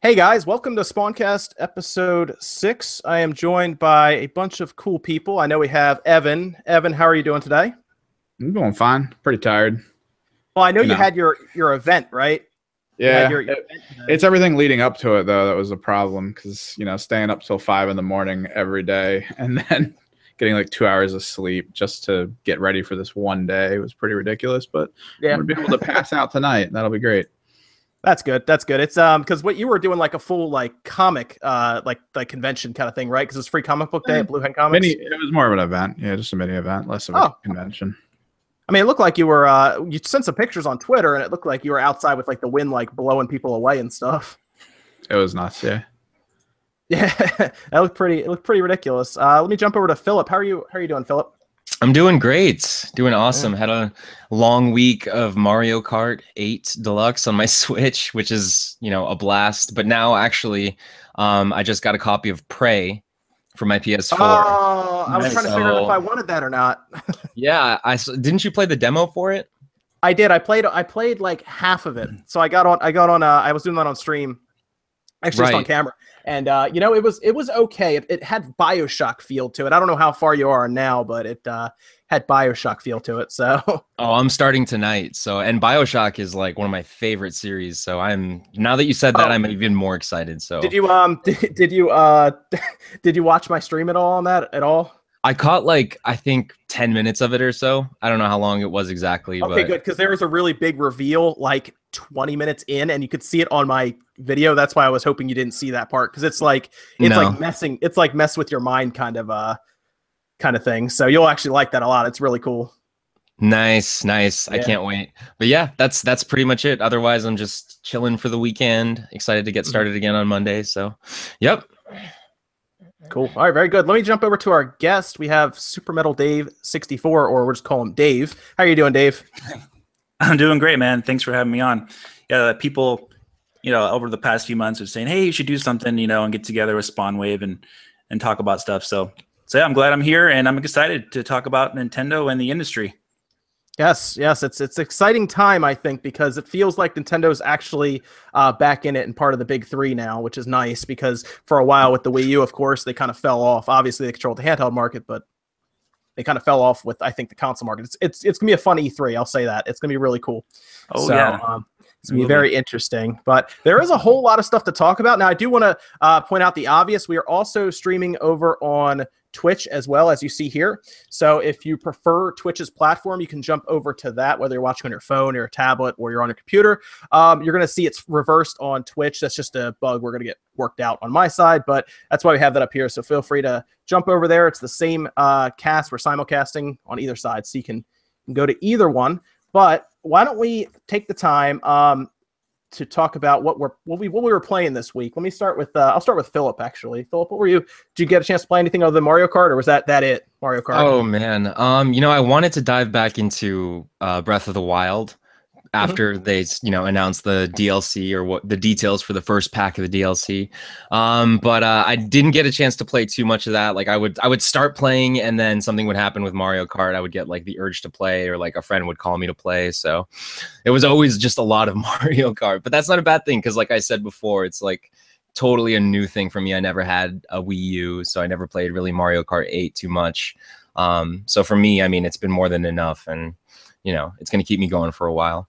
Hey guys, welcome to Spawncast episode six. I am joined by a bunch of cool people. I know we have Evan. Evan, how are you doing today? I'm doing fine. Pretty tired. Well, I know you had your your event, right? You Yeah, your- your it- event it's everything leading up to it though that was a problem because you know staying up till five in the morning every day and then getting like two hours of sleep just to get ready for this one day was pretty ridiculous. But Yeah. I'm gonna be able to pass out tonight. That'll be great. That's good. That's good. It's um because what you were doing like a full like comic uh like like convention kind of thing, right? Because it's free comic book day at Blue Hen Comics. Mini, it was more of an event. Yeah, just a mini event, less of a Oh. convention. I mean, it looked like you were uh you sent some pictures on Twitter, and it looked like you were outside with like the wind like blowing people away and stuff. It was nuts. Yeah. Yeah, that looked pretty. It looked pretty ridiculous. Uh, let me jump over to Philip. How are you? How are you doing, Philip? I'm doing great. Doing awesome. Had a long week of Mario Kart 8 Deluxe on my Switch, which is, you know, a blast. But now actually, um, I just got a copy of Prey for my PS4. Oh, I was Nice. trying to figure out if I wanted that or not. yeah, I didn't you play the demo for it? I did. I played. I played like half of it. So I got on. I got on. Uh, I was doing that on stream, actually just on camera. And uh, you know, it was it was okay. It, it had Bioshock feel to it. I don't know how far you are now, but it uh, had Bioshock feel to it. So Oh, I'm starting tonight. So, and BioShock is like one of my favorite series. So, I'm now that you said that, Oh. I'm even more excited. So, did you um did, did you uh did you watch my stream at all on that at all? I caught like I think 10 minutes of it or so. I don't know how long it was exactly, Okay, but good. Because there was a really big reveal like 20 minutes in, and you could see it on my video. That's why I was hoping you didn't see that part because it's like it's No. like messing. It's like mess with your mind kind of uh kind of thing. So you'll actually like that a lot. It's really cool. Nice, nice. I can't wait. But yeah, that's that's pretty much it. Otherwise, I'm just chilling for the weekend. Excited to get Mm-hmm. started again on Monday. So, yep. Cool. All right, very good. Let me jump over to our guest. We have Super Metal Dave 64, or we'll just call him Dave. How are you doing, Dave? I'm doing great, man. Thanks for having me on. Yeah, people, you know, over the past few months are saying, "Hey, you should do something," you know, and get together with Spawn Wave and and talk about stuff. So, so yeah, I'm glad I'm here, and I'm excited to talk about Nintendo and the industry. Yes, yes, it's it's exciting time I think because it feels like Nintendo's actually uh, back in it and part of the big three now, which is nice because for a while with the Wii U, of course, they kind of fell off. Obviously, they controlled the handheld market, but they kind of fell off with I think the console market. It's it's it's gonna be a fun E3. I'll say that it's gonna be really cool. Oh So, yeah, um, it's gonna be be. very interesting. But there is a whole lot of stuff to talk about. Now, I do want to uh, point out the obvious. We are also streaming over on Twitch as well as you see here. So if you prefer Twitch's platform, you can jump over to that, whether you're watching on your phone or your tablet or you're on your computer. Um, you're going to see it's reversed on Twitch. That's just a bug we're going to get worked out on my side, but that's why we have that up here. So feel free to jump over there. It's the same uh, cast. We're simulcasting on either side, so you can go to either one. But why don't we take the time um, to talk about what we're what we what we were playing this week? Let me start with uh, I'll start with Philip actually. Philip, what were you? Did you get a chance to play anything other than Mario Kart, or was that that it? Mario Kart. Oh man. Um, you know, I wanted to dive back into uh, Breath of the Wild after they, you know, announced the DLC or what the details for the first pack of the DLC. Um, but uh, I didn't get a chance to play too much of that. Like I would, I would start playing, and then something would happen with Mario Kart. I would get like the urge to play, or like a friend would call me to play. So it was always just a lot of Mario Kart. But that's not a bad thing because, like I said before, it's like totally a new thing for me. I never had a Wii U, so I never played really Mario Kart 8 too much. Um, so for me, I mean, it's been more than enough, and you know, it's going to keep me going for a while.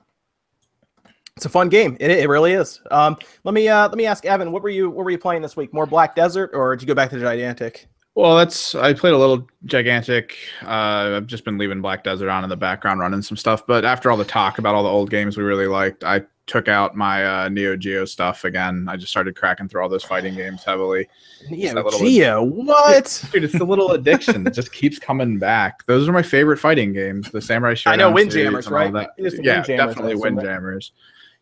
It's a fun game. It, it really is. Um, let me uh, let me ask Evan, what were you what were you playing this week? More Black Desert, or did you go back to Gigantic? Well, that's I played a little gigantic. Uh, I've just been leaving Black Desert on in the background, running some stuff. But after all the talk about all the old games we really liked, I took out my uh, Neo Geo stuff again. I just started cracking through all those fighting games heavily. Neo that Geo, what? Dude, it's the little addiction that just keeps coming back. Those are my favorite fighting games. The Samurai Shodown. I know Windjammers, right? all right? that. It is the Yeah, Windjammers, definitely I assume,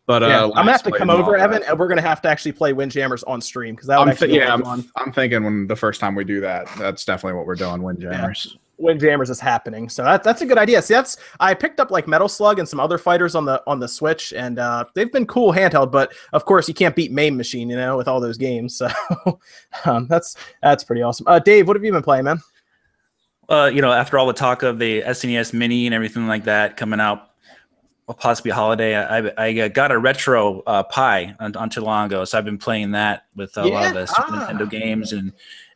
right? Windjammers. But uh, I'm gonna have to come over, Evan, and we're gonna have to actually play Windjammers on stream because that would I'm actually th- be yeah, I'm, fun. I'm thinking when the first time we do that, that's definitely what we're doing. Windjammers. Windjammers is happening, so that, that's a good idea. See, that's I picked up like Metal Slug and some other fighters on the on the Switch, and uh, they've been cool handheld. But of course, you can't beat Main Machine, you know, with all those games. So um, that's that's pretty awesome. Uh, Dave, what have you been playing, man? uh, you know, after all the talk of the SNES Mini and everything like that coming out, well, possibly a holiday. I, I, I got a retro uh, Pi on, on too long ago, so I've been playing that with a lot of the Super Ah. Nintendo games and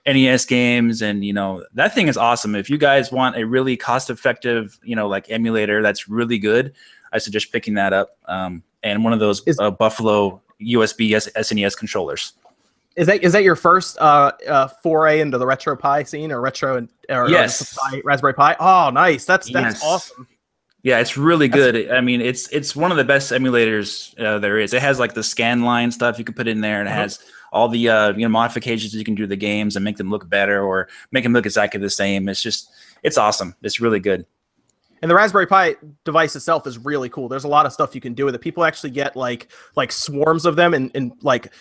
NES games, and you know that thing is awesome. If you guys want a really cost-effective, you know, like emulator that's really good, I suggest picking that up. Um, and one of those Is- uh, Buffalo USB S- SNES controllers. Is that is that your first uh, uh, foray into the RetroPie scene or retro and or, or Yes. Pi, Raspberry Pi? Oh, nice. That's that's Yes. awesome. Yeah, it's really That's- good. I mean, it's it's one of the best emulators uh, there is. It has like the scan line stuff you can put in there, and it Uh-huh. has all the uh, you know modifications you can do to the games and make them look better or make them look exactly the same. It's just it's awesome. It's really good. And the Raspberry Pi device itself is really cool. There's a lot of stuff you can do with it. People actually get like like swarms of them and, and like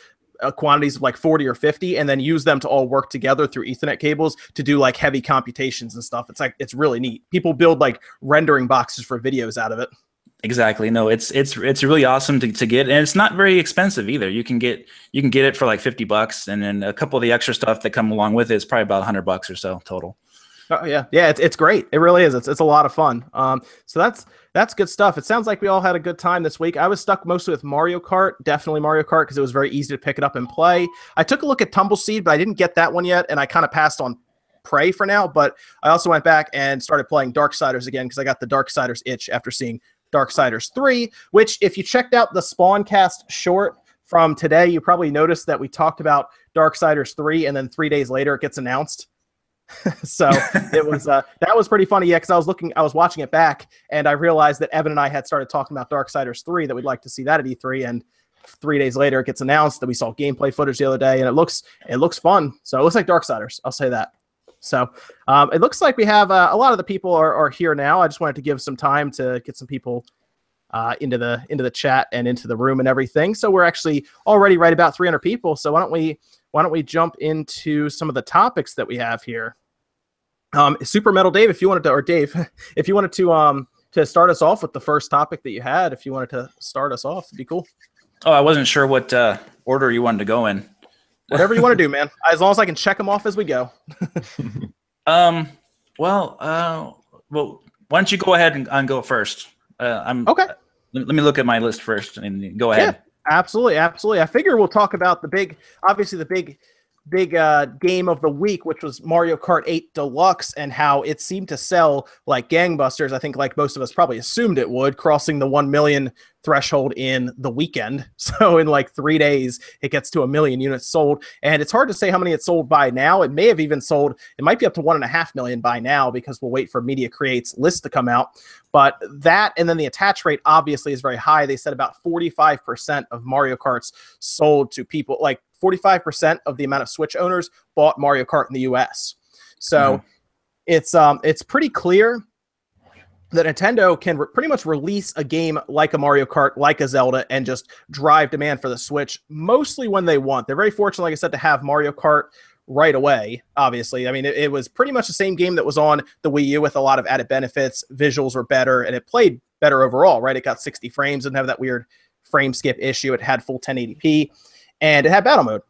uh, quantities of like 40 or 50 and then use them to all work together through ethernet cables to do like heavy computations and stuff it's like it's really neat people build like rendering boxes for videos out of it Exactly. No, it's it's it's really awesome to, to get, and it's not very expensive either. You can get you can get it for like fifty bucks, and then a couple of the extra stuff that come along with it is probably about hundred bucks or so total. Oh yeah, yeah, it's, it's great. It really is. It's, it's a lot of fun. Um, so that's that's good stuff. It sounds like we all had a good time this week. I was stuck mostly with Mario Kart, definitely Mario Kart because it was very easy to pick it up and play. I took a look at Tumbleseed, but I didn't get that one yet, and I kind of passed on Prey for now. But I also went back and started playing Darksiders again because I got the Darksiders itch after seeing Darksiders three. Which, if you checked out the Spawncast short from today, you probably noticed that we talked about Darksiders three, and then three days later it gets announced. so it was uh, that was pretty funny. Yeah, because I was looking, I was watching it back, and I realized that Evan and I had started talking about Darksiders three that we'd like to see that at E3, and three days later it gets announced that we saw gameplay footage the other day, and it looks it looks fun. So it looks like Darksiders. I'll say that. So um, it looks like we have uh, a lot of the people are, are here now. I just wanted to give some time to get some people uh, into the into the chat and into the room and everything. So we're actually already right about 300 people. So why don't we why don't we jump into some of the topics that we have here? Um, Super Metal Dave, if you wanted to, or Dave, if you wanted to um to start us off with the first topic that you had, if you wanted to start us off, it'd be cool. Oh, I wasn't sure what uh, order you wanted to go in. Whatever you want to do, man. As long as I can check them off as we go. Um. Well. Uh. Well. Why don't you go ahead and, and go first? Uh, I'm Okay. Let, let me look at my list first and go ahead. Yeah. Absolutely, absolutely. I figure we'll talk about the big, obviously the big, big uh, game of the week, which was Mario Kart 8 Deluxe, and how it seemed to sell like gangbusters. I think, like most of us probably assumed it would, crossing the one million threshold in the weekend. So in like three days, it gets to a million units sold, and it's hard to say how many it's sold by now. It may have even sold. It might be up to one and a half million by now because we'll wait for Media Create's list to come out. But that and then the attach rate obviously is very high. They said about 45% of Mario Karts sold to people, like 45% of the amount of Switch owners bought Mario Kart in the US. So Mhm. it's um it's pretty clear that Nintendo can re- pretty much release a game like a Mario Kart, like a Zelda, and just drive demand for the Switch mostly when they want. They're very fortunate, like I said, to have Mario Kart right away. Obviously, I mean, it, it was pretty much the same game that was on the Wii U with a lot of added benefits. Visuals were better, and it played better overall. Right, it got 60 frames, didn't have that weird frame skip issue. It had full 1080p, and it had battle mode.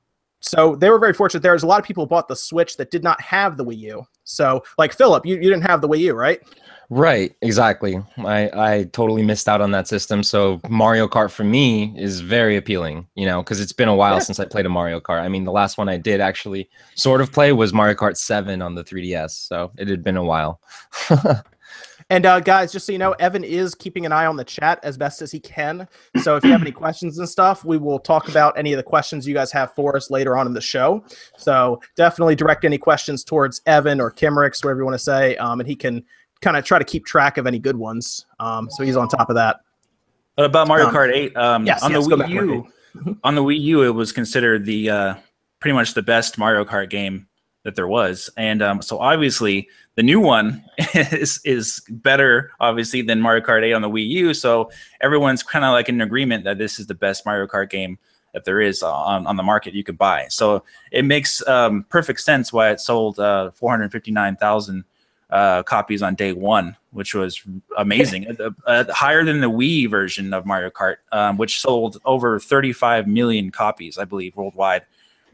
So they were very fortunate. There's a lot of people who bought the Switch that did not have the Wii U. So, like Philip, you, you didn't have the Wii U, right? Right, exactly. I I totally missed out on that system. So Mario Kart for me is very appealing, you know, because it's been a while Yeah. since I played a Mario Kart. I mean, the last one I did actually sort of play was Mario Kart 7 on the 3DS. So it had been a while. And uh, guys, just so you know, Evan is keeping an eye on the chat as best as he can. So if you have any questions and stuff, we will talk about any of the questions you guys have for us later on in the show. So definitely direct any questions towards Evan or Kimrix, whatever you want to say, um, and he can kind of try to keep track of any good ones. Um, so he's on top of that. But about Mario Um, Kart 8, um, yes, on yes, the Wii back to Mario U, on the Wii U, it was considered the uh, pretty much the best Mario Kart game that there was, and um, so obviously the new one is is better, obviously, than Mario Kart 8 on the Wii U. So everyone's kind of like in agreement that this is the best Mario Kart game that there is on, on the market you could buy. So it makes um, perfect sense why it sold uh, 459,000 uh, copies on day one, which was amazing. uh, uh, higher than the Wii version of Mario Kart, um, which sold over 35 million copies, I believe, worldwide.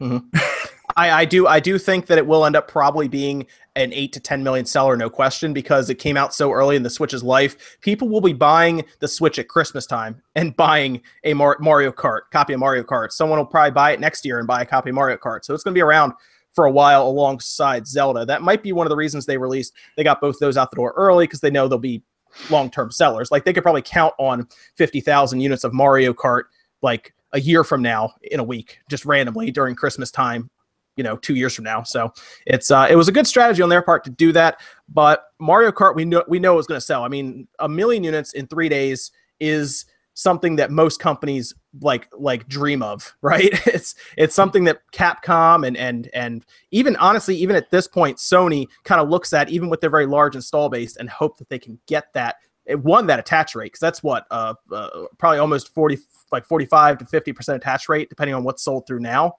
I, I do I do think that it will end up probably being an eight to ten million seller, no question, because it came out so early in the Switch's life. People will be buying the Switch at Christmas time and buying a Mar- Mario Kart copy of Mario Kart. Someone will probably buy it next year and buy a copy of Mario Kart. So it's going to be around for a while alongside Zelda. That might be one of the reasons they released. They got both those out the door early because they know they'll be long-term sellers. Like they could probably count on fifty thousand units of Mario Kart like a year from now in a week, just randomly during Christmas time you know two years from now. So it's uh, it was a good strategy on their part to do that. But Mario Kart, we know we know it was going to sell. I mean, a million units in three days is something that most companies like like dream of right? It's it's something that capcom and and and even honestly even at this point sony kind of looks at even with their very large install base and hope that they can get that one that attach rate because that's what uh, uh, probably almost 40 like 45 to 50 percent attach rate depending on what's sold through now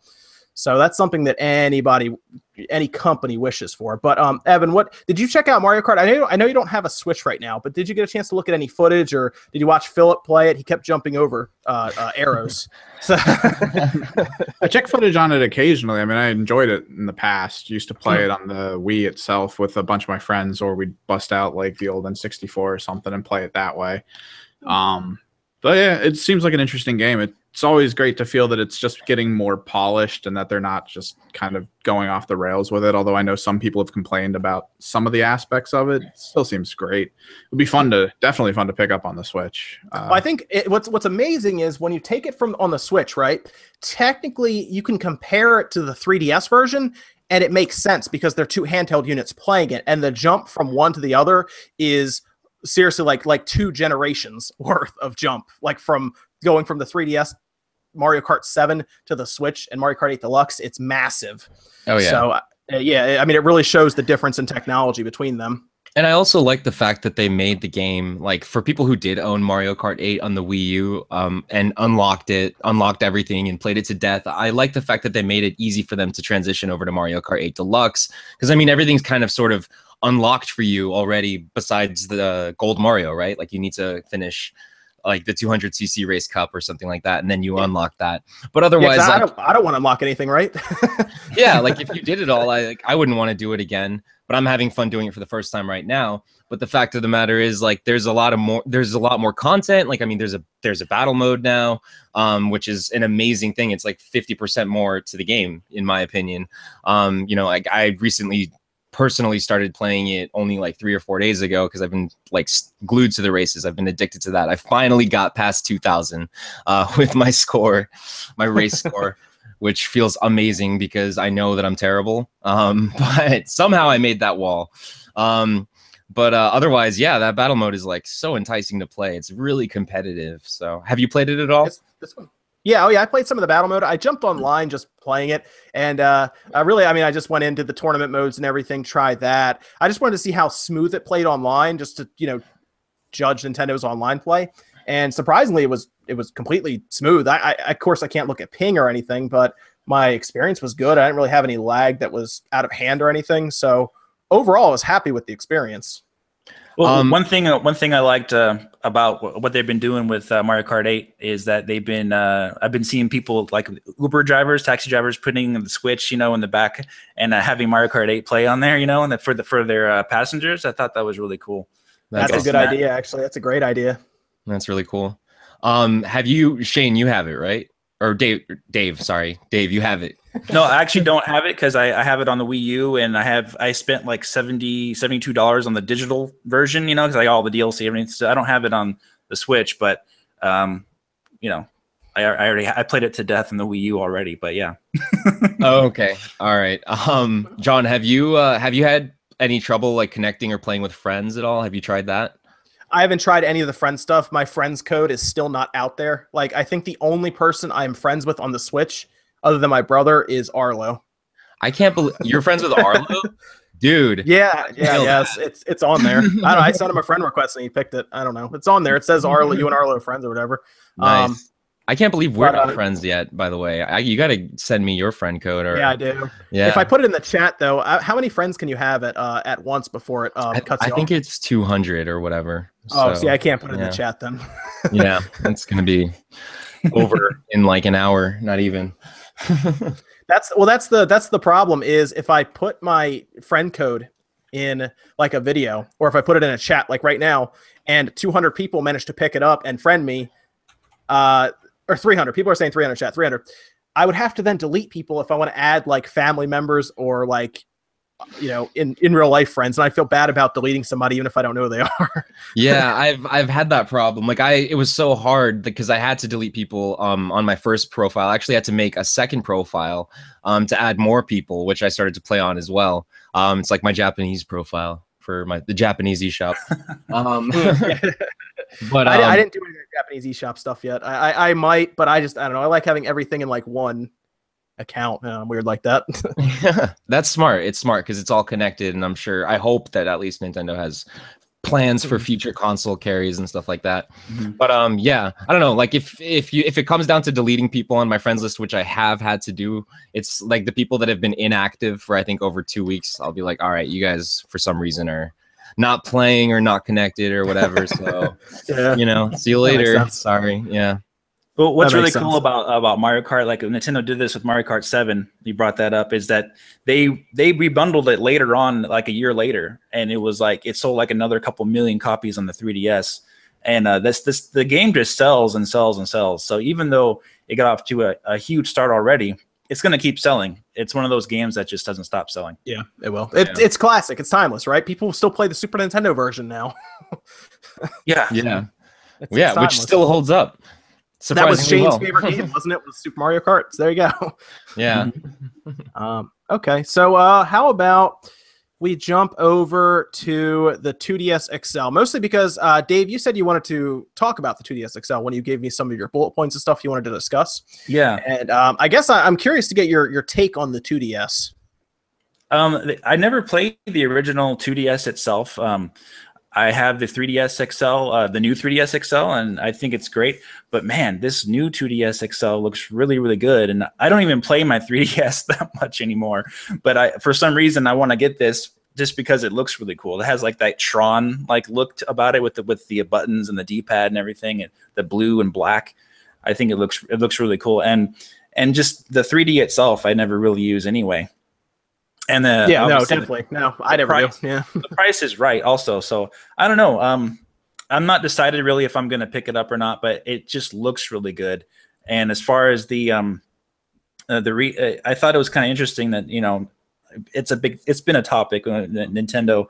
so that's something that anybody, any company wishes for. But um, Evan, what did you check out Mario Kart? I know I know you don't have a Switch right now, but did you get a chance to look at any footage, or did you watch Philip play it? He kept jumping over uh, uh, arrows. So I check footage on it occasionally. I mean, I enjoyed it in the past. Used to play it on the Wii itself with a bunch of my friends, or we'd bust out like the old N64 or something and play it that way. Um, but yeah, it seems like an interesting game. It's always great to feel that it's just getting more polished and that they're not just kind of going off the rails with it. Although I know some people have complained about some of the aspects of it, it still seems great. It would be fun to definitely fun to pick up on the Switch. Uh, I think it, what's what's amazing is when you take it from on the Switch, right? Technically, you can compare it to the 3DS version, and it makes sense because they're two handheld units playing it, and the jump from one to the other is seriously like like two generations worth of jump like from going from the 3DS Mario Kart 7 to the Switch and Mario Kart 8 Deluxe, it's massive. Oh yeah. So uh, yeah, I mean it really shows the difference in technology between them. And I also like the fact that they made the game like for people who did own Mario Kart 8 on the Wii U um, and unlocked it, unlocked everything and played it to death. I like the fact that they made it easy for them to transition over to Mario Kart 8 Deluxe because I mean everything's kind of sort of unlocked for you already besides the gold Mario, right? Like you need to finish like the 200cc race cup or something like that and then you yeah. unlock that. But otherwise yeah, I, like, don't, I don't want to unlock anything right? Yeah like if you did it all i like i wouldn't want to do it again but i'm having fun doing it for the first time right now. But the fact of the matter is like there's a lot of more there's a lot more content. Like i mean there's a there's a battle mode now um, which is an amazing thing. It's like 50% more to the game in my opinion. Um, you know like i recently personally started playing it only like three or four days ago because I've been like glued to the races. I've been addicted to that. I finally got past 2000 uh, with my score, my race score, which feels amazing because I know that I'm terrible. Um, but somehow I made that wall. Um, but uh, otherwise, yeah, that battle mode is like so enticing to play. It's really competitive. So, have you played it at all? This, this one. Yeah, oh yeah, I played some of the battle mode. I jumped online just playing it, and uh, I really, I mean, I just went into the tournament modes and everything, tried that. I just wanted to see how smooth it played online, just to you know judge Nintendo's online play. And surprisingly, it was it was completely smooth. I, I of course I can't look at ping or anything, but my experience was good. I didn't really have any lag that was out of hand or anything. So overall, I was happy with the experience. Well, um, one thing uh, one thing I liked uh, about what they've been doing with uh, Mario Kart 8 is that they've been uh, I've been seeing people like Uber drivers, taxi drivers putting the Switch, you know, in the back and uh, having Mario Kart 8 play on there, you know, and that for the for their uh, passengers. I thought that was really cool. That's, That's a good idea, actually. That's a great idea. That's really cool. Um, have you Shane? You have it right? Or Dave? Dave, sorry, Dave, you have it no, I actually don't have it because I, I, have it on the Wii U and I have I spent like 70 dollars on the digital version, you know, because I got all the DLC everything. So I don't have it on the Switch, but um, you know, I, I already I played it to death in the Wii U already. But yeah. oh, okay. All right. Um, John, have you uh, have you had any trouble like connecting or playing with friends at all? Have you tried that? I haven't tried any of the friend stuff. My friends code is still not out there. Like I think the only person I'm friends with on the Switch other than my brother is Arlo. I can't believe you're friends with Arlo, dude. Yeah, yeah, yes, it's it's on there. I don't know. I sent him a friend request and he picked it. I don't know. It's on there. It says Arlo, you and Arlo are friends or whatever. Nice. Um, I can't believe we're but, not uh, friends yet. By the way, I, you got to send me your friend code. Or yeah, I do. Yeah. If I put it in the chat though, uh, how many friends can you have at uh, at once before it uh, cuts? I, I think it's two hundred or whatever. Oh, so, see, I can't put it yeah. in the chat then. yeah, it's gonna be over in like an hour, not even. That's well, that's the that's the problem is if I put my friend code in like a video or if I put it in a chat like right now and 200 people manage to pick it up and friend me, uh, or 300 people are saying 300 chat 300. I would have to then delete people if I want to add like family members or like you know in in real life friends and i feel bad about deleting somebody even if i don't know who they are. Yeah i've i've had that problem. Like i it was so hard because i had to delete people um on my first profile. I actually had to make a second profile um to add more people which i started to play on as well. Um it's like my japanese profile for my the japanese eShop. Um but I, um, I, didn't do any japanese eShop stuff yet I, I i might but i just i don't know i like having everything in like one account. Uh, weird like that. yeah, that's smart. It's smart because it's all connected, and I'm sure. I hope that at least Nintendo has plans for mm-hmm. future console carries and stuff like that. Mm-hmm. But um, yeah, I don't know. Like if if you if it comes down to deleting people on my friends list, which I have had to do, it's like the people that have been inactive for I think over two weeks. I'll be like, all right, you guys for some reason are not playing or not connected or whatever. So yeah. you know, see you later. Sorry. Yeah. Well, what's really sense. cool about about Mario Kart, like Nintendo did this with Mario Kart Seven. You brought that up, is that they they rebundled it later on, like a year later, and it was like it sold like another couple million copies on the 3DS. And uh, this this the game just sells and sells and sells. So even though it got off to a, a huge start already, it's going to keep selling. It's one of those games that just doesn't stop selling. Yeah, it will. It, yeah. It's classic. It's timeless, right? People still play the Super Nintendo version now. yeah, yeah, it's, yeah, it's which still holds up that was Shane's well. favorite game, wasn't it? Was Super Mario Kart. So there you go. Yeah. um, okay. So uh, how about we jump over to the 2DS XL? Mostly because uh, Dave, you said you wanted to talk about the 2DS XL when you gave me some of your bullet points and stuff you wanted to discuss. Yeah. And um, I guess I, am curious to get your your take on the 2DS. Um, I never played the original 2DS itself. Um, I have the 3DS XL, uh, the new 3DS XL, and I think it's great. But man, this new 2DS XL looks really, really good. And I don't even play my 3DS that much anymore. But I, for some reason, I want to get this just because it looks really cool. It has like that Tron like looked about it with the with the buttons and the D-pad and everything, and the blue and black. I think it looks it looks really cool. And and just the 3D itself, I never really use anyway and the yeah no definitely the, no i never price, do yeah. the price is right also. So i don't know um i'm not decided really if i'm going to pick it up or not but it just looks really good. And as far as the um uh, the re uh, i thought it was kind of interesting that you know it's a big it's been a topic when nintendo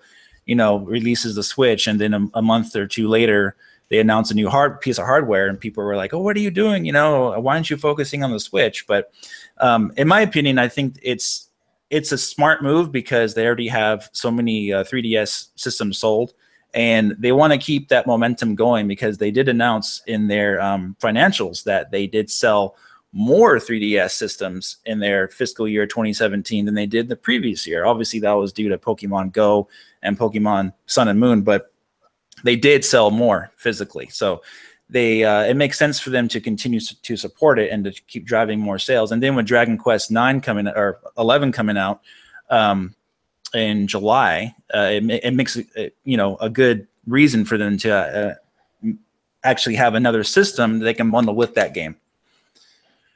you know releases the switch and then a, a month or two later they announce a new hard piece of hardware and people were like oh what are you doing? You know why aren't you focusing on the switch? But um, in my opinion i think it's it's a smart move because they already have so many uh, 3DS systems sold, and they want to keep that momentum going because they did announce in their um, financials that they did sell more 3DS systems in their fiscal year 2017 than they did the previous year. Obviously, that was due to Pokemon Go and Pokemon Sun and Moon, but they did sell more physically. So they uh, it makes sense for them to continue to support it and to keep driving more sales. And then with Dragon Quest nine coming or eleven coming out um, in July, uh, it, it makes it, you know a good reason for them to uh, actually have another system they can bundle with that game.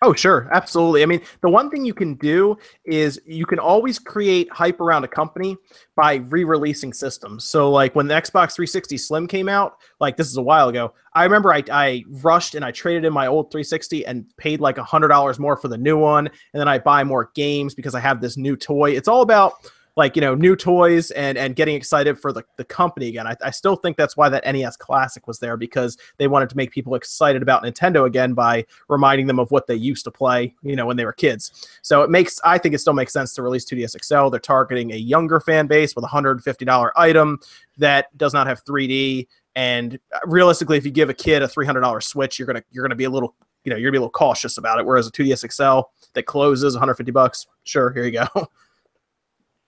Oh, sure. Absolutely. I mean, the one thing you can do is you can always create hype around a company by re releasing systems. So, like when the Xbox 360 Slim came out, like this is a while ago, I remember I, I rushed and I traded in my old 360 and paid like a $100 more for the new one. And then I buy more games because I have this new toy. It's all about like you know new toys and and getting excited for the, the company again. I, I still think that's why that nes classic was there because they wanted to make people excited about nintendo again by reminding them of what they used to play you know when they were kids. So it makes i think it still makes sense to release 2ds xl they're targeting a younger fan base with a $150 item that does not have 3d and uh, realistically if you give a kid a $300 switch you're gonna you're gonna be a little you know you're gonna be a little cautious about it. Whereas a 2ds xl that closes 150 bucks sure here you go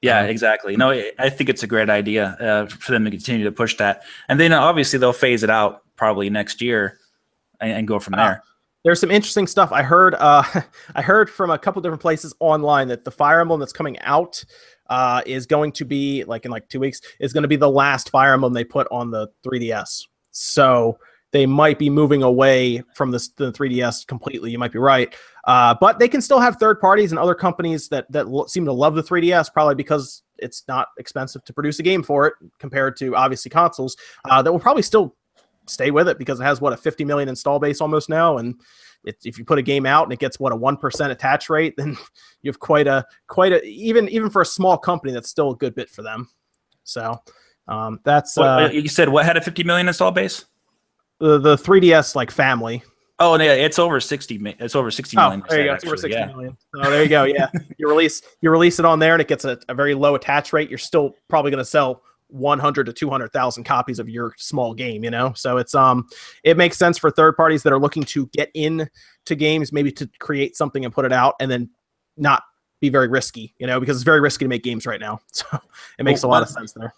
Yeah, um, exactly. No, I think it's a great idea uh, for them to continue to push that, and then obviously they'll phase it out probably next year and, and go from uh, there. Uh, there's some interesting stuff. I heard. Uh, I heard from a couple different places online that the Fire Emblem that's coming out uh, is going to be like in like two weeks is going to be the last Fire Emblem they put on the 3DS. So they might be moving away from this, the 3DS completely. You might be right, uh, but they can still have third parties and other companies that that lo- seem to love the 3DS, probably because it's not expensive to produce a game for it compared to obviously consoles. Uh, that will probably still stay with it because it has what a 50 million install base almost now, and it, if you put a game out and it gets what a one percent attach rate, then you have quite a quite a even even for a small company that's still a good bit for them. So um, that's uh, you said what had a 50 million install base? The the 3DS like family. Oh yeah, it's over 60. It's over 60 million. Oh, there you go. It's over 60 yeah. million. Oh, there you go. Yeah, you release you release it on there and it gets a, a very low attach rate. You're still probably going to sell 100 to 200,000 copies of your small game, you know? So it's um it makes sense for third parties that are looking to get in to games maybe to create something and put it out and then not be very risky, you know, because it's very risky to make games right now. So it makes well, a lot of sense there.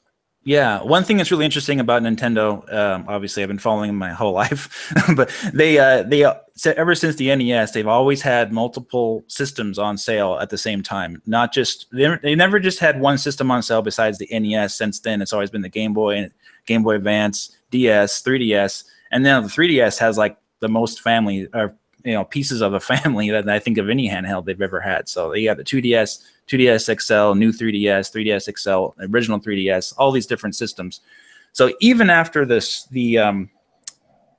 Yeah, one thing that's really interesting about Nintendo, um, obviously I've been following them my whole life, but they uh, they uh, ever since the NES they've always had multiple systems on sale at the same time. Not just they, they never just had one system on sale besides the NES. Since then, it's always been the Game Boy, Game Boy Advance, DS, 3DS, and now the 3DS has like the most family or you know pieces of a family that I think of any handheld they've ever had. So they got the 2DS, 2DS XL, new 3DS, 3DS XL, original 3DS, all these different systems. So even after this, the um,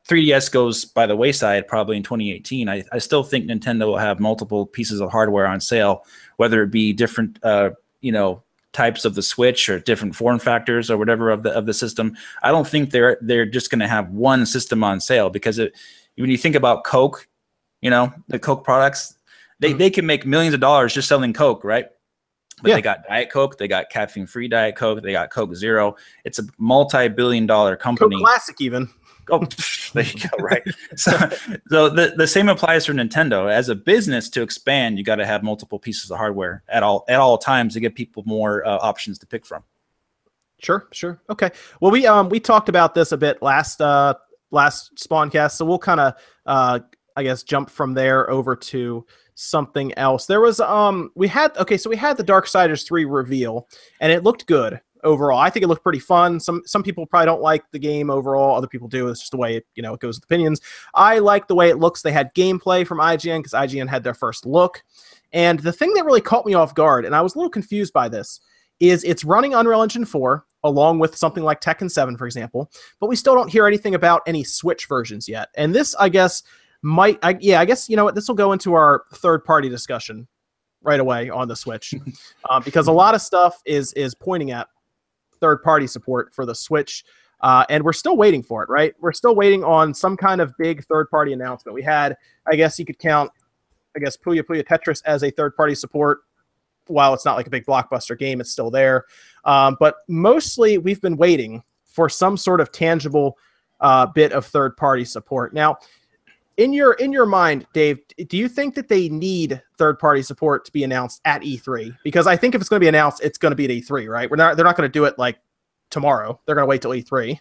3DS goes by the wayside, probably in 2018, I, I still think Nintendo will have multiple pieces of hardware on sale, whether it be different, uh, you know, types of the Switch or different form factors or whatever of the of the system. I don't think they're they're just going to have one system on sale because it, when you think about Coke, you know, the Coke products, they, mm-hmm. they can make millions of dollars just selling Coke, right? But yeah. they got Diet Coke, they got caffeine free Diet Coke, they got Coke Zero. It's a multi billion dollar company. Coke Classic, even. Oh, there you go. Right. so, so the, the same applies for Nintendo. As a business, to expand, you got to have multiple pieces of hardware at all at all times to give people more uh, options to pick from. Sure, sure. Okay. Well, we um we talked about this a bit last uh last Spawncast, so we'll kind of uh I guess jump from there over to something else. There was um we had okay, so we had the Dark Darksiders 3 reveal and it looked good overall. I think it looked pretty fun. Some some people probably don't like the game overall. Other people do. It's just the way it, you know it goes with opinions. I like the way it looks. They had gameplay from IGN because IGN had their first look. And the thing that really caught me off guard, and I was a little confused by this, is it's running Unreal Engine 4 along with something like Tekken 7, for example, but we still don't hear anything about any Switch versions yet. And this, I guess, might I, yeah i guess you know what this will go into our third party discussion right away on the switch. Uh, because a lot of stuff is is pointing at third party support for the switch uh, and we're still waiting for it right? We're still waiting on some kind of big third party announcement. We had i guess you could count i guess puyo puyo tetris as a third party support. While it's not like a big blockbuster game it's still there. Um, but mostly we've been waiting for some sort of tangible uh, bit of third party support. Now in your in your mind, Dave, do you think that they need third party support to be announced at E3? Because I think if it's going to be announced, it's going to be at E3, right? We're not they're not going to do it like tomorrow. They're going to wait till E3.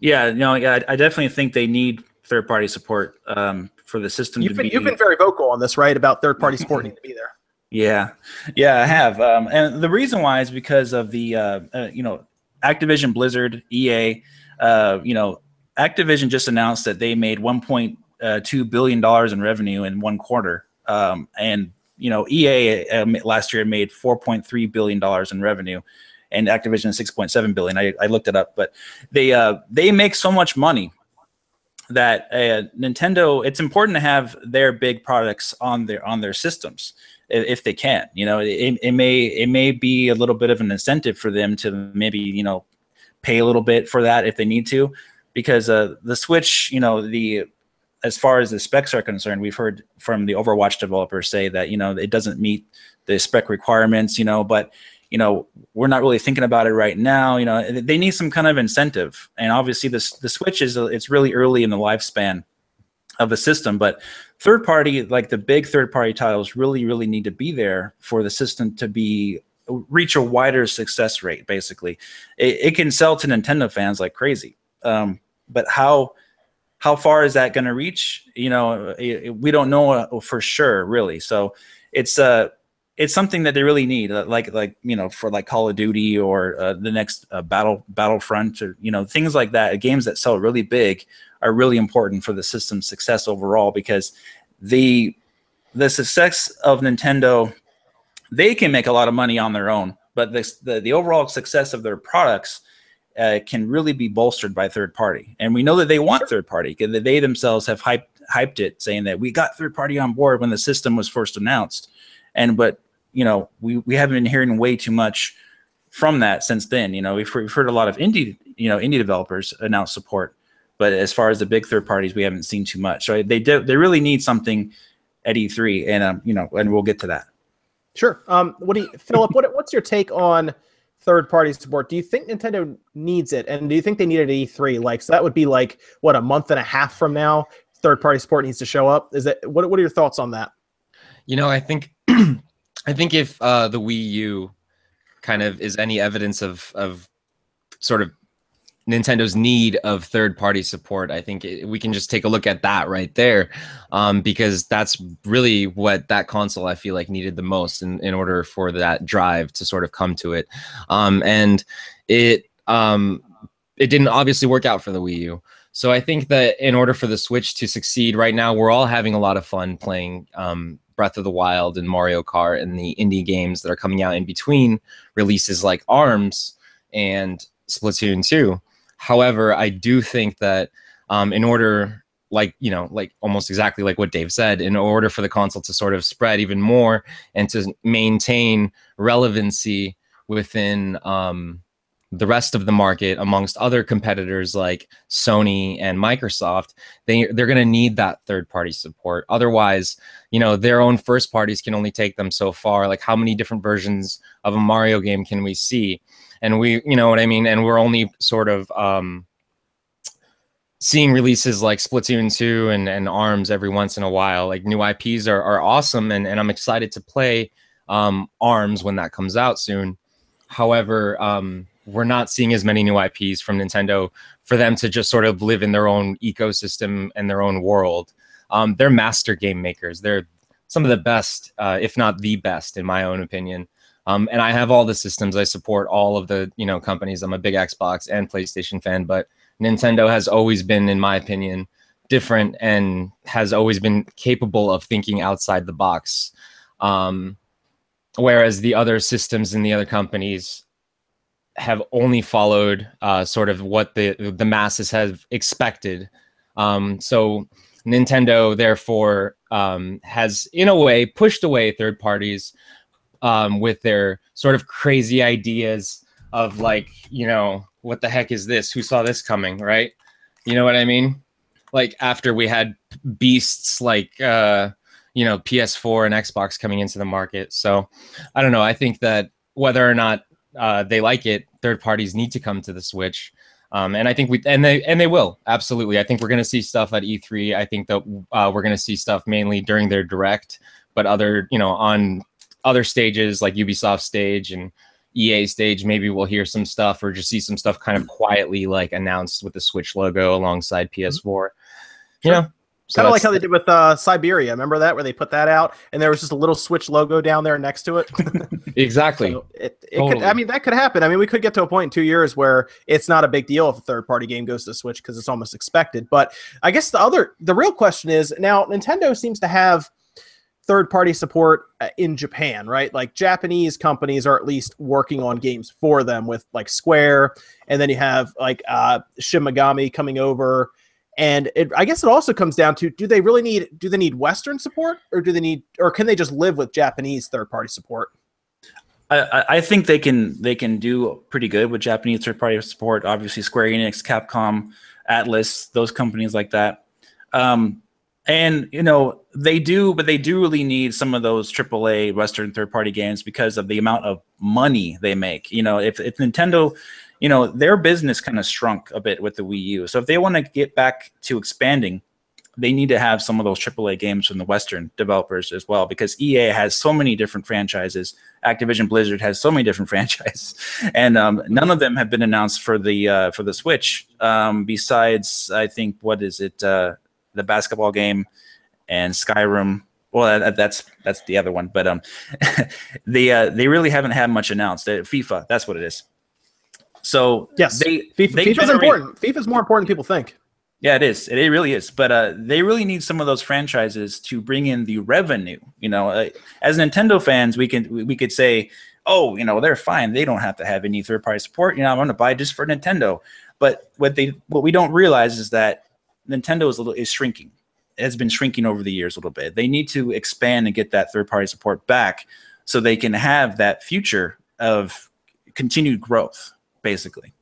Yeah, no, yeah, I definitely think they need third party support um, for the system. You've been, be, you've been very vocal on this, right? About third party support needing to be there. Yeah, yeah, I have, um, and the reason why is because of the uh, uh, you know Activision, Blizzard, EA. Uh, you know, Activision just announced that they made one point uh, two billion dollars in revenue in one quarter, um, and you know EA uh, last year made four point three billion dollars in revenue, and Activision six point seven billion. I, I looked it up, but they uh, they make so much money that uh, Nintendo. It's important to have their big products on their on their systems if they can. You know, it, it may it may be a little bit of an incentive for them to maybe you know pay a little bit for that if they need to, because uh, the Switch, you know, the as far as the specs are concerned, we've heard from the Overwatch developers say that you know it doesn't meet the spec requirements, you know, but you know we're not really thinking about it right now. You know, they need some kind of incentive, and obviously this the Switch is it's really early in the lifespan of the system, but third party like the big third party titles really really need to be there for the system to be reach a wider success rate. Basically, it, it can sell to Nintendo fans like crazy, um, but how how far is that going to reach? You know, we don't know uh, for sure, really. So it's uh, it's something that they really need, uh, like like you know for like Call of Duty or uh, the next uh, Battle Battlefront or you know things like that. Games that sell really big are really important for the system's success overall because the the success of Nintendo, they can make a lot of money on their own, but the the, the overall success of their products uh, can really be bolstered by third party. And we know that they want third party because they themselves have hyped hyped it, saying that we got third party on board when the system was first announced. And but you know we we haven't been hearing way too much from that since then. You know we've, we've heard a lot of indie you know indie developers announce support, but as far as the big third parties, we haven't seen too much. So they do, they really need something at E3, and um, you know, and we'll get to that. Sure. Um, what do you, Philip? What, what's your take on third party support? Do you think Nintendo needs it, and do you think they need it at E3? Like, so that would be like what a month and a half from now. Third party support needs to show up. Is that What What are your thoughts on that? You know, I think, I think if uh, the Wii U kind of is any evidence of of sort of Nintendo's need of third party support. I think it, we can just take a look at that right there um, because that's really what that console I feel like needed the most in, in order for that drive to sort of come to it. Um, and it, um, it didn't obviously work out for the Wii U. So I think that in order for the Switch to succeed right now, we're all having a lot of fun playing um, Breath of the Wild and Mario Kart and the indie games that are coming out in between releases like ARMS and Splatoon 2. However, I do think that um, in order, like you know, like almost exactly like what Dave said, in order for the console to sort of spread even more and to maintain relevancy within um, the rest of the market amongst other competitors like Sony and Microsoft, they they're going to need that third party support. Otherwise, you know, their own first parties can only take them so far. Like how many different versions of a Mario game can we see? And we you know what i mean? And we're only sort of um seeing releases like splatoon 2 and, and arms every once in a while. Like new ips are, are awesome and, and i'm excited to play um, arms when that comes out soon. However um, we're not seeing as many new ips from nintendo for them to just sort of live in their own ecosystem and their own world. Um, they're master game makers. They're some of the best uh, if not the best in my own opinion um, and I have all the systems. I support all of the you know companies. I'm a big Xbox and PlayStation fan, but Nintendo has always been, in my opinion, different and has always been capable of thinking outside the box. Um, whereas the other systems and the other companies have only followed uh, sort of what the the masses have expected. Um, so Nintendo, therefore, um, has in a way pushed away third parties um, with their sort of crazy ideas of like, you know, what the heck is this? Who saw this coming? Right? You know what I mean? Like after we had beasts like, uh, you know, PS4 and Xbox coming into the market. So I don't know. I think that whether or not uh, they like it, third parties need to come to the Switch. Um, and I think we and they and they will absolutely. I think we're going to see stuff at E3. I think that uh, we're going to see stuff mainly during their direct, but other you know on other stages like Ubisoft stage and EA stage, maybe we'll hear some stuff or just see some stuff kind of quietly like announced with the Switch logo alongside PS4. You know, so kind of like how they did with uh, Syberia. Remember that where they put that out and there was just a little Switch logo down there next to it. exactly. So it, it totally. could, I mean, that could happen. I mean, we could get to a point in two years where it's not a big deal if a third party game goes to Switch because it's almost expected. But I guess the other, the real question is now Nintendo seems to have third party support uh, in Japan, right? Like Japanese companies are at least working on games for them with like Square, and then you have like uh, Shin Megami coming over. And it, I guess it also comes down to do they really need do they need Western support or do they need or can they just live with Japanese third party support? I, I think they can they can do pretty good with Japanese third party support. Obviously, Square Enix, Capcom, Atlus, those companies like that. Um, and you know they do but they do really need some of those aaa western third party games because of the amount of money they make. You know if, if nintendo you know their business kind of shrunk a bit with the wii u. So if they want to get back to expanding they need to have some of those aaa games from the western developers as well because ea has so many different franchises. Activision blizzard has so many different franchises. And um, none of them have been announced for the uh, for the switch. Um, besides i think what is it uh, the basketball game, and Skyrim. Well, that, that's that's the other one, but um, they uh, they really haven't had much announced. Uh, FIFA, that's what it is. So Yes, they FIFA, they FIFA's generate- important. FIFA's more important than people think. Yeah, it is. It, it really is. But uh, they really need some of those franchises to bring in the revenue. You know, uh, as Nintendo fans, we can we could say, oh, you know, they're fine. They don't have to have any third party support. You know, I'm going to buy just for Nintendo. But what they what we don't realize is that Nintendo is a little is shrinking. It has been shrinking over the years a little bit. They need to expand and get that third party support back so they can have that future of continued growth, basically.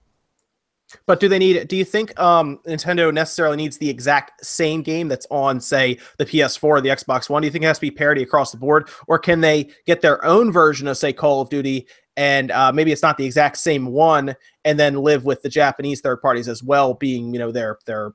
But do they need? Do you think um, Nintendo necessarily needs the exact same game that's on, say, the PS4 or the Xbox One? Do you think it has to be parity across the board, or can they get their own version of, say, Call of Duty, and uh, maybe it's not the exact same one, and then live with the Japanese third parties as well, being you know their their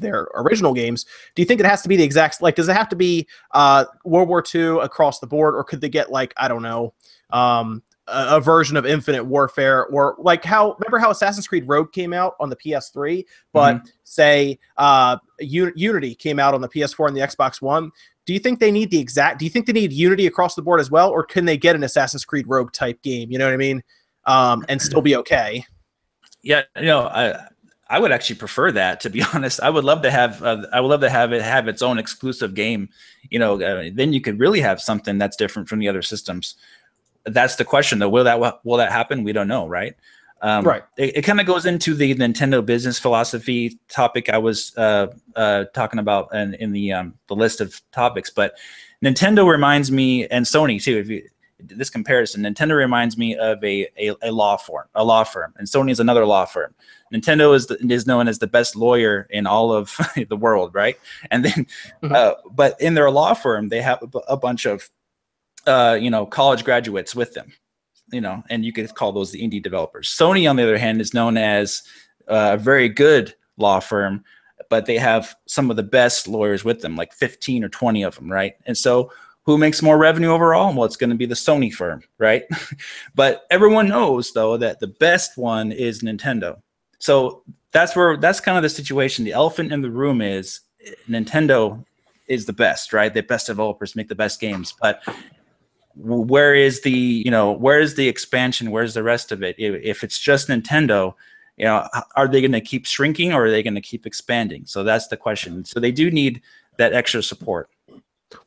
their original games? Do you think it has to be the exact like? Does it have to be uh, World War II across the board, or could they get like I don't know? Um, a, a version of Infinite Warfare, or like how remember how Assassin's Creed Rogue came out on the PS3, but say uh, Unity came out on the PS4 and the Xbox One. Do you think they need the exact? Do you think they need Unity across the board as well, or can they get an Assassin's Creed Rogue type game? You know what I mean? Um, and still be okay. Yeah, you know, I I would actually prefer that to be honest. I would love to have uh, I would love to have it have its own exclusive game. You know, uh, then you could really have something that's different from the other systems. That's the question though. Will that will that happen? We don't know, right? Um, Right. It, it kind of goes into the Nintendo business philosophy topic I was uh, uh, talking about in, in the um, the list of topics. But Nintendo reminds me, and Sony too. If you this comparison, Nintendo reminds me of a, a, a law firm, a law firm, and Sony is another law firm. Nintendo is the, is known as the best lawyer in all of the world, right? And then, Mhm. uh, but in their law firm, they have a, a bunch of, uh, you know, college graduates with them, you know, and you could call those the indie developers. Sony, on the other hand, is known as uh, a very good law firm, but they have some of the best lawyers with them, like 15 or 20 of them, right? And so, who makes more revenue overall? Well, it's going to be the Sony firm, right? but everyone knows though that the best one is Nintendo. So that's where that's kind of the situation. The elephant in the room is Nintendo is the best, right? The best developers make the best games, but where is the you know where is the expansion? Where's the rest of it? If it's just Nintendo, you know, are they going to keep shrinking or are they going to keep expanding? So that's the question. So they do need that extra support.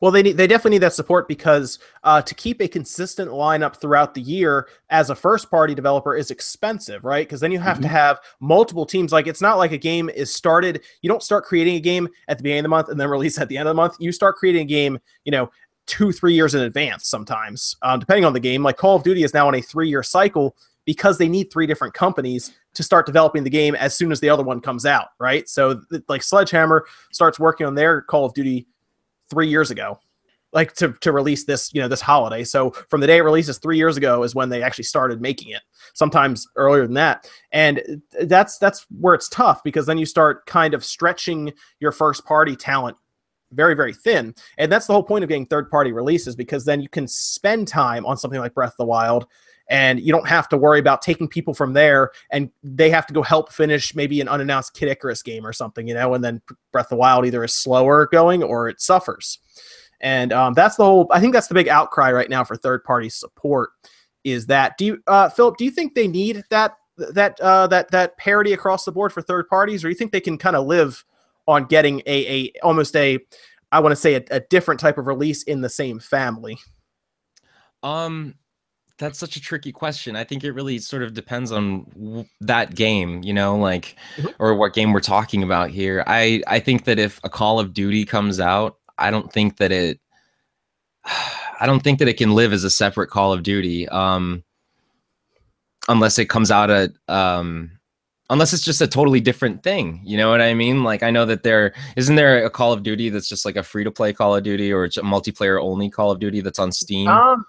Well, they need they definitely need that support because uh, to keep a consistent lineup throughout the year as a first party developer is expensive, right? Because then you have to have multiple teams. Like it's not like a game is started. You don't start creating a game at the beginning of the month and then release at the end of the month. You start creating a game, you know, two three years in advance sometimes, um, depending on the game. Like Call of Duty is now on a three year cycle because they need three different companies to start developing the game as soon as the other one comes out, right? So like Sledgehammer starts working on their Call of Duty three years ago like to, to release this you know this holiday. So from the day it releases three years ago is when they actually started making it sometimes earlier than that. And that's that's where it's tough because then you start kind of stretching your first party talent very very thin. And that's the whole point of getting third party releases because then you can spend time on something like breath of the wild and you don't have to worry about taking people from there and they have to go help finish maybe an unannounced Kid Icarus game or something, you know, and then Breath of the Wild either is slower going or it suffers. And um, that's the whole, I think that's the big outcry right now for third party support is that, do you, uh, Philip, do you think they need that, that, uh, that, that parity across the board for third parties, or you think they can kind of live on getting a, a, almost a, I want to say a, a different type of release in the same family? Um, that's such a tricky question. I think it really sort of depends on w- that game, you know, like Mhm. or what game we're talking about here. I I think that if a Call of Duty comes out, I don't think that it I don't think that it can live as a separate Call of Duty. Um unless it comes out at um unless it's just a totally different thing. You know what I mean? Like I know that there isn't there a Call of Duty that's just like a free to play Call of Duty or it's a multiplayer only Call of Duty that's on Steam. Um,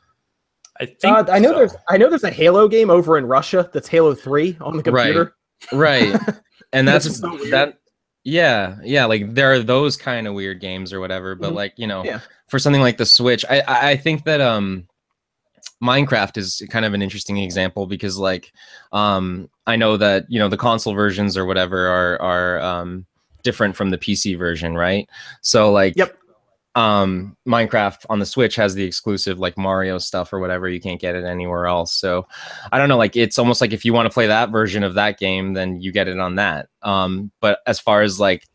I think Uh, I know so. there's I know there's a Halo game over in Russia that's Halo 3 on the computer. right right. and That's so that yeah yeah like there are those kind of weird games or whatever but Mhm. like you know Yeah. for something like the switch I, I i think that um minecraft is kind of an interesting example because like um i know that you know the console versions or whatever are are um different from the pc version right so like Yep. Um minecraft on the switch has the exclusive like mario stuff or whatever you can't get it anywhere else so i don't know like it's almost like if you want to play that version of that game then you get it on that um but as far as like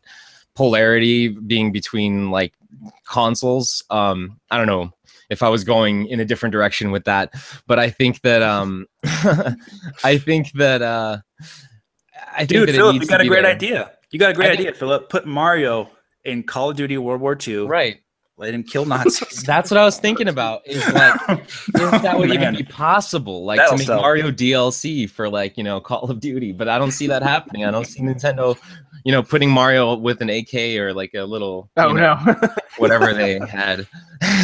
polarity being between like consoles um i don't know if i was going in a different direction with that but i think that um i think that uh i think Dude, that Philip, you got a great there. idea. You got a great think- idea, Philip. Put Mario in Call of Duty World War II. right Let him kill Nazis. that's what i was thinking about is like if that would even be possible like That'll to make sell. mario dlc for like you know call of duty but i don't see that happening i don't see nintendo you know putting mario with an ak or like a little Oh you know, no. whatever they had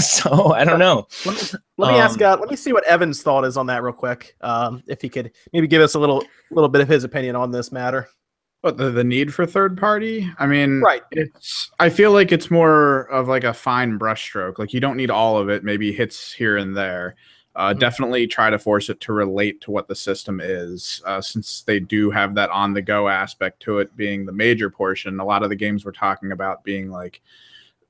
so i don't know let me, let me ask. Um, Uh, let me see what Evan's thought is on that real quick. Um, if he could maybe give us a little little bit of his opinion on this matter. But the, the need for third party, I mean, Right. It's. I feel like it's more of like a fine brushstroke. Like you don't need all of it. Maybe hits here and there. Uh, Mhm. Definitely try to force it to relate to what the system is, uh, since they do have that on the go aspect to it being the major portion. A lot of the games we're talking about being like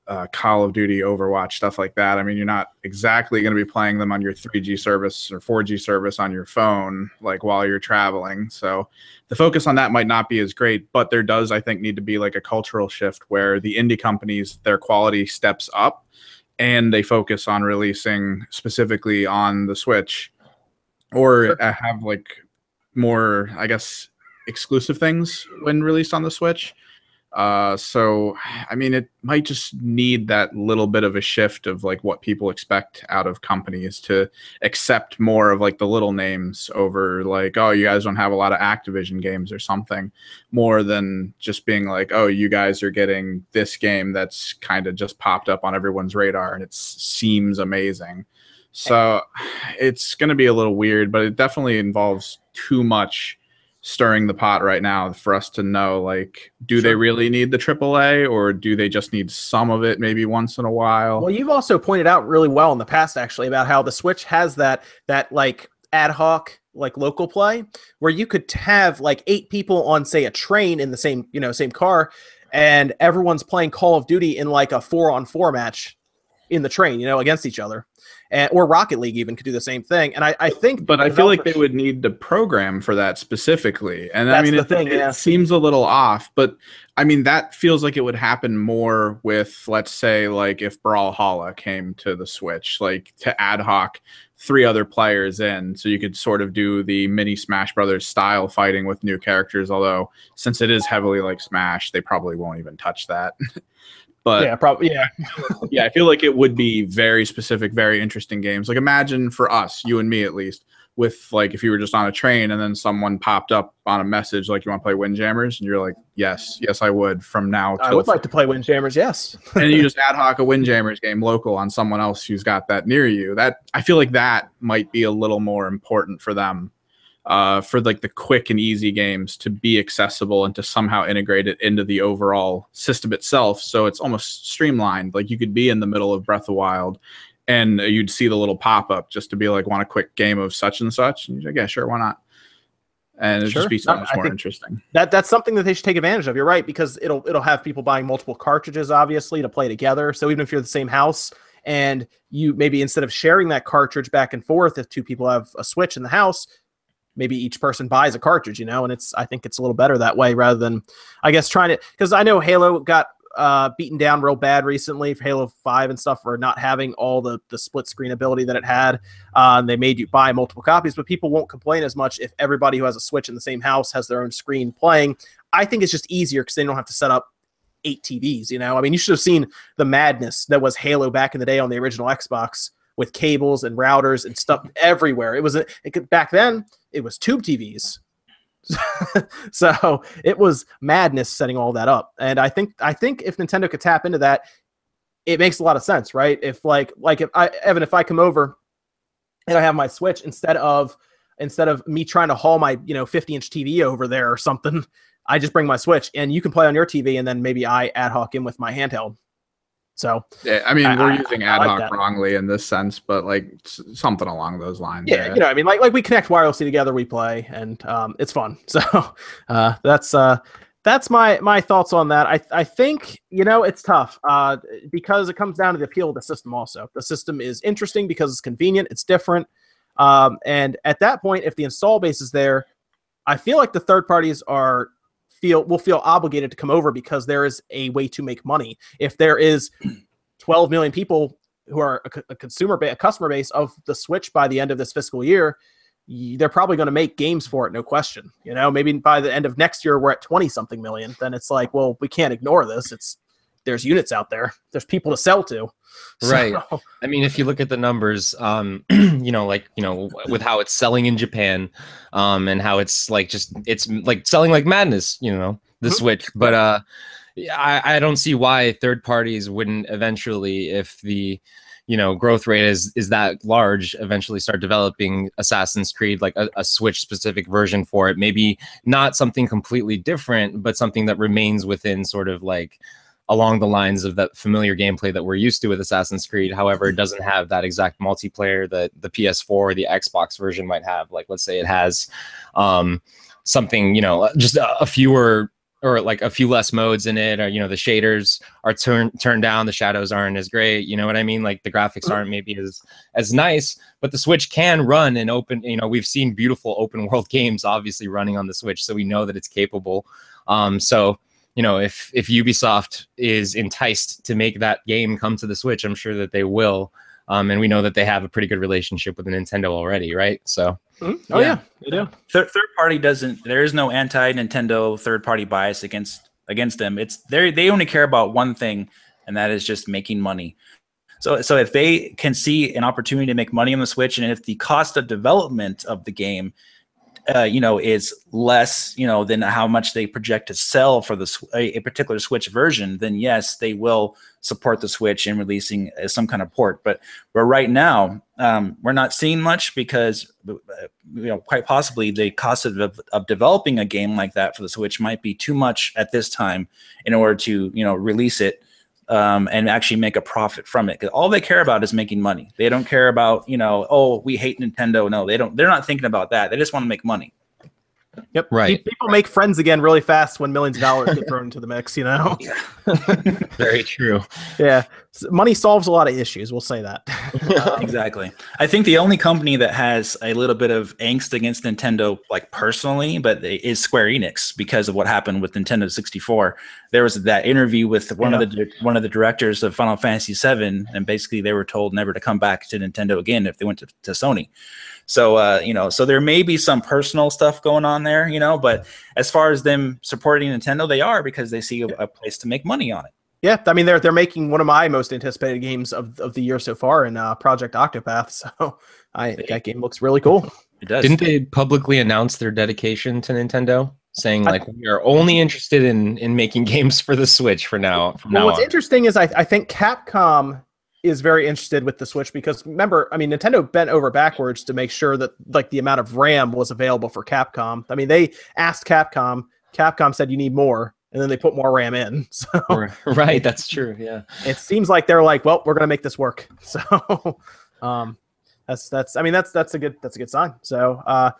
uh, Call of Duty, Overwatch, stuff like that. I mean, you're not exactly going to be playing them on your 3G service or 4G service on your phone, like while you're traveling. So the focus on that might not be as great, but there does, I think, need to be like a cultural shift where the indie companies, their quality steps up and they focus on releasing specifically on the Switch or uh, have like more, I guess, exclusive things when released on the Switch. Uh, so, I mean, it might just need that little bit of a shift of like what people expect out of companies to accept more of like the little names over like, oh, you guys don't have a lot of Activision games or something, more than just being like, oh, you guys are getting this game that's kind of just popped up on everyone's radar and it seems amazing. So it's going to be a little weird, but it definitely involves too much stirring the pot right now for us to know like do they really need the AAA or do they just need some of it maybe once in a while? Well, you've also pointed out really well in the past, actually, about how the Switch has that that like ad hoc like local play where you could have like eight people on say a train in the same you know same car and everyone's playing call of duty in like a four on four match in the train you know against each other and or rocket league even could do the same thing and i, I think but I feel like they would need to program for that specifically. And I mean, the it, thing, it yeah. seems a little off, but I mean, that feels like it would happen more with, let's say, like if Brawlhalla came to the Switch, like to ad hoc three other players in, so you could sort of do the mini Smash Brothers style fighting with new characters. Although, since it is heavily like Smash, they probably won't even touch that. but yeah probably yeah yeah, I feel like it would be very specific, very interesting games. Like imagine for us, you and me at least, with like if you were just on a train and then someone popped up on a message like you want to play Windjammers, and you're like, yes, yes, I would from now i would like to play windjammers yes and you just ad hoc a Windjammers game local on someone else who's got that near you. That I feel like that might be a little more important for them. Uh, for like the quick and easy games to be accessible and to somehow integrate it into the overall system itself, so it's almost streamlined. Like you could be in the middle of Breath of Wild, and you'd see the little pop up just to be like, "Want a quick game of such and such?" And you're like, "Yeah, sure, why not?" And it'd Sure. just be so much I more interesting. that that's something that they should take advantage of. You're right because it'll it'll have people buying multiple cartridges, obviously, to play together. So even if you're the same house and you maybe instead of sharing that cartridge back and forth, if two people have a Switch in the house, maybe each person buys a cartridge, you know. And it's I think it's a little better that way rather than I guess trying to because I know Halo got uh, beaten down real bad recently for Halo Five and stuff for not having all the the split screen ability that it had. Uh, and they made you buy multiple copies, but people won't complain as much if everybody who has a Switch in the same house has their own screen playing. I think it's just easier because they don't have to set up eight TVs. You know, I mean, you should have seen the madness that was Halo back in the day on the original Xbox with cables and routers and stuff everywhere. It was a, it could, back then. It was tube TVs. so it was madness setting all that up. And i think i think if nintendo could tap into that it makes a lot of sense right? If like like if i evan if i come over and i have my switch instead of instead of me trying to haul my you know 50 inch tv over there or something i just bring my switch and you can play on your tv and then maybe i ad hoc in with my handheld so Yeah, I mean, I- we're I- using ad hoc that. wrongly in this sense, but like something along those lines. yeah, you know, I mean, like like we connect wirelessly together, we play, and um, it's fun. So uh, that's uh, that's my my thoughts on that. I I think you know it's tough uh, because it comes down to the appeal of the system. Also, the system is interesting because it's convenient, it's different, um, and at that point, if the install base is there, I feel like the third parties are feel will feel obligated to come over because there is a way to make money. If there is 12 million people who are a, a consumer ba- a customer base of the Switch by the end of this fiscal year, they're probably going to make games for it, no question. You know, maybe by the end of next year we're at 20 something million. Then it's like, well, we can't ignore this. It's there's units out there. There's people to sell to. Right. So. I mean, if you look at the numbers, um, you know, like you know, with how it's selling in Japan, um, and how it's like just it's like selling like madness. You know, the. Switch. But uh, I I don't see why third parties wouldn't eventually, if the you know growth rate is is that large eventually start developing assassin's creed like a, a, switch specific version for it maybe not something completely different but something that remains within sort of like along the lines of that familiar gameplay that we're used to with Assassin's Creed. However, it doesn't have that exact multiplayer that the PS4 or the Xbox version might have. Like, let's say it has um, something, you know, just a, a fewer or like a few less modes in it or you know the shaders are turned turned down the shadows aren't as great you know what i mean like the graphics mm-hmm. aren't maybe as as nice but the switch can run and open you know we've seen beautiful open world games obviously running on the switch so we know that it's capable um so you know if if ubisoft is enticed to make that game come to the switch i'm sure that they will um, and we know that they have a pretty good relationship with Nintendo already, right? So, mm-hmm. oh yeah, yeah they do. Third, third party doesn't. There is no anti Nintendo third party bias against against them. It's they they only care about one thing, and that is just making money. So, so if they can see an opportunity to make money on the Switch, and if the cost of development of the game uh, you know, is less, you know, than how much they project to sell for the a, particular Switch version, then yes, they will support the Switch in releasing uh, some kind of port. But but right now, um, we're not seeing much because, uh, you know, quite possibly the cost of, of developing a game like that for the Switch might be too much at this time in order to, you know, release it um, and actually make a profit from it. All they care about is making money. They don't care about you know, oh, we hate Nintendo. No, they don't. They're not thinking about that. They just want to make money. Yep. Right. People make friends again really fast when millions of dollars get thrown into the mix, you know? Very true. Yeah. Money solves a lot of issues. We'll say that. um, exactly. I think the only company that has a little bit of angst against Nintendo, like personally, but is Square Enix because of what happened with Nintendo 64. There was that interview with one yeah. of the one of the directors of Final Fantasy VII, and basically they were told never to come back to Nintendo again if they went to, to Sony. So uh, you know, so there may be some personal stuff going on there, you know, but as far as them supporting Nintendo, they are because they see a, a place to make money on it. Yeah, I mean they're they're making one of my most anticipated games of, of the year so far in uh, Project Octopath. So I think that game looks really cool. It does. Didn't they publicly announce their dedication to Nintendo? saying like I, we are only interested in in making games for the Switch for now. From well, now what's on. interesting is I, I think Capcom is very interested with the Switch because remember, I mean, Nintendo bent over backwards to make sure that like the amount of RAM was available for Capcom. I mean, they asked Capcom, Capcom said you need more, and then they put more RAM in. So right, that's true. Yeah, it seems like they're like, well, we're gonna make this work. So, um, that's that's I mean that's that's a good that's a good sign. So, uh,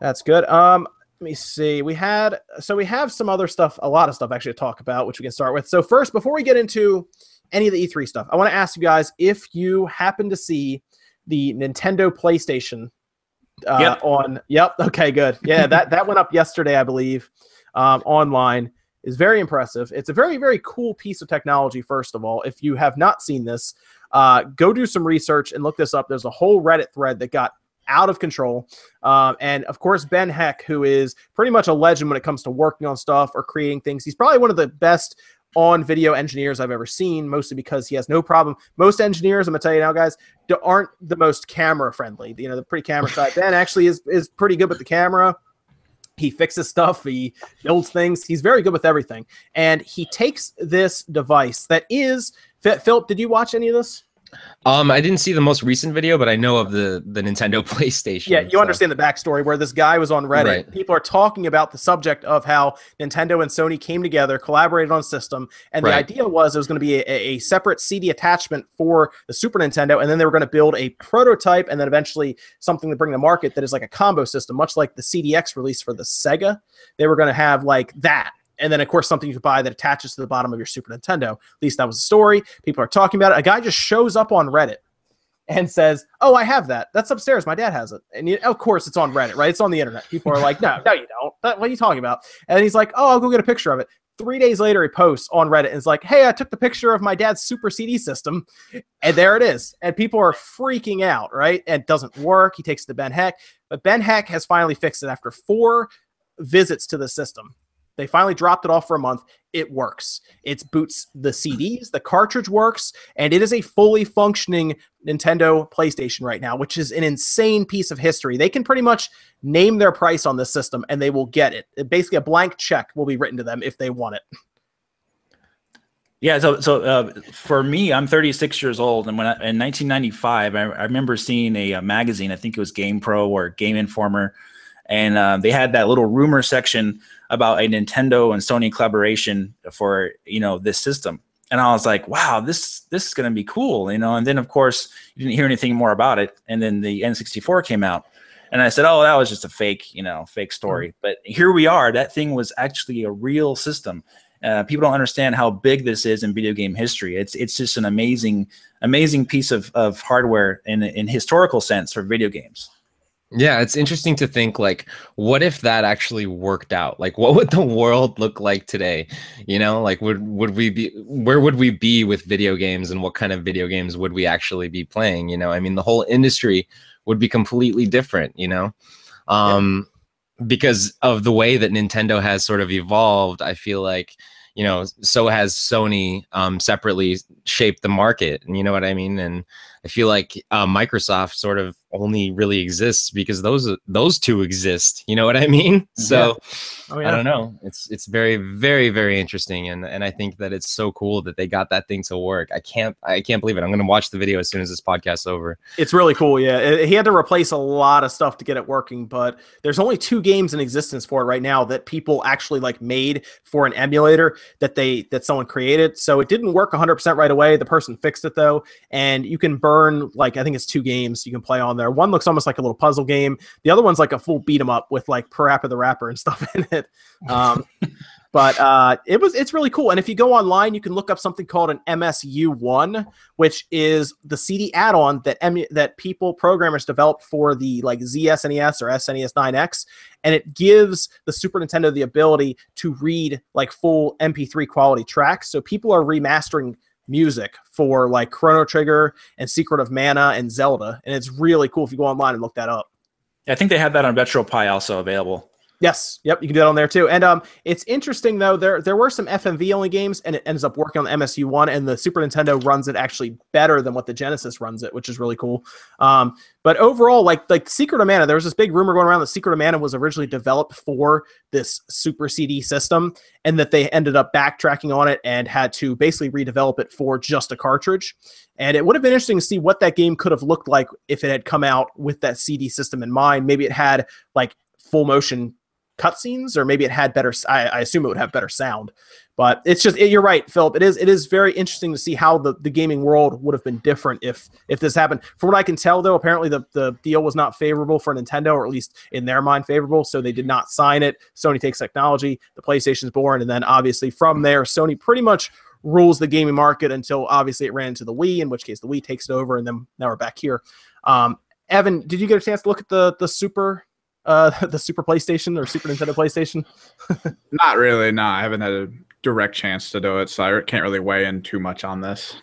that's good. Um, let me see. We had so we have some other stuff, a lot of stuff actually to talk about, which we can start with. So first, before we get into any of the E3 stuff. I want to ask you guys if you happen to see the Nintendo PlayStation uh, yep. on. Yep. Okay. Good. Yeah. that that went up yesterday, I believe, um, online. Is very impressive. It's a very very cool piece of technology. First of all, if you have not seen this, uh, go do some research and look this up. There's a whole Reddit thread that got out of control. Um, and of course, Ben Heck, who is pretty much a legend when it comes to working on stuff or creating things. He's probably one of the best on video engineers I've ever seen, mostly because he has no problem. Most engineers, I'm gonna tell you now, guys, aren't the most camera friendly. You know, the pretty camera side. Ben actually is is pretty good with the camera. He fixes stuff. He builds things. He's very good with everything. And he takes this device that is. Philip, did you watch any of this? Um, I didn't see the most recent video, but I know of the the Nintendo PlayStation. Yeah, you so. understand the backstory where this guy was on Reddit. Right. People are talking about the subject of how Nintendo and Sony came together, collaborated on a system, and right. the idea was it was going to be a, a, separate CD attachment for the Super Nintendo, and then they were going to build a prototype, and then eventually something to bring to market that is like a combo system, much like the CDX release for the Sega. They were going to have like that and then of course something you could buy that attaches to the bottom of your Super Nintendo. At least that was the story. People are talking about it. A guy just shows up on Reddit and says, "Oh, I have that. That's upstairs. My dad has it." And you, of course, it's on Reddit, right? It's on the internet. People are like, "No, no, you don't. That, what are you talking about?" And he's like, "Oh, I'll go get a picture of it." Three days later, he posts on Reddit and is like, "Hey, I took the picture of my dad's Super CD system, and there it is." And people are freaking out, right? And it doesn't work. He takes it to Ben Heck, but Ben Heck has finally fixed it after four visits to the system. They finally dropped it off for a month. It works. It boots the CDs, the cartridge works, and it is a fully functioning Nintendo PlayStation right now, which is an insane piece of history. They can pretty much name their price on this system and they will get it. Basically, a blank check will be written to them if they want it. Yeah, so so uh, for me, I'm 36 years old, and when I, in 1995, I, I remember seeing a, a, magazine. I think it was Game Pro or Game Informer, and uh, they had that little rumor section about a Nintendo and Sony collaboration for you know this system. And I was like, wow, this this is going to be cool, you know. And then of course you didn't hear anything more about it. And then the N64 came out, and I said, oh, that was just a fake, you know, fake story. Mm-hmm. But here we are. That thing was actually a real system. Uh, people don't understand how big this is in video game history. It's it's just an amazing amazing piece of, of hardware in in historical sense for video games. Yeah, it's interesting to think like what if that actually worked out? Like what would the world look like today? You know, like would would we be where would we be with video games and what kind of video games would we actually be playing, you know? I mean, the whole industry would be completely different, you know? Um yeah. because of the way that Nintendo has sort of evolved, I feel like you know, so has Sony um, separately shaped the market, and you know what I mean. And I feel like uh, Microsoft sort of only really exists because those those two exist. You know what I mean? So yeah. Oh, yeah. I don't know. It's it's very very very interesting, and and I think that it's so cool that they got that thing to work. I can't I can't believe it. I'm gonna watch the video as soon as this podcast's over. It's really cool. Yeah, he had to replace a lot of stuff to get it working, but there's only two games in existence for it right now that people actually like made for an emulator that they that someone created. So it didn't work 100 percent right away. The person fixed it though, and you can burn burn like I think it's two games you can play on there. One looks almost like a little puzzle game. The other one's like a full beat 'em up with like Parappa the Rapper and stuff in it. Um, but uh, it was it's really cool. And if you go online, you can look up something called an MSU one, which is the CD add-on that emu- that people programmers developed for the like ZSNES or SNES 9X, and it gives the Super Nintendo the ability to read like full MP3 quality tracks. So people are remastering music for like Chrono Trigger and Secret of Mana and Zelda, and it's really cool if you go online and look that up. I think they have that on RetroPie also available. Yes, yep, you can do that on there too. And um, it's interesting though. There there were some FMV only games, and it ends up working on the MSU one, and the Super Nintendo runs it actually better than what the Genesis runs it, which is really cool. Um, but overall, like like Secret of Mana, there was this big rumor going around that Secret of Mana was originally developed for this Super CD system, and that they ended up backtracking on it and had to basically redevelop it for just a cartridge. And it would have been interesting to see what that game could have looked like if it had come out with that CD system in mind. Maybe it had like full motion cutscenes, or maybe it had better. I, I, assume it would have better sound, but it's just it, you're right, Philip. It is it is very interesting to see how the, the gaming world would have been different if if this happened. From what I can tell, though, apparently the the deal was not favorable for Nintendo, or at least in their mind favorable, so they did not sign it. Sony takes technology, the PlayStation's born, and then obviously from there, Sony pretty much rules the gaming market until obviously it ran into the Wii, in which case the Wii takes it over, and then now we're back here. Um, Evan, did you get a chance to look at the the Super uh, the Super PlayStation or Super Nintendo PlayStation? Not really. No, I haven't had a direct chance to do it, so I can't really weigh in too much on this.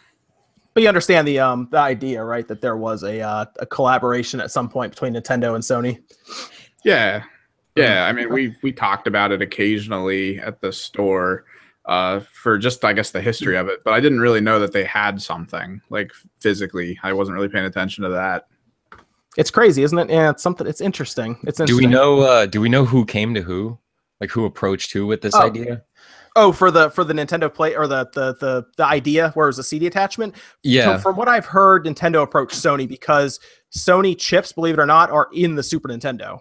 But you understand the um the idea, right? That there was a uh, a collaboration at some point between Nintendo and Sony. Yeah, yeah. I mean, we we talked about it occasionally at the store uh, for just I guess the history of it, but I didn't really know that they had something like physically. I wasn't really paying attention to that. It's crazy, isn't it? Yeah, it's something. It's interesting. It's interesting. Do we know? Uh, do we know who came to who? Like who approached who with this oh. idea? Oh, for the for the Nintendo Play or the the the the idea where it was a CD attachment. Yeah. So from what I've heard, Nintendo approached Sony because Sony chips, believe it or not, are in the Super Nintendo.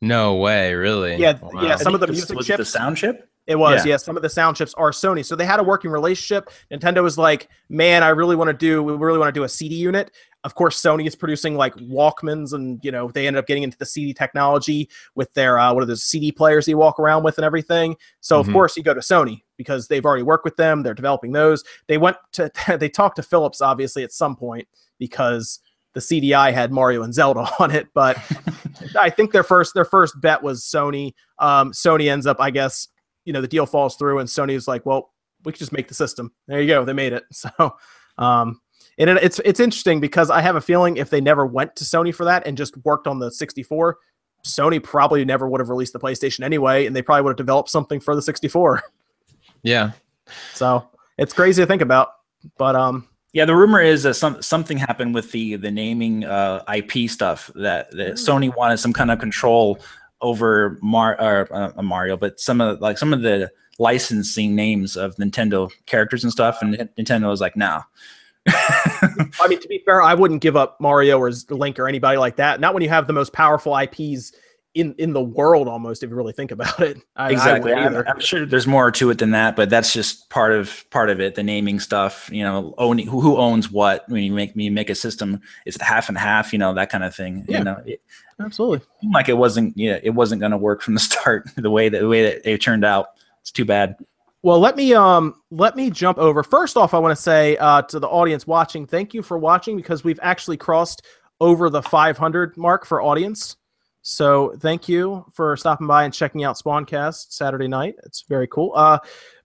No way, really? Yeah, wow. yeah. Some of the music was chips, the sound chip. It was, yeah. yeah. Some of the sound chips are Sony, so they had a working relationship. Nintendo was like, "Man, I really want to do. We really want to do a CD unit. Of course, Sony is producing like Walkmans, and you know they ended up getting into the CD technology with their uh, what are those CD players you walk around with and everything. So Mhm. of course you go to Sony because they've already worked with them. They're developing those. They went to they talked to Philips obviously at some point because the CDI had Mario and Zelda on it, but I think their first their first bet was Sony. Um, Sony ends up, I guess, you know, the deal falls through, and Sony was like, "Well, we could just make the system." There you go, they made it. So, um, and it, it's it's interesting because I have a feeling if they never went to Sony for that and just worked on the 64, Sony probably never would have released the PlayStation anyway, and they probably would have developed something for the 64. Yeah. So it's crazy to think about, but um, Yeah, the rumor is that some something happened with the the naming uh, IP stuff that, that Sony wanted some kind of control over Mar or uh, Mario, but some of like some of the licensing names of Nintendo characters and stuff, and Nintendo was like, no. I mean, to be fair, I wouldn't give up Mario or Link or anybody like that. Not when you have the most powerful IPs in in the world, almost. If you really think about it, I, exactly. I I'm. I'm sure there's more to it than that, but that's just part of part of it. The naming stuff, you know, owning who, who owns what. When you make me make a system, is it half and half? You know, that kind of thing. Yeah. You know, it Absolutely. seemed like it wasn't. Yeah, it wasn't going to work from the start. The way that the way that it turned out, it's too bad. Well, let me um let me jump over. First off, I want to say uh, to the audience watching, thank you for watching because we've actually crossed over the 500 mark for audience. So thank you for stopping by and checking out Spawncast Saturday night. It's very cool. Uh,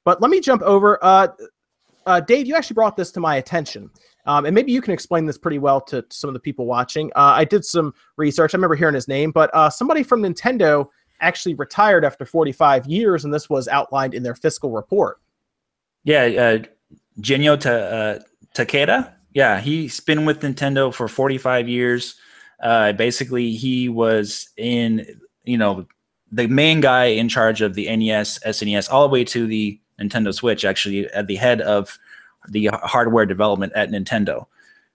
but let me jump over. Uh, uh, Dave, you actually brought this to my attention. Um, and maybe you can explain this pretty well to, to some of the people watching. Uh, I did some research. I remember hearing his name, but uh, somebody from Nintendo actually retired after 45 years, and this was outlined in their fiscal report. Yeah, uh, Genyo Ta- uh, Takeda. Yeah, he's been with Nintendo for 45 years. Uh, basically, he was in, you know, the main guy in charge of the NES, SNES, all the way to the Nintendo Switch. Actually, at the head of the hardware development at Nintendo.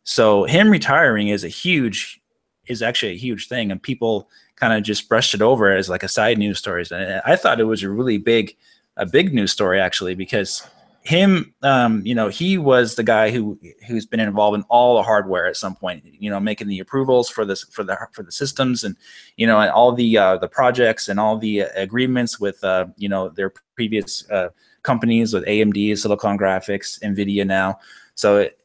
So him retiring is a huge, is actually a huge thing, and people kind of just brushed it over as like a side news story. And I thought it was a really big, a big news story actually because him um, you know he was the guy who who's been involved in all the hardware at some point you know making the approvals for this for the for the systems and you know and all the uh, the projects and all the uh, agreements with uh, you know their previous uh, companies with AMD Silicon Graphics Nvidia now. So it,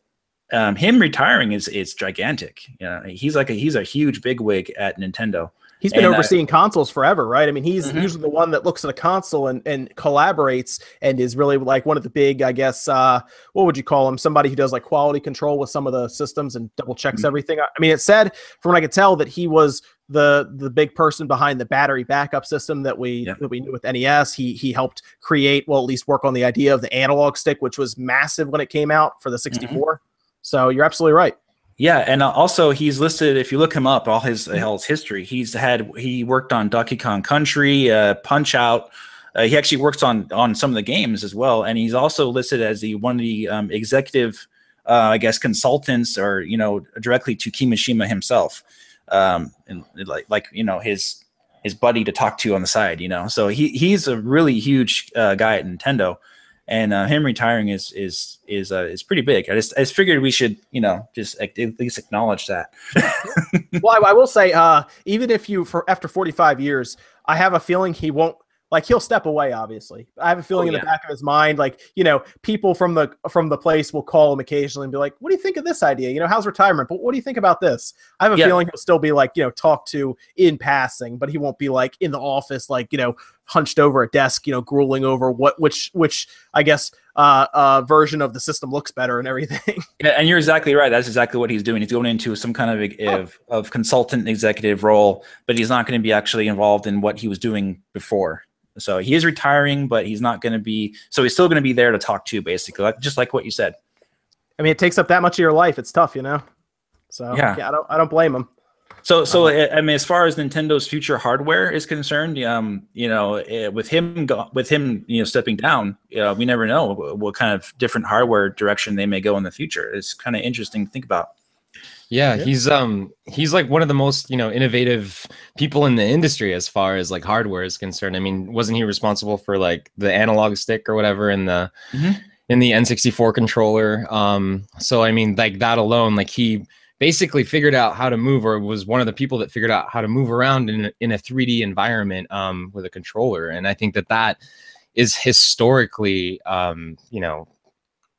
um, him retiring is is gigantic. You know he's like a he's a huge bigwig at Nintendo He's been And, overseeing consoles forever, right? I mean, he's Mhm. usually the one that looks at a console and, and collaborates and is really like one of the big, I guess, uh, what would you call him? Somebody who does like quality control with some of the systems and double checks Mhm. everything. I I mean, it said from what I could tell that he was the the big person behind the battery backup system that we Yeah. that we knew with NES. He he helped create, well, at least work on the idea of the analog stick, which was massive when it came out for the 64. So you're absolutely right. Yeah, and uh, also he's listed. If you look him up, all his all his history, he's had he worked on Donkey Kong Country, uh, Punch Out. Uh, he actually works on on some of the games as well, and he's also listed as the one of the um, executive, uh, I guess, consultants or you know directly to Kimishima himself, um, and like like you know his his buddy to talk to on the side. You know, so he he's a really huge uh, guy at Nintendo and uh, him retiring is is is uh, is pretty big. I just I just figured we should you know just at least acknowledge that. well, I, I will say, uh, even if you for after 45 years, I have a feeling he won't like he'll step away. Obviously, I have a feeling Oh, in yeah. the back of his mind, like you know, people from the from the place will call him occasionally and be like, "What do you think of this idea? You know, how's retirement? But what do you think about this?" I have a Yeah. feeling he'll still be like you know talked to in passing, but he won't be like in the office, like you know, hunched over a desk, you know, grueling over what which which I guess uh, uh version of the system looks better and everything. Yeah, and you're exactly right. That's exactly what he's doing. He's going into some kind of of, of consultant executive role, but he's not going to be actually involved in what he was doing before. So he is retiring, but he's not going to be. So he's still going to be there to talk to, basically, like, just like what you said. I mean, it takes up that much of your life. It's tough, you know. So Yeah. yeah, I don't I don't blame him. So, so Uh-huh. I mean, as far as Nintendo's future hardware is concerned, um, you know, eh, with him, go- with him, you know, stepping down, uh, we never know what kind of different hardware direction they may go in the future. It's kind of interesting to think about. Yeah, Yeah. he's um he's like one of the most, you know, innovative people in the industry as far as like hardware is concerned. I mean, wasn't he responsible for like the analog stick or whatever in the Mhm. in the N64 controller? Um so I mean, like that alone, like he basically figured out how to move, or was one of the people that figured out how to move around in a, in a 3D environment um, with a controller. And I think that that is historically, um, you know,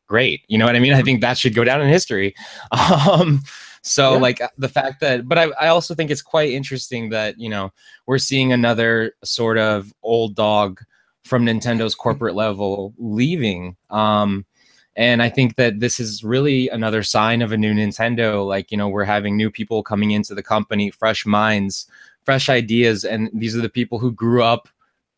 great. You know what I mean? I think that should go down in history. Um, so yeah. like the fact that, but I, I also think it's quite interesting that, you know, we're seeing another sort of old dog from Nintendo's corporate level leaving. Um, and I think that this is really another sign of a new Nintendo. Like, you know, we're having new people coming into the company, fresh minds, fresh ideas. And these are the people who grew up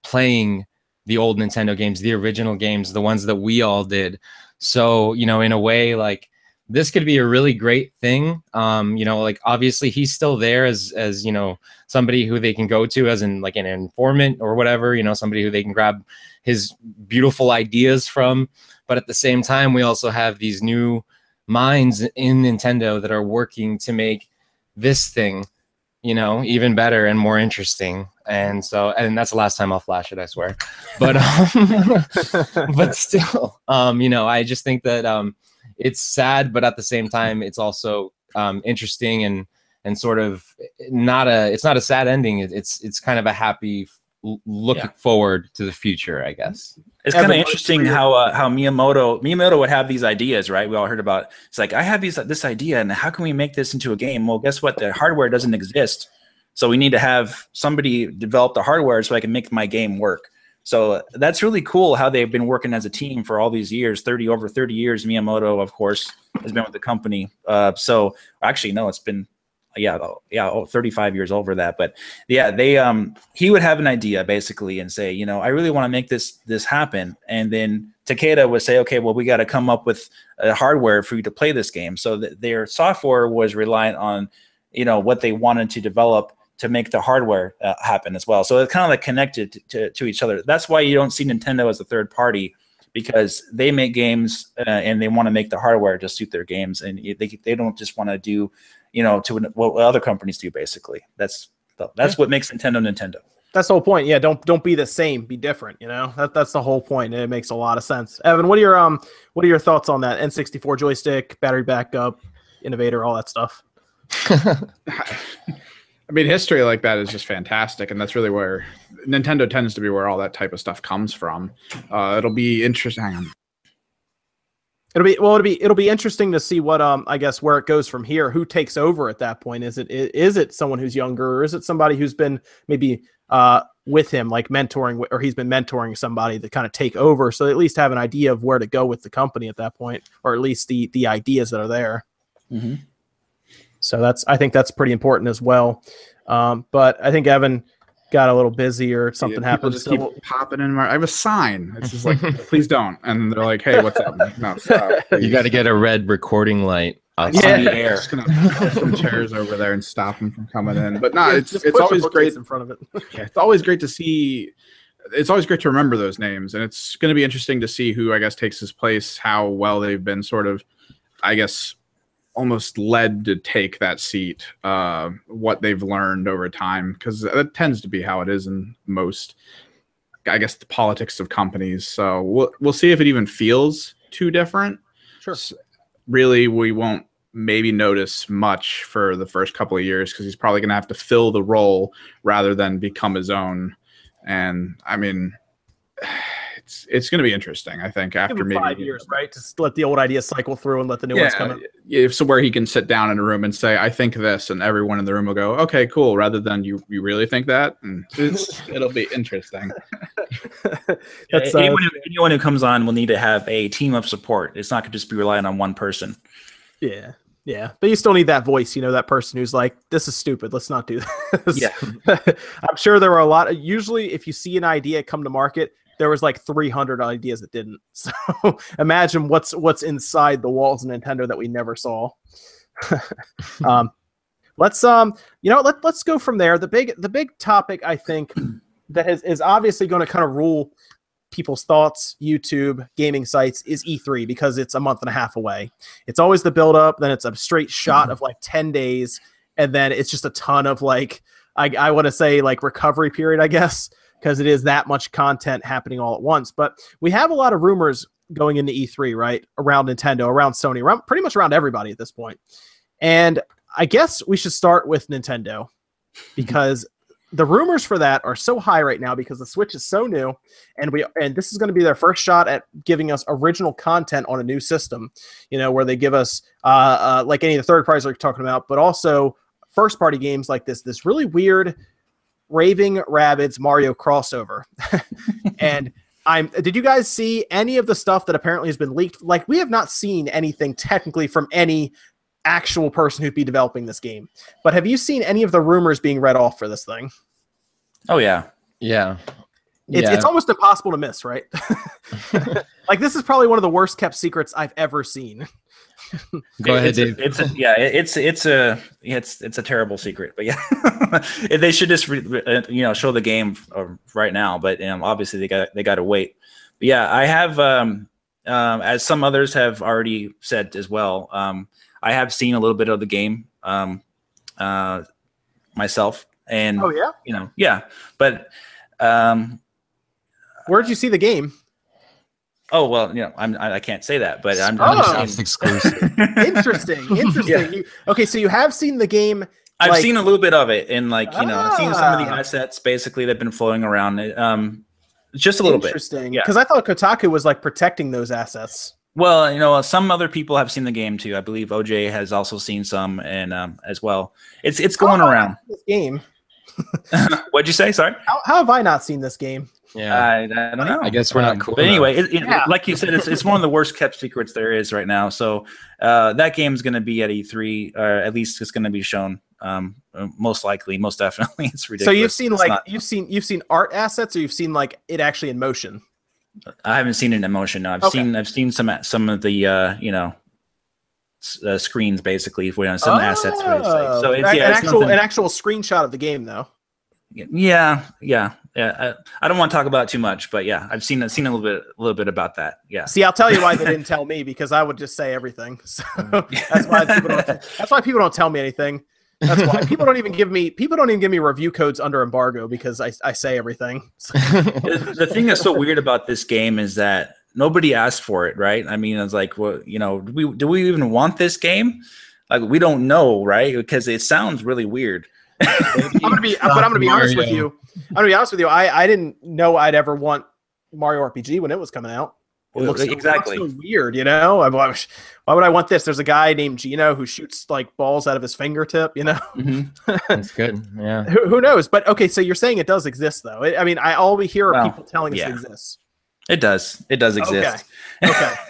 playing the old Nintendo games, the original games, the ones that we all did. So, you know, in a way, like this could be a really great thing. Um, you know, like obviously he's still there as as you know somebody who they can go to as in like an informant or whatever. You know, somebody who they can grab his beautiful ideas from. But at the same time, we also have these new minds in Nintendo that are working to make this thing, you know, even better and more interesting. And so, and that's the last time I'll flash it, I swear. But, um, but still, um, you know, I just think that um, it's sad, but at the same time, it's also um, interesting and and sort of not a it's not a sad ending. It's it's kind of a happy looking yeah. forward to the future, I guess. It's kind of interesting how uh, how Miyamoto Miyamoto would have these ideas, right? We all heard about. It's like I have these this idea, and how can we make this into a game? Well, guess what? The hardware doesn't exist, so we need to have somebody develop the hardware so I can make my game work. So that's really cool how they've been working as a team for all these years 30 over 30 years. Miyamoto, of course, has been with the company. Uh, so actually, no, it's been yeah, yeah, oh, 35 years over that. But yeah, they um he would have an idea basically and say, you know, I really want to make this this happen. And then Takeda would say, okay, well, we got to come up with a hardware for you to play this game. So th- their software was reliant on, you know, what they wanted to develop to make the hardware uh, happen as well. So it's kind of like connected to, to, to, each other. That's why you don't see Nintendo as a third party because they make games uh, and they want to make the hardware to suit their games, and they they don't just want to do, you know, to what other companies do. Basically, that's that's yeah. what makes Nintendo Nintendo. That's the whole point. Yeah, don't don't be the same, be different. You know, that, that's the whole point, and it makes a lot of sense. Evan, what are your um, what are your thoughts on that N64 joystick, battery backup, innovator, all that stuff? I mean, history like that is just fantastic, and that's really where Nintendo tends to be where all that type of stuff comes from. Uh, it'll be interesting. It'll be well. It'll be it'll be interesting to see what um I guess where it goes from here. Who takes over at that point? Is it is it someone who's younger, or is it somebody who's been maybe uh with him, like mentoring, or he's been mentoring somebody to kind of take over, so at least have an idea of where to go with the company at that point, or at least the the ideas that are there. Mm-hmm. So that's I think that's pretty important as well. Um, but I think Evan got a little busy or something yeah, happened. Just so keep we'll, popping in. My, I have a sign. It's just like, please don't. And they're like, hey, what's up? No, stop. You got to get a red recording light. Yeah, the air. just gonna put some chairs over there and stop them from coming in. But no, it's it's always great in front of it. yeah, it's always great to see. It's always great to remember those names, and it's going to be interesting to see who I guess takes his place, how well they've been sort of, I guess, almost led to take that seat uh, what they've learned over time because that tends to be how it is in most i guess the politics of companies. So we'll, we'll see if it even feels too different. Sure. Really we won't maybe notice much for the first couple of years because he's probably going to have to fill the role rather than become his own. And i mean it's it's going to be interesting. I think after maybe five years, right? Just let the old ideas cycle through and let the new yeah, ones come in. Yeah, so where he can sit down in a room and say, "I think this," and everyone in the room will go, "Okay, cool." Rather than you, you really think that, and it'll be interesting. That's, uh, anyone, who, anyone who comes on will need to have a team of support. It's not going to just be relying on one person. Yeah. Yeah, but you still need that voice, you know, that person who's like, "This is stupid. Let's not do this." Yeah, I'm sure there were a lot. Of, usually, if you see an idea come to market, there was like 300 ideas that didn't. So imagine what's what's inside the walls of Nintendo that we never saw. um, let's um, you know, let let's go from there. The big the big topic I think that is is obviously going to kind of rule people's thoughts, YouTube, gaming sites is E3 because it's a month and a half away. It's always the build up, then it's a straight shot of like 10 days, and then it's just a ton of like I, I want to say like recovery period, I guess because it is that much content happening all at once. But we have a lot of rumors going into E3, right? Around Nintendo, around Sony, around pretty much around everybody at this point. And I guess we should start with Nintendo because the rumors for that are so high right now because the Switch is so new, and we and this is going to be their first shot at giving us original content on a new system. You know, where they give us uh, uh like any of the third parties like you're talking about, but also first party games like this. This really weird Raving Rabbids Mario crossover, and. I'm. Did you guys see any of the stuff that apparently has been leaked? Like we have not seen anything technically from any actual person who'd be developing this game. But have you seen any of the rumors being read off for this thing? Oh yeah, Yeah. It's, yeah. it's almost impossible to miss, right? like this is probably one of the worst kept secrets I've ever seen. Go ahead, it's a- Dave. it's a, yeah, it's it's a it's it's a terrible secret, but yeah, they should just re, re- uh, you know show the game uh, right now. But um, obviously they got they got to wait. But yeah, I have um, um, as some others have already said as well. Um, I have seen a little bit of the game um, uh, myself, and Oh yeah, you know yeah, but where did you see the game? oh well, you know I'm I, I can't say that, but I'm, Oh. I'm just Microsoft's exclusive. Interesting, interesting. Yeah. You, okay, so you have seen the game. I've like- seen a little bit of it, and like you know, I've seen some of the Ah. assets basically that've been floating around. Um, just a little bit. Interesting, yeah. because I thought Kotaku was like protecting those assets. Well, you know, some other people have seen the game too. I believe OJ has also seen some, and um, as well, it's it's going How have I around. This game. What'd you say? Sorry, How, how have I not seen this game? Yeah. I, I don't know. I guess we're not Um, cool But anyway, it, it- Yeah. like you said, it's it's one of the worst kept secrets there is right now. So uh, that game's going to be at E3, or at least it's going to be shown. Um, uh, most likely, most definitely, it's ridiculous. So you've seen It's like not- you've seen you've seen art assets, or you've seen like it actually in motion. I haven't seen it in motion. No, I've Okay. seen I've seen some some of the uh, you know uh, screens basically for you know, some assets. For. So Oh, it's an, yeah, an it's actual nothing- an actual screenshot of the game though. yeah, yeah, yeah. I, I don't want to talk about it too much, but yeah, I've seen seen a little bit a little bit about that. Yeah. See, I'll tell you why they didn't tell me because I would just say everything. So mm. that's why people don't. That's why people don't tell me anything. That's why people don't even give me people don't even give me review codes under embargo because I, I say everything. So- the, the thing that's so weird about this game is that nobody asked for it, right? I mean, it's like, well, you know, do we do we even want this game? Like, we don't know, right? Because it sounds really weird. I'm gonna be, but I'm gonna be honest with you. I'm gonna be honest with you. I I didn't know I'd ever want Mario RPG when it was coming out. It looks it looks exactly. so weird, you know. I, why why would I want this? There's a guy named Geno who shoots like balls out of his fingertip, you know. Mhm. That's good. Yeah. who, who knows? But okay, so you're saying it does exist, though. I I mean, I all we hear are Well, people telling us yeah. it exists. It does. It does exist. Okay.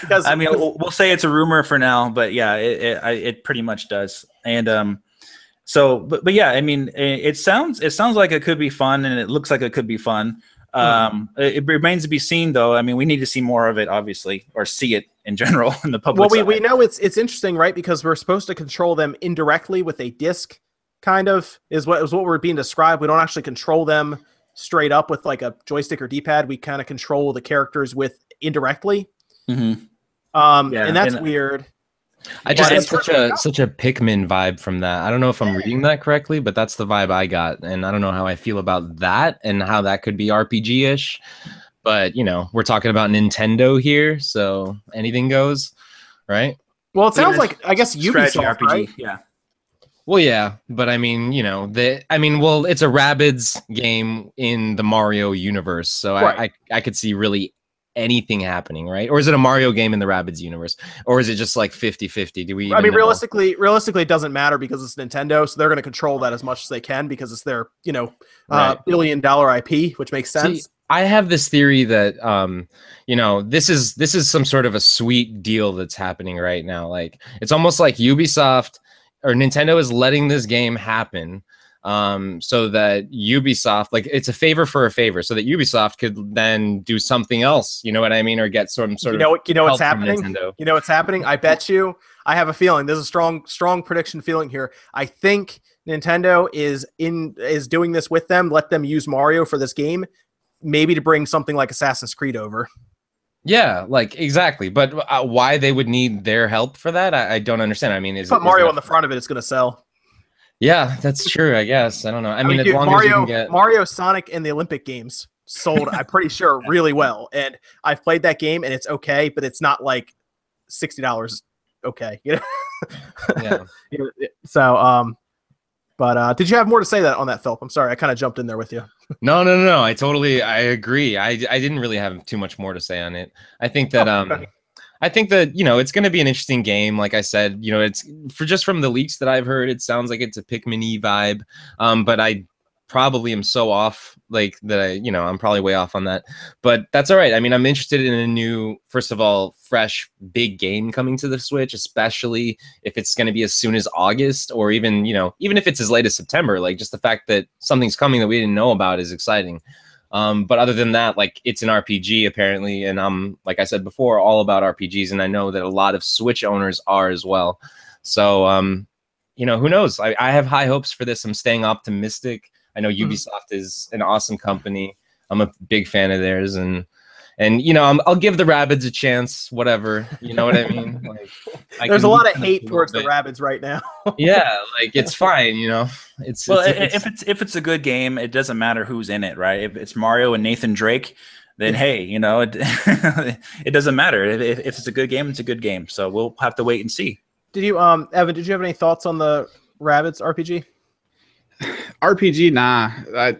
Because I mean, we'll, we'll say it's a rumor for now, but yeah, it it, I, it pretty much does. And um, so but but yeah, I mean, it, it sounds it sounds like it could be fun, and it looks like it could be fun. Um, it, it remains to be seen, though. I mean, we need to see more of it, obviously, or see it in general in the public. well, we, side. we know it's it's interesting, right? Because we're supposed to control them indirectly with a disc, kind of is what is what we're being described. We don't actually control them straight up with like a joystick or D-pad. We kind of control the characters with indirectly. Mhm. Um, Yeah, and that's and- weird. I just But get such a such a Pikmin vibe from that. I don't know if I'm reading that correctly, but that's the vibe I got, and I don't know how I feel about that and how that could be RPG ish. But you know, we're talking about Nintendo here, so anything goes, right? Well, it sounds Yeah, like I guess Strategy Ubisoft, RPG. right? Yeah. Well, yeah, but I mean, you know, the I mean, well, it's a Rabbids game in the Mario universe, so I, I I could see really anything happening, right? Or is it a Mario game in the Rabbids universe, or is it just like 50-50? Do we? I mean, know? realistically, realistically, it doesn't matter because it's Nintendo, so they're going to control that as much as they can because it's their, you know, uh, Right. billion dollar IP, which makes See, sense. I have this theory that um, you know, this is this is some sort of a sweet deal that's happening right now. Like it's almost like Ubisoft or Nintendo is letting this game happen um so that Ubisoft like it's a favor for a favor so that Ubisoft could then do something else, you know what I mean, or get some sort you of know what? You know what's happening? Nintendo. You know what's happening? I bet you. I have a feeling. There's a strong, strong prediction feeling here. I think Nintendo is in is doing this with them. Let them use Mario for this game, maybe to bring something like Assassin's Creed over. Yeah, like exactly. But uh, why they would need their help for that, I, I don't understand. I mean, is Put Mario on the front of it. It's going to sell. Yeah, that's true. I guess I don't know. I, mean, as dude, long Mario, as you can get Mario, Sonic, and the Olympic Games sold. I'm pretty sure really well, and I've played that game, and it's okay, but it's not like sixty dollars. Okay, you know. Yeah. so, um, but uh, did you have more to say that on that, Philip? I'm sorry, I kind of jumped in there with you. No, no, no, no. I totally I agree. I I didn't really have too much more to say on it. I think that Oh, um okay. I think that you know it's going to be an interesting game. Like I said, you know, it's for just from the leaks that I've heard, it sounds like it's a Pikmin vibe. Um, but I probably am so off, like that. I, you know, I'm probably way off on that. But that's all right. I mean, I'm interested in a new, first of all, fresh big game coming to the Switch, especially if it's going to be as soon as August, or even you know, even if it's as late as September. Like just the fact that something's coming that we didn't know about is exciting. Um, but other than that, like it's an RPG apparently, and I'm like I said before, all about RPGs, and I know that a lot of Switch owners are as well. So, um, you know, who knows? I, I have high hopes for this. I'm staying optimistic. I know Mhm. Ubisoft is an awesome company. I'm a big fan of theirs, and and you know, I'm, I'll give the Rabbids a chance. Whatever, you know what I mean? Like, I There's a lot of hate a towards the Rabbids right now. Yeah, like it's fine. You know, it's Well, it's, i- it's- if it's if it's a good game, it doesn't matter who's in it, right? If it's Mario and Nathan Drake, then hey, you know, it, it doesn't matter. If, if if it's a good game, it's a good game. So we'll have to wait and see. Did you, um, Evan? Did you have any thoughts on the Rabbids RPG? RPG, nah. I,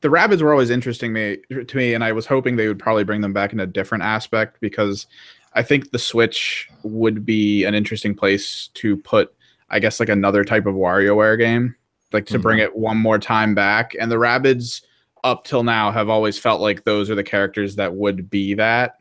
the Rabbids were always interesting me to me, and I was hoping they would probably bring them back in a different aspect because I think the Switch would be an interesting place to put, I guess, like another type of WarioWare game, like to bring mm-hmm. it one more time back. And the Rabbids, up till now, have always felt like those are the characters that would be that.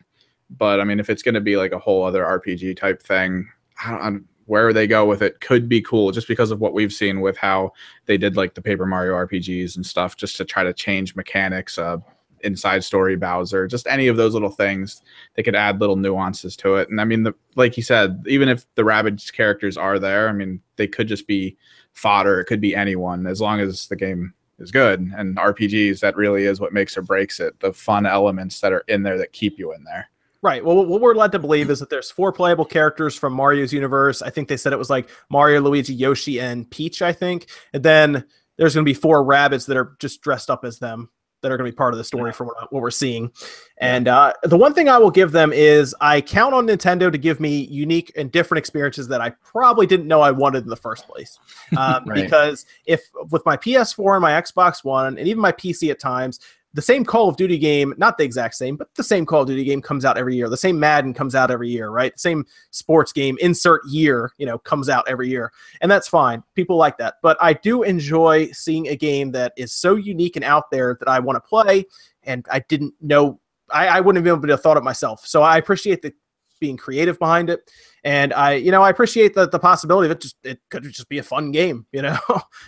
But I mean, if it's going to be like a whole other RPG type thing, I don't, I'm- where they go with it could be cool, just because of what we've seen with how they did like the Paper Mario RPGs and stuff just to try to change mechanics, uh, inside story Bowser, just any of those little things. They could add little nuances to it. And I mean, the, like you said, even if the Rabbids characters are there, I mean, they could just be fodder. It could be anyone as long as the game is good. And RPGs, that really is what makes or breaks it. The fun elements that are in there that keep you in there. Right. Well, what we're led to believe is that there's four playable characters from Mario's universe. I think they said it was like Mario, Luigi, Yoshi, and Peach. I think, and then there's going to be four Rabbids that are just dressed up as them that are going to be part of the story from what, what we're seeing. And uh, the one thing I will give them is I count on Nintendo to give me unique and different experiences that I probably didn't know I wanted in the first place. Um, Right. Because if with my PS4 and my Xbox One and even my PC at times, the same Call of Duty game, not the exact same, but the same Call of Duty game comes out every year. The same Madden comes out every year, right? The same sports game, insert year, you know, comes out every year. And that's fine. People like that. But I do enjoy seeing a game that is so unique and out there that I want to play. And I didn't know, I, I wouldn't have been able to have thought it myself. So I appreciate the being creative behind it. And I, you know, I appreciate the, the possibility of it just, it could just be a fun game, you know?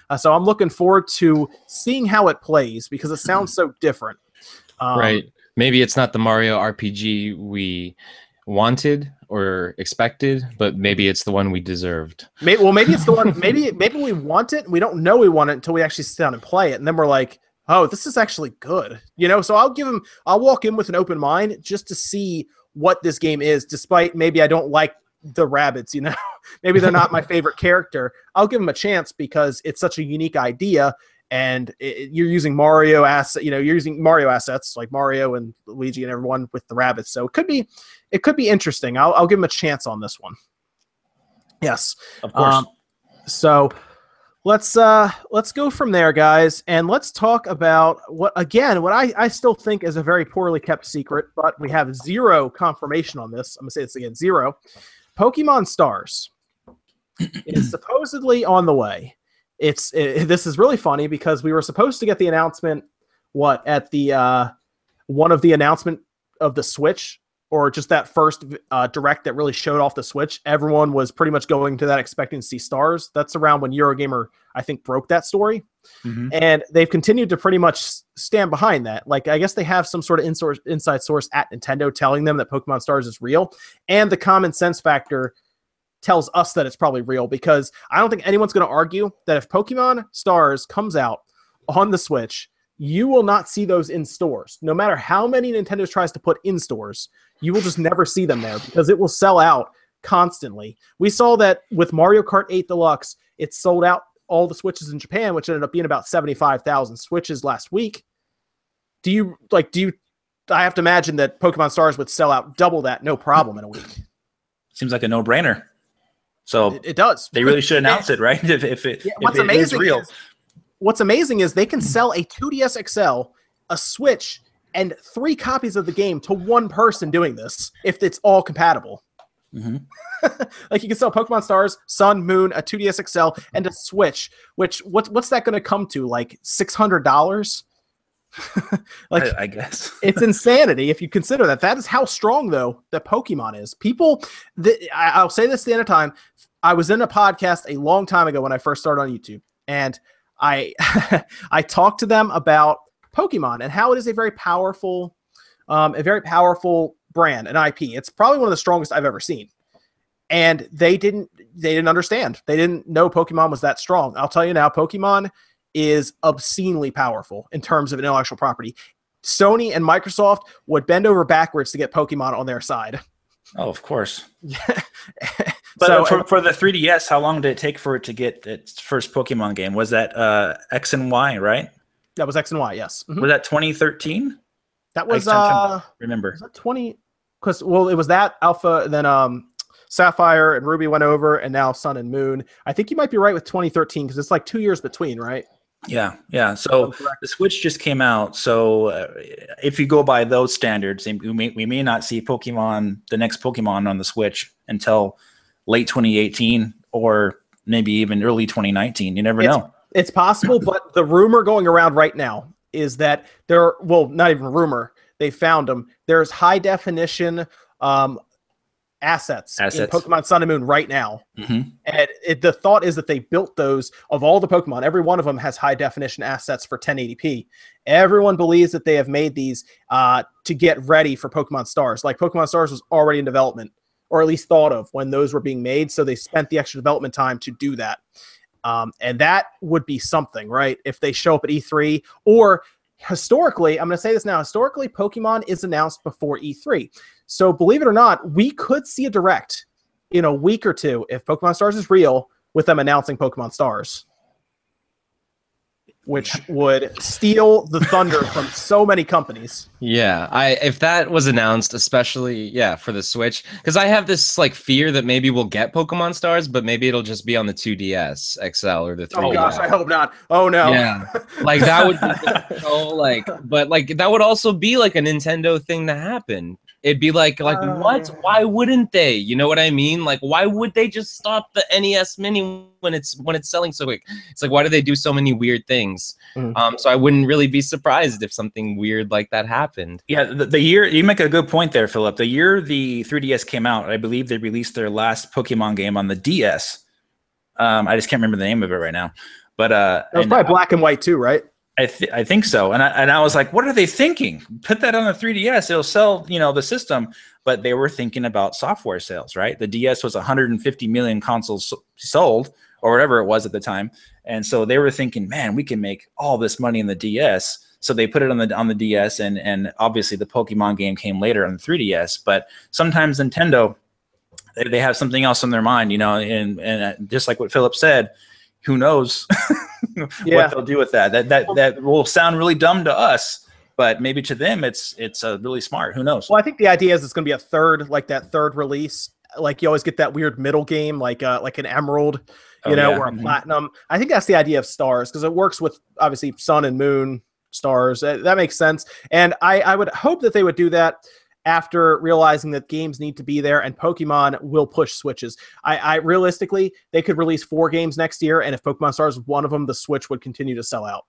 Uh, so I'm looking forward to seeing how it plays because it sounds so different. Um, right. Maybe it's not the Mario RPG we wanted or expected, but maybe it's the one we deserved. Maybe, well, maybe it's the one. Maybe maybe we want it. and We don't know we want it until we actually sit down and play it, and then we're like, "Oh, this is actually good." You know. So I'll give him. I'll walk in with an open mind just to see what this game is, despite maybe I don't like the Rabbids. You know, maybe they're not my favorite character. I'll give them a chance because it's such a unique idea, and it, you're using Mario asset. You know, you're using Mario assets like Mario and Luigi and everyone with the Rabbids. So it could be, it could be interesting. I'll, I'll give them a chance on this one. Yes. Of course. Um, so let's uh let's go from there, guys, and let's talk about what again what I I still think is a very poorly kept secret, but we have zero confirmation on this. I'm gonna say this again, zero. Pokemon Stars is supposedly on the way. It's it, this is really funny because we were supposed to get the announcement what at the uh one of the announcement of the Switch or just that first uh, direct that really showed off the Switch, everyone was pretty much going to that expecting to see stars. That's around when Eurogamer, I think, broke that story. Mhm. And they've continued to pretty much stand behind that. Like, I guess they have some sort of in-source, inside source at Nintendo telling them that Pokemon Stars is real. And the common sense factor tells us that it's probably real because I don't think anyone's going to argue that if Pokemon Stars comes out on the Switch, you will not see those in stores. No matter how many Nintendo tries to put in stores, you will just never see them there because it will sell out constantly. We saw that with Mario Kart 8 Deluxe, it sold out all the Switches in Japan, which ended up being about 75,000 Switches last week. Do you like, do you, I have to imagine that Pokemon Stars would sell out double that, no problem in a week. Seems like a no-brainer. So It, it does. they really should announce it, right? If, if it, Yeah, if it is amazing real. is what's amazing is they can sell a 2DS XL, a Switch, and three copies of the game to one person doing this if it's all compatible. Mhm. like you can sell Pokemon Stars, Sun, Moon, a 2DS XL, and a Switch. Which what what's that going to come to? Like six hundred dollars? like I, I guess. it's insanity if you consider that. That is how strong though that Pokemon is. People, th- I, I'll say this at the end of time. I was in a podcast a long time ago when I first started on YouTube, and I I talked to them about Pokemon and how it is a very powerful, um, a very powerful brand, an IP. It's probably one of the strongest I've ever seen. And they didn't they didn't understand. They didn't know Pokemon was that strong. I'll tell you now, Pokemon is obscenely powerful in terms of intellectual property. Sony and Microsoft would bend over backwards to get Pokemon on their side. Oh, of course. so But for, for the 3DS, how long did it take for it to get its first Pokemon game? Was that uh, X and Y, right? that was X and Y, yes. Mhm. Was that 2013? That was uh Remember? was that 20 because well it was that alpha then um sapphire and ruby went over and now sun and moon i think you might be right with 2013 because it's like two years between right Yeah, yeah. So the Switch just came out. So uh, if you go by those standards, we may, we may not see Pokemon, the next Pokemon on the Switch until late 2018 or maybe even early 2019. You never It's- know. It's possible, but the rumor going around right now is that there, well, not even rumor, they found them. There's high definition um, assets, in Pokemon Sun and Moon right now. Mhm. And it, the thought is that they built those of all the Pokemon. Every one of them has high definition assets for 1080p. Everyone believes that they have made these uh, to get ready for Pokemon Stars. Like Pokemon Stars was already in development, or at least thought of when those were being made. So they spent the extra development time to do that. Um, and that would be something, right? If they show up at E3 or historically, I'm going to say this now historically, Pokemon is announced before E3. So believe it or not, we could see a direct in a week or two if Pokemon Stars is real with them announcing Pokemon Stars. Which would steal the thunder from so many companies. Yeah, I if that was announced, especially yeah for the Switch, because I have this like fear that maybe we'll get Pokemon Stars, but maybe it'll just be on the 2DS XL or the 3DS. Oh gosh, I hope not. Oh no. Yeah, like that would be so like, but like that would also be like a Nintendo thing to happen. It'd be like like Uh, what? Why wouldn't they? You know what I mean? Like why would they just stop the NES Mini when it's when it's selling so quick? It's like why do they do so many weird things? Mhm. Um, so I wouldn't really be surprised if something weird like that happened. Yeah, the, the year you make a good point there, Philip. The year the 3DS came out, I believe they released their last Pokemon game on the DS. Um, I just can't remember the name of it right now, but uh, That was and probably black and white too, right? I, th- I think so. And I, and I was like, what are they thinking? Put that on the 3DS. It'll sell, you know, the system. But they were thinking about software sales, right? The DS was 150 million consoles sold or whatever it was at the time. And so they were thinking, man, we can make all this money in the DS. So they put it on the on the DS and and obviously the Pokemon game came later on the 3DS. But sometimes Nintendo they, have something else on their mind, you know, and and uh, just like what Philip said, who knows Yeah. what they'll do with that. That that that will sound really dumb to us, but maybe to them it's it's uh, really smart. Who knows? Well, I think the idea is it's going to be a third, like that third release. Like you always get that weird middle game, like uh, like an Emerald, you Oh, know, yeah. or a Mhm. Platinum. I think that's the idea of Stars because it works with obviously Sun and Moon Stars. Uh, that makes sense, and I I would hope that they would do that after realizing that games need to be there and Pokemon will push switches. I, I realistically they could release four games next year, and if Pokemon Stars was one of them, the Switch would continue to sell out.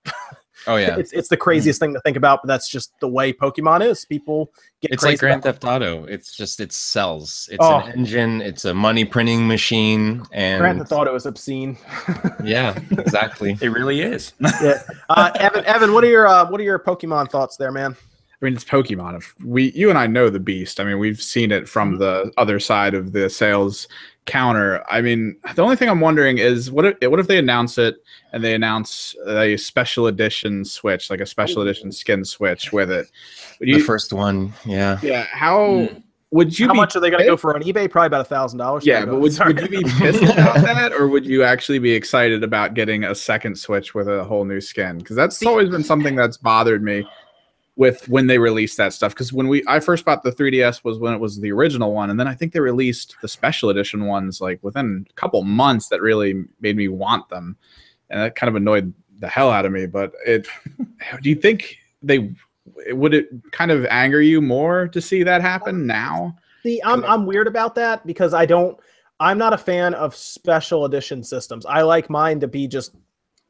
Oh yeah, It's it's the craziest thing to think about, but that's just the way Pokemon is. People get it's crazy like Grand Theft Auto. It's just it sells. It's Oh. an engine. It's a money printing machine, and Grand Theft Auto is obscene. yeah, exactly. It really is. yeah. Uh, Evan, Evan, what are your uh, what are your Pokemon thoughts there, man? I mean, it's Pokemon. If we, you and I know the beast. I mean, we've seen it from the other side of the sales counter. I mean, the only thing I'm wondering is what if what if they announce it and they announce a special edition Switch, like a special edition skin Switch with it? Would the first one, yeah. yeah. How Mm. would you? How be much are they going to go for on eBay? Probably about a thousand dollars. Yeah, but would, would you be pissed about that, or would you actually be excited about getting a second Switch with a whole new skin? Because that's See- always been something that's bothered me. With when they released that stuff because when we I first bought the 3DS was when it was the original one, and then I think they released the special edition ones like within a couple months that really made me want them, and that kind of annoyed the hell out of me. But it, do you think they would it kind of anger you more to see that happen um, now? See, I'm I'm weird about that because I don't. I'm not a fan of special edition systems. I like mine to be just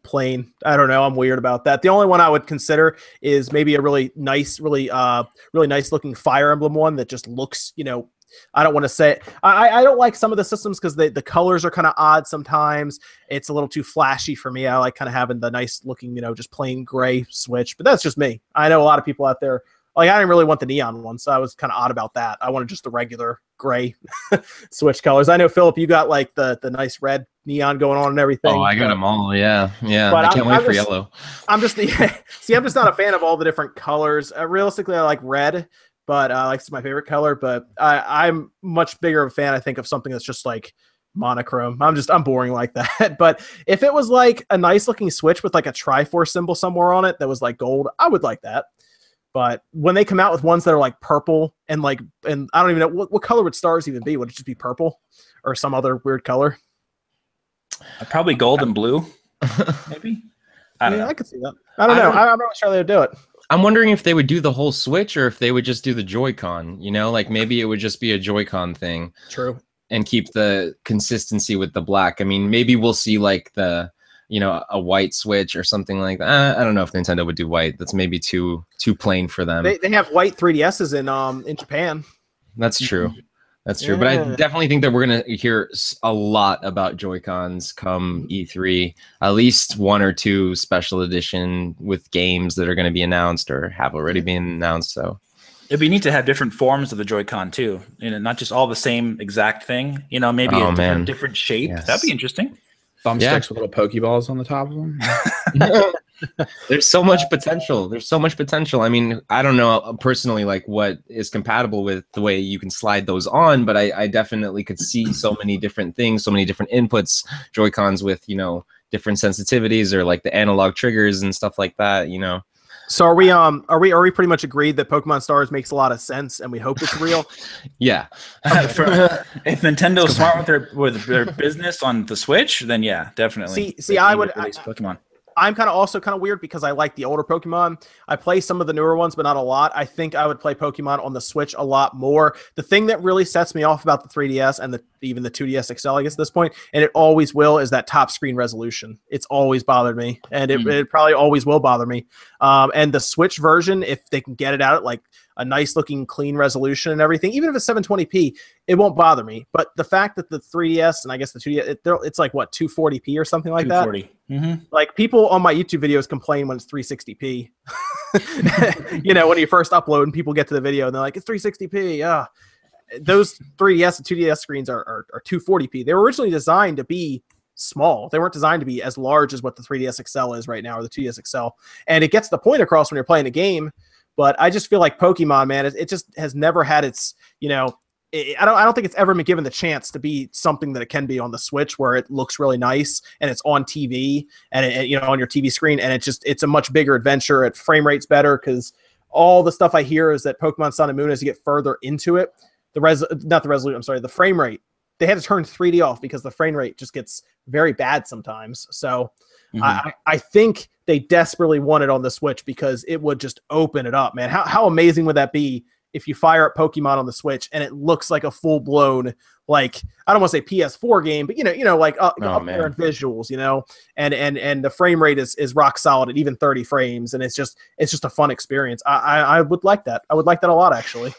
plain. I don't know. I'm weird about that. The only one I would consider is maybe a really nice, really, uh, really nice looking Fire Emblem one that just looks, you know, I don't want to say I, I don't like some of the systems because the, the colors are kind of odd sometimes. It's a little too flashy for me. I like kind of having the nice looking, you know, just plain gray switch. But that's just me. I know a lot of people out there like I didn't really want the neon one, so I was kind of odd about that. I wanted just the regular gray switch colors. I know Philip, you got like the the nice red neon going on and everything. Oh, I got them all. Yeah, yeah. But I can't I'm, wait I'm for just, yellow. I'm just the see. I'm just not a fan of all the different colors. Uh, realistically, I like red, but uh, like it's my favorite color. But I, I'm much bigger of a fan. I think of something that's just like monochrome. I'm just I'm boring like that. but if it was like a nice looking switch with like a Triforce symbol somewhere on it that was like gold, I would like that. But when they come out with ones that are like purple and like, and I don't even know what, what color would stars even be? Would it just be purple or some other weird color? Uh, probably gold and blue, maybe. I don't yeah, know. I could see that. I don't I know. Don't, I'm not sure they would do it. I'm wondering if they would do the whole Switch or if they would just do the Joy-Con. You know, like maybe it would just be a Joy-Con thing. True. And keep the consistency with the black. I mean, maybe we'll see like the you know a white switch or something like that. I don't know if Nintendo would do white. That's maybe too too plain for them. They, they have white 3DSs in um in Japan. That's true. That's true. Yeah. But I definitely think that we're gonna hear a lot about Joy Cons come E3. At least one or two special edition with games that are going to be announced or have already been announced. So It'd be neat to have different forms of the Joy-Con too. You know, not just all the same exact thing. You know, maybe oh, a different, different shape. Yes. That'd be interesting thumbsticks yeah. with little pokeballs on the top of them. There's so much potential. There's so much potential. I mean, I don't know uh, personally like what is compatible with the way you can slide those on, but I, I definitely could see so many different things, so many different inputs, Joy Cons with you know different sensitivities or like the analog triggers and stuff like that. You know. So are we um are we are we pretty much agreed that Pokemon Stars makes a lot of sense and we hope it's real? yeah. For, if Nintendo's smart with their with their business on the Switch, then yeah, definitely. See, see, I would I, Pokemon. I'm kind of also kind of weird because I like the older Pokemon. I play some of the newer ones, but not a lot. I think I would play Pokemon on the Switch a lot more. The thing that really sets me off about the 3DS and the even the 2DS XL, I guess at this point, and it always will, is that top screen resolution. It's always bothered me, and it, mm. it probably always will bother me. Um, and the Switch version, if they can get it out at like a nice looking clean resolution and everything, even if it's 720p, it won't bother me. But the fact that the 3DS and I guess the 2DS, it, it's like what 240p or something like 240. that. Mm-hmm. Like people on my YouTube videos complain when it's 360p. you know, when you first upload and people get to the video and they're like, it's 360p. Yeah. Those 3DS and 2DS screens are, are, are 240p. They were originally designed to be small. They weren't designed to be as large as what the 3DS XL is right now or the 2DS XL. And it gets the point across when you're playing a game but I just feel like Pokemon, man, it, it just has never had its, you know, it, I don't I don't think it's ever been given the chance to be something that it can be on the Switch, where it looks really nice and it's on TV and it, you know on your TV screen, and it just it's a much bigger adventure. It frame rates better because all the stuff I hear is that Pokemon Sun and Moon, as you get further into it, the res not the resolution, I'm sorry, the frame rate. They had to turn 3D off because the frame rate just gets very bad sometimes. So mm-hmm. I, I think they desperately want it on the Switch because it would just open it up, man. How, how amazing would that be if you fire up Pokemon on the Switch and it looks like a full blown, like I don't want to say PS4 game, but you know, you know, like up, oh, up there in visuals, you know, and and and the frame rate is is rock solid at even 30 frames, and it's just it's just a fun experience. I I, I would like that. I would like that a lot actually.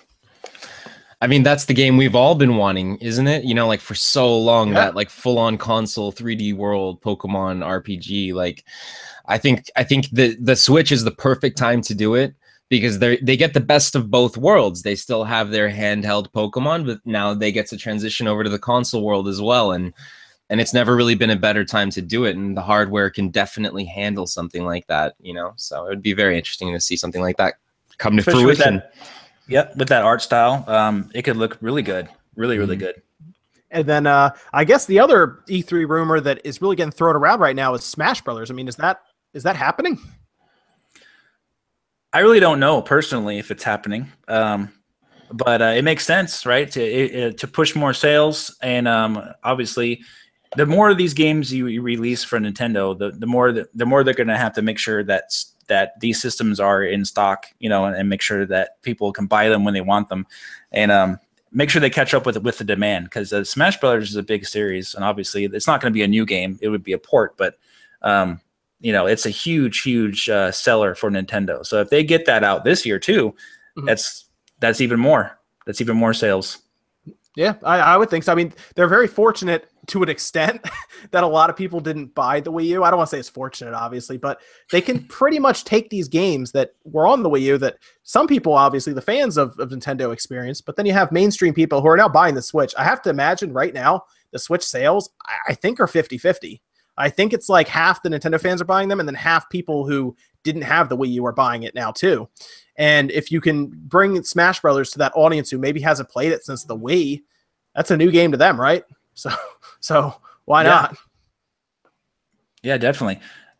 I mean, that's the game we've all been wanting, isn't it? You know, like for so long, yeah. that like full on console 3D world Pokemon RPG. Like, I think I think the the Switch is the perfect time to do it because they they get the best of both worlds. They still have their handheld Pokemon, but now they get to transition over to the console world as well. And and it's never really been a better time to do it. And the hardware can definitely handle something like that, you know. So it would be very interesting to see something like that come to Especially fruition. Yep, with that art style, um, it could look really good, really, really mm-hmm. good. And then uh, I guess the other E3 rumor that is really getting thrown around right now is Smash Brothers. I mean, is that is that happening? I really don't know personally if it's happening, um, but uh, it makes sense, right? To it, to push more sales, and um, obviously, the more of these games you, you release for Nintendo, the the more the, the more they're going to have to make sure that that these systems are in stock, you know, and, and, make sure that people can buy them when they want them, and um, make sure they catch up with with the demand because uh, Smash Brothers is a big series, and obviously it's not going to be a new game; it would be a port, but um, you know, it's a huge, huge uh, seller for Nintendo. So if they get that out this year too, mm-hmm. that's that's even more. That's even more sales. Yeah, I, I, would think so. I mean, they're very fortunate to an extent that a lot of people didn't buy the Wii U. I don't want to say it's fortunate, obviously, but they can pretty much take these games that were on the Wii U that some people, obviously, the fans of, of Nintendo experience, but then you have mainstream people who are now buying the Switch. I have to imagine right now the Switch sales, I, I think, are 50 50. I think it's like half the Nintendo fans are buying them, and then half people who didn't have the Wii U are buying it now too. And if you can bring Smash Brothers to that audience who maybe hasn't played it since the Wii, that's a new game to them, right? So, so why yeah. not? Yeah, definitely.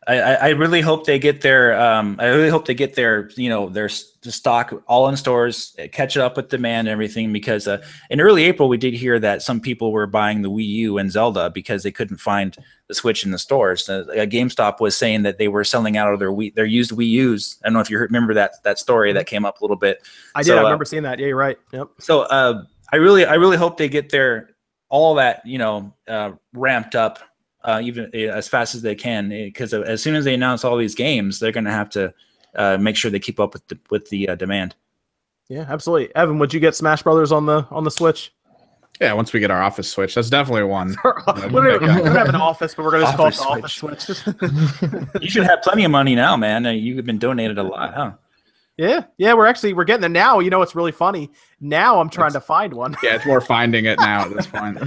I, I really hope they get their um, I really hope they get their you know their stock all in stores, catch it up with demand and everything. Because uh, in early April, we did hear that some people were buying the Wii U and Zelda because they couldn't find the Switch in the stores. Uh, GameStop was saying that they were selling out of their Wii, their used Wii U's. I don't know if you remember that that story that came up a little bit. I did. So, I uh, remember uh, seeing that. Yeah, you're right. Yep. So uh, I really I really hope they get their all that you know uh, ramped up uh, even uh, as fast as they can because eh, as soon as they announce all these games, they're going to have to uh, make sure they keep up with the with the uh, demand. Yeah, absolutely. Evan, would you get Smash Brothers on the on the Switch? Yeah, once we get our office switch, that's definitely one. we don't have an office, but we're going to call it the office switch. you should have plenty of money now, man. Uh, you've been donated a lot, huh? Yeah, yeah, we're actually we're getting there now. You know, it's really funny. Now I'm trying it's, to find one. Yeah, it's more finding it now at this point.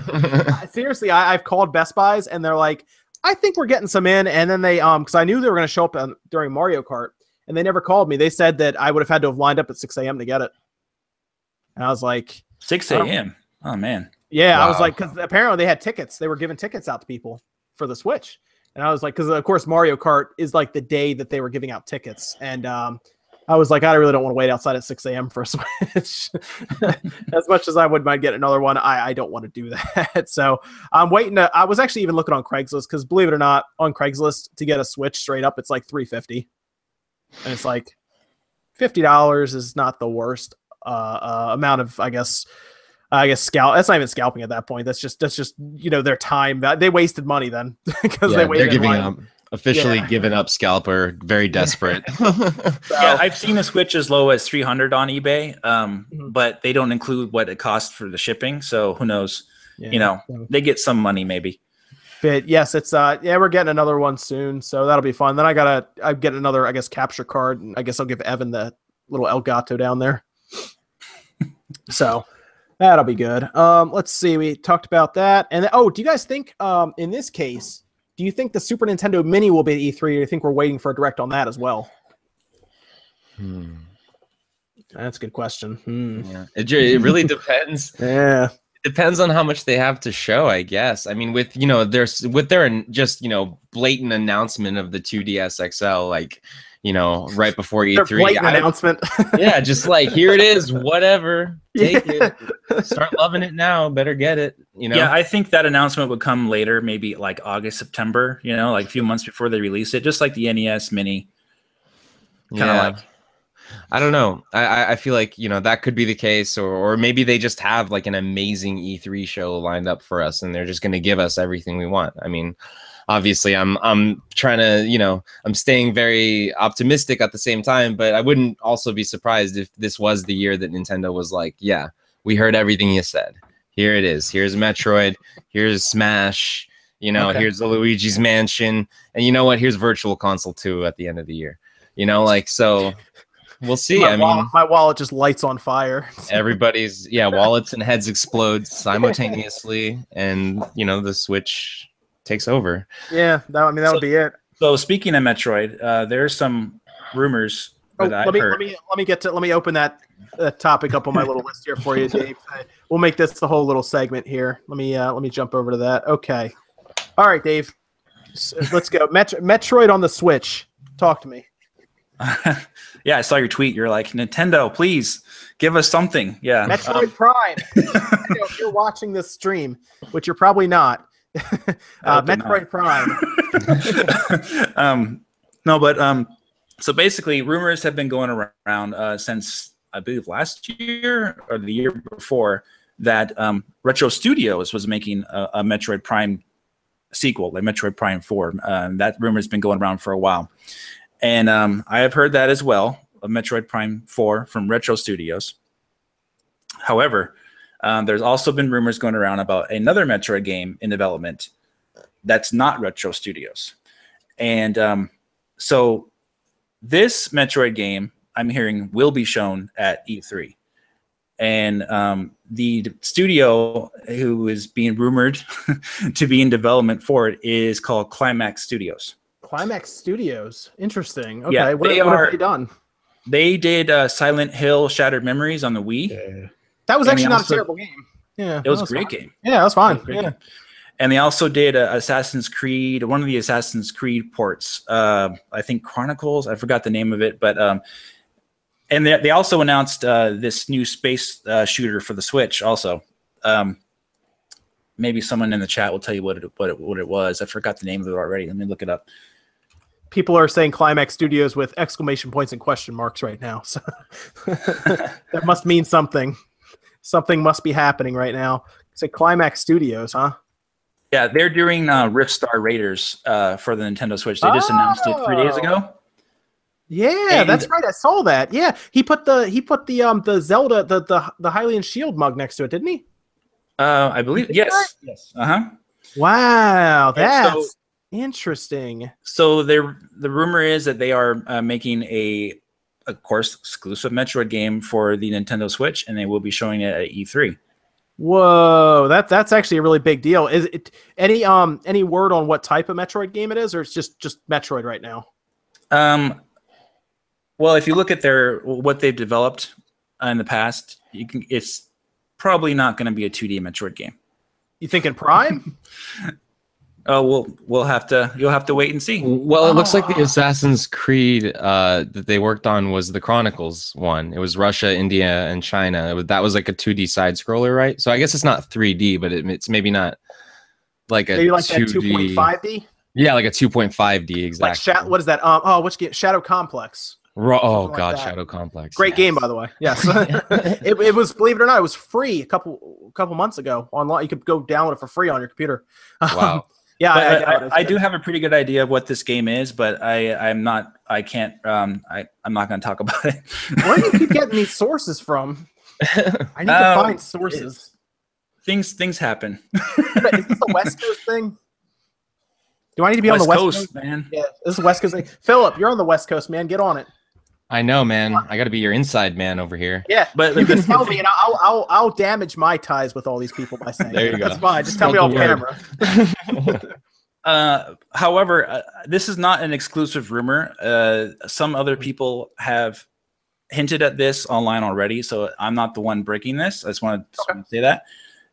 Seriously, I, have called Best Buys and they're like, I think we're getting some in, and then they um because I knew they were going to show up on, during Mario Kart, and they never called me. They said that I would have had to have lined up at 6 a.m. to get it, and I was like, 6 a.m. Oh man. Yeah, wow. I was like, because apparently they had tickets. They were giving tickets out to people for the Switch, and I was like, because of course Mario Kart is like the day that they were giving out tickets, and um I was like, I really don't want to wait outside at 6 a.m. for a Switch. as much as I would mind get another one, I, I don't want to do that. so I'm waiting to. I was actually even looking on Craigslist because believe it or not, on Craigslist to get a Switch straight up, it's like 350, and it's like fifty dollars is not the worst uh, uh, amount of, I guess. I guess scalp. That's not even scalping at that point. That's just that's just you know their time. that They wasted money then because yeah, they waited. They're giving up officially yeah. given up scalper very desperate yeah i've seen the switch as low as 300 on ebay um, mm-hmm. but they don't include what it costs for the shipping so who knows yeah. you know they get some money maybe but yes it's uh yeah we're getting another one soon so that'll be fun then i gotta i get another i guess capture card and i guess i'll give evan the little elgato down there so that'll be good um let's see we talked about that and oh do you guys think um in this case do you think the Super Nintendo Mini will be at E3, or do you think we're waiting for a direct on that as well? Hmm. That's a good question. Hmm. Yeah, it, it really depends. yeah, it depends on how much they have to show, I guess. I mean, with you know, there's with their just you know blatant announcement of the 2DS XL, like you know, right before E3. I, announcement. yeah, just like here it is, whatever. Take yeah. it. Start loving it now. Better get it. You know. Yeah, I think that announcement would come later, maybe like August, September. You know, like a few months before they release it, just like the NES Mini. Kind of yeah. like. I don't know. I I feel like you know that could be the case, or or maybe they just have like an amazing E3 show lined up for us, and they're just going to give us everything we want. I mean, obviously i'm i'm trying to you know i'm staying very optimistic at the same time but i wouldn't also be surprised if this was the year that nintendo was like yeah we heard everything you said. Here it is. Here's metroid. Here's smash. You know okay. here's the luigi's mansion. And you know what? Here's virtual console 2 at the end of the year. You know like so we'll see. My i mean my wallet just lights on fire. Everybody's yeah wallets and heads explode simultaneously and you know the switch takes over. Yeah, that I mean that so, would be it. So speaking of Metroid, uh, there's some rumors. Oh, let me heard. let me let me get to let me open that uh, topic up on my little list here for you, Dave. We'll make this the whole little segment here. Let me uh, let me jump over to that. Okay. All right, Dave. let's go. Met- Metroid on the Switch. Talk to me. yeah, I saw your tweet. You're like, Nintendo, please give us something. Yeah. Metroid um, Prime. You know, if you're watching this stream, which you're probably not, uh, Metroid Prime. um, no, but um, so basically, rumors have been going around uh, since I believe last year or the year before that um, Retro Studios was making a, a Metroid Prime sequel, like Metroid Prime Four. Um, that rumor has been going around for a while, and um, I have heard that as well of Metroid Prime Four from Retro Studios. However, um, there's also been rumors going around about another Metroid game in development that's not Retro Studios. And um, so this Metroid game, I'm hearing, will be shown at E3. And um, the studio who is being rumored to be in development for it is called Climax Studios. Climax Studios. Interesting. Okay. Yeah, what, they what are- have they done? They did uh, Silent Hill Shattered Memories on the Wii. That was and actually not also- a terrible game. Yeah. It was that a great fine. game. Yeah, that's fine. Great Yeah. game. And they also did uh, Assassin's Creed, one of the Assassin's Creed ports. Uh, I think Chronicles. I forgot the name of it, but um, and they, they also announced uh, this new space uh, shooter for the Switch. Also, um, maybe someone in the chat will tell you what it what it, what it was. I forgot the name of it already. Let me look it up. People are saying Climax Studios with exclamation points and question marks right now. So that must mean something. Something must be happening right now. Say Climax Studios, huh? Yeah, they're doing uh, Rift Star Raiders uh, for the Nintendo Switch. They just announced it three days Oh. ago. Yeah, And- that's right. I saw that. Yeah, he put the he put the um the Zelda the the the Hylian Shield mug next to it, didn't he? Uh, I believe Did yes, yes, uh huh. Wow, Yeah, so- that's interesting. So there, the rumor is that they are uh, making a, of course, exclusive Metroid game for the Nintendo Switch, and they will be showing it at E E3. Whoa, that that's actually a really big deal. Is it any um any word on what type of Metroid game it is, or it's just just Metroid right now? Um, well, if you look at their what they've developed in the past, you can. It's probably not going to be a 2D Metroid game. You thinking Prime? Oh, we'll we'll have to. You'll have to wait and see. Well, it looks like the Ah. Assassin's Creed uh, that they worked on was the Chronicles one. It was Russia, India, and China. It was, that was like a 2D side scroller, right? So I guess it's not 3D, but it, it's maybe not like a Maybe like 2D. that two point five D. Yeah, like a 2.5D exactly. Like Sha- what is that? Um, oh, which game? Shadow Complex. Ro- oh something like god, that. Shadow Complex. Great yes. game, by the way. Yes, it, it was. Believe it or not, it was free a couple couple months ago online. You could go download it for free on your computer. Wow. Yeah, But I, I, I, I, do have a pretty good idea of what this game is, but I I'm not. I can't. Um, I I'm not going to talk about it. Where do you keep getting these sources from? I need to Um, find sources. things things happen. Is this a West Coast thing? Do I need to be West on the West Coast, Coast? man. Yeah, this is West Coast thing. Philip, you're on the West Coast, man. Get on it. I know, man. I got to be your inside man over here. Yeah, But you can tell me, and I'll, I'll I'll damage my ties with all these people by saying There it. you go. That's fine. Just tell me Spread off camera. Uh, however, uh, this is not an exclusive rumor. Uh, some other people have hinted at this online already, so I'm not the one breaking this. I just want to, Okay. say that.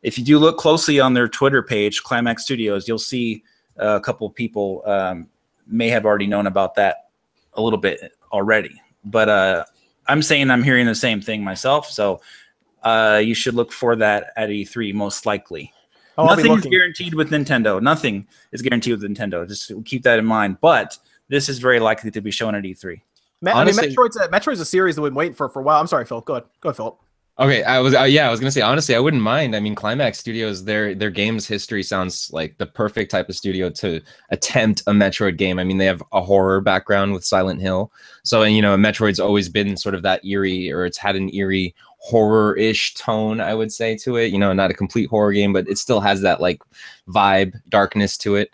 If you do look closely on their Twitter page, Climax Studios, you'll see uh, a couple of people um, may have already known about that a little bit already. But uh, I'm saying I'm hearing the same thing myself, so uh, you should look for that at E3 most likely. Oh, I'll be Nothing's looking. guaranteed with Nintendo. Nothing is guaranteed with Nintendo. Just keep that in mind. But this is very likely to be shown at E E3. Ma- Honestly- I mean, Metroid's a, Metroid's a series that we've been waiting for for a while. I'm sorry, Phil. Go ahead. Go ahead, Philip. Okay, I was uh, yeah, I was gonna say honestly, I wouldn't mind. I mean, Climax Studios, their their games history sounds like the perfect type of studio to attempt a Metroid game. I mean, they have a horror background with Silent Hill, so and you know, Metroid's always been sort of that eerie, or it's had an eerie horror-ish tone, I would say, to it. You know, not a complete horror game, but it still has that like vibe, darkness to it.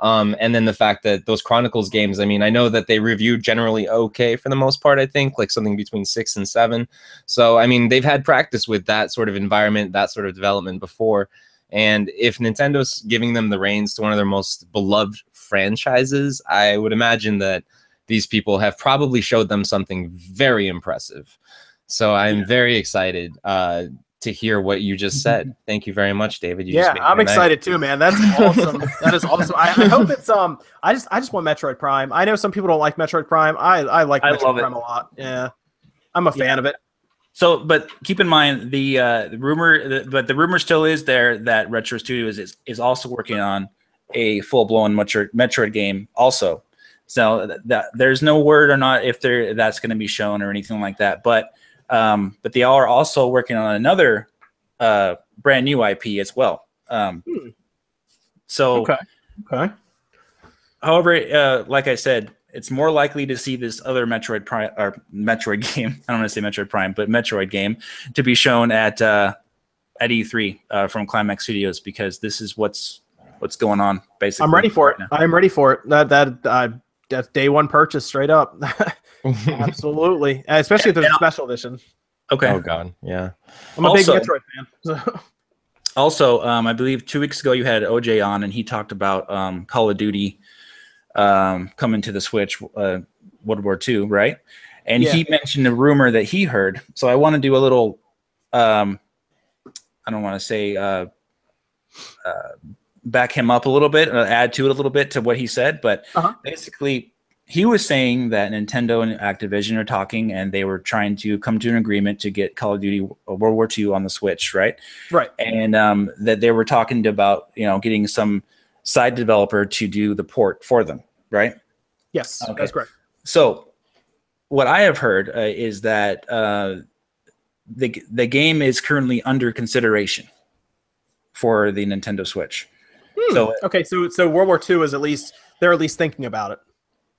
Um, and then the fact that those Chronicles games, I mean, I know that they reviewed generally okay for the most part, I think, like something between six and seven. So, I mean, they've had practice with that sort of environment, that sort of development before. And if Nintendo's giving them the reins to one of their most beloved franchises, I would imagine that these people have probably showed them something very impressive. So I'm Yeah. very excited. Uh, to hear what you just said. Thank you very much, David. You yeah, just I'm my night. excited too, man. That's awesome. that is awesome. I, I hope it's um. I just I just want Metroid Prime. I know some people don't like Metroid Prime. I I like I Metroid love it. Prime a lot. Yeah, I'm a fan of it. So, but keep in mind the uh, the rumor, the, but the rumor still is there that Retro Studios is is also working on a full blown Metroid Metroid game also. So that, that there's no word or not if there that's going to be shown or anything like that. But um, but they are also working on another uh, brand new IP as well. Um, Hmm. so Okay. Okay. However, uh, like I said, it's more likely to see this other Metroid Prime or Metroid game. I don't want to say Metroid Prime, but Metroid game to be shown at uh, at E3 uh, from Climax Studios because this is what's what's going on. Basically, I'm ready for it. now. I'm ready for it. That that uh, that's day one purchase straight up. Absolutely, especially if there's a special edition. Okay. oh God, yeah. I'm a Also- big Metroid fan. So. Also, um, I believe two weeks ago you had OJ on, and he talked about um, Call of Duty um, coming to the Switch, uh, World War II, right? And he mentioned a rumor that he heard. So I want to do a little, um, I don't want to say uh, uh, back him up a little bit, uh, add to it a little bit to what he said, but Uh-huh. basically he was saying that Nintendo and Activision are talking, and they were trying to come to an agreement to get Call of Duty uh, World War II on the Switch, right? right. and um, that they were talking about you know getting some side developer to do the port for them, right? Yes, Okay. that's correct. So, what I have heard uh, is that uh, the the game is currently under consideration for the Nintendo Switch. Hmm. So, okay, so so World War II is at least they're at least thinking about it.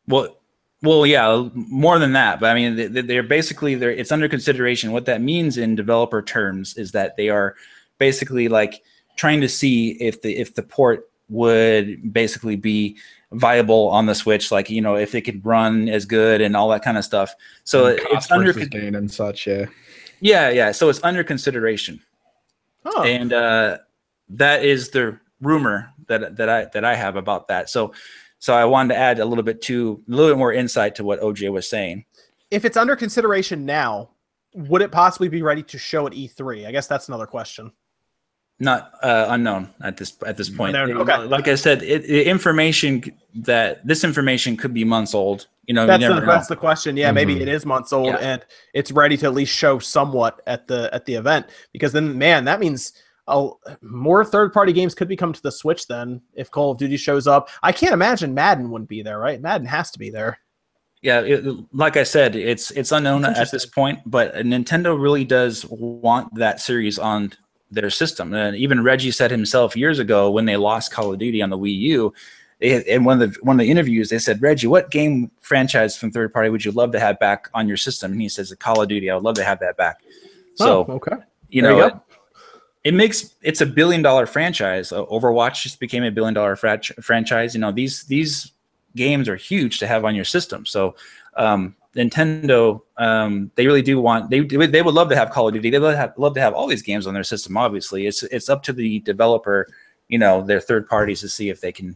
well, well, yeah, more than that. But I mean, they- they- they're basically they're it's under consideration. What that means in developer terms is that they are basically like trying to see if the if the port would basically be viable on the Switch, like you know if it could run as good and all that kind of stuff. So And it's under versus gain and such. Yeah. yeah yeah. So it's under consideration, Oh, and uh, that is the rumor that that I that I have about that. So so I wanted to add a little bit to a little bit more insight to what OJ was saying. if it's under consideration now, would it possibly be ready to show at E3? I guess that's another question. Not uh, unknown at this at this point. Unknown, okay. Like I said, it, information that this information could be months old. You know, That's you the, know. that's the question. Yeah, maybe Mhm. it is months old Yeah. and it's ready to at least show somewhat at the at the event because then man, that means oh, more third party games could be coming to the Switch then if Call of Duty shows up. I can't imagine Madden wouldn't be there, right? Madden has to be there. yeah it, like i said it's it's unknown at this point but nintendo really does want that series on their system and even reggie said himself years ago when they lost call of duty on the wii u they, in one of the one of the interviews they said reggie what game franchise from third party would you love to have back on your system and he says call of duty i would love to have that back oh, so oh, okay. you There know you it, makes it's a billion dollar franchise Uh, overwatch just became a billion dollar frat- franchise you know these these games are huge to have on your system so um nintendo um they really do want they they would love to have call of duty they would have love to have all these games on their system obviously it's it's up to the developer you know their third parties to see if they can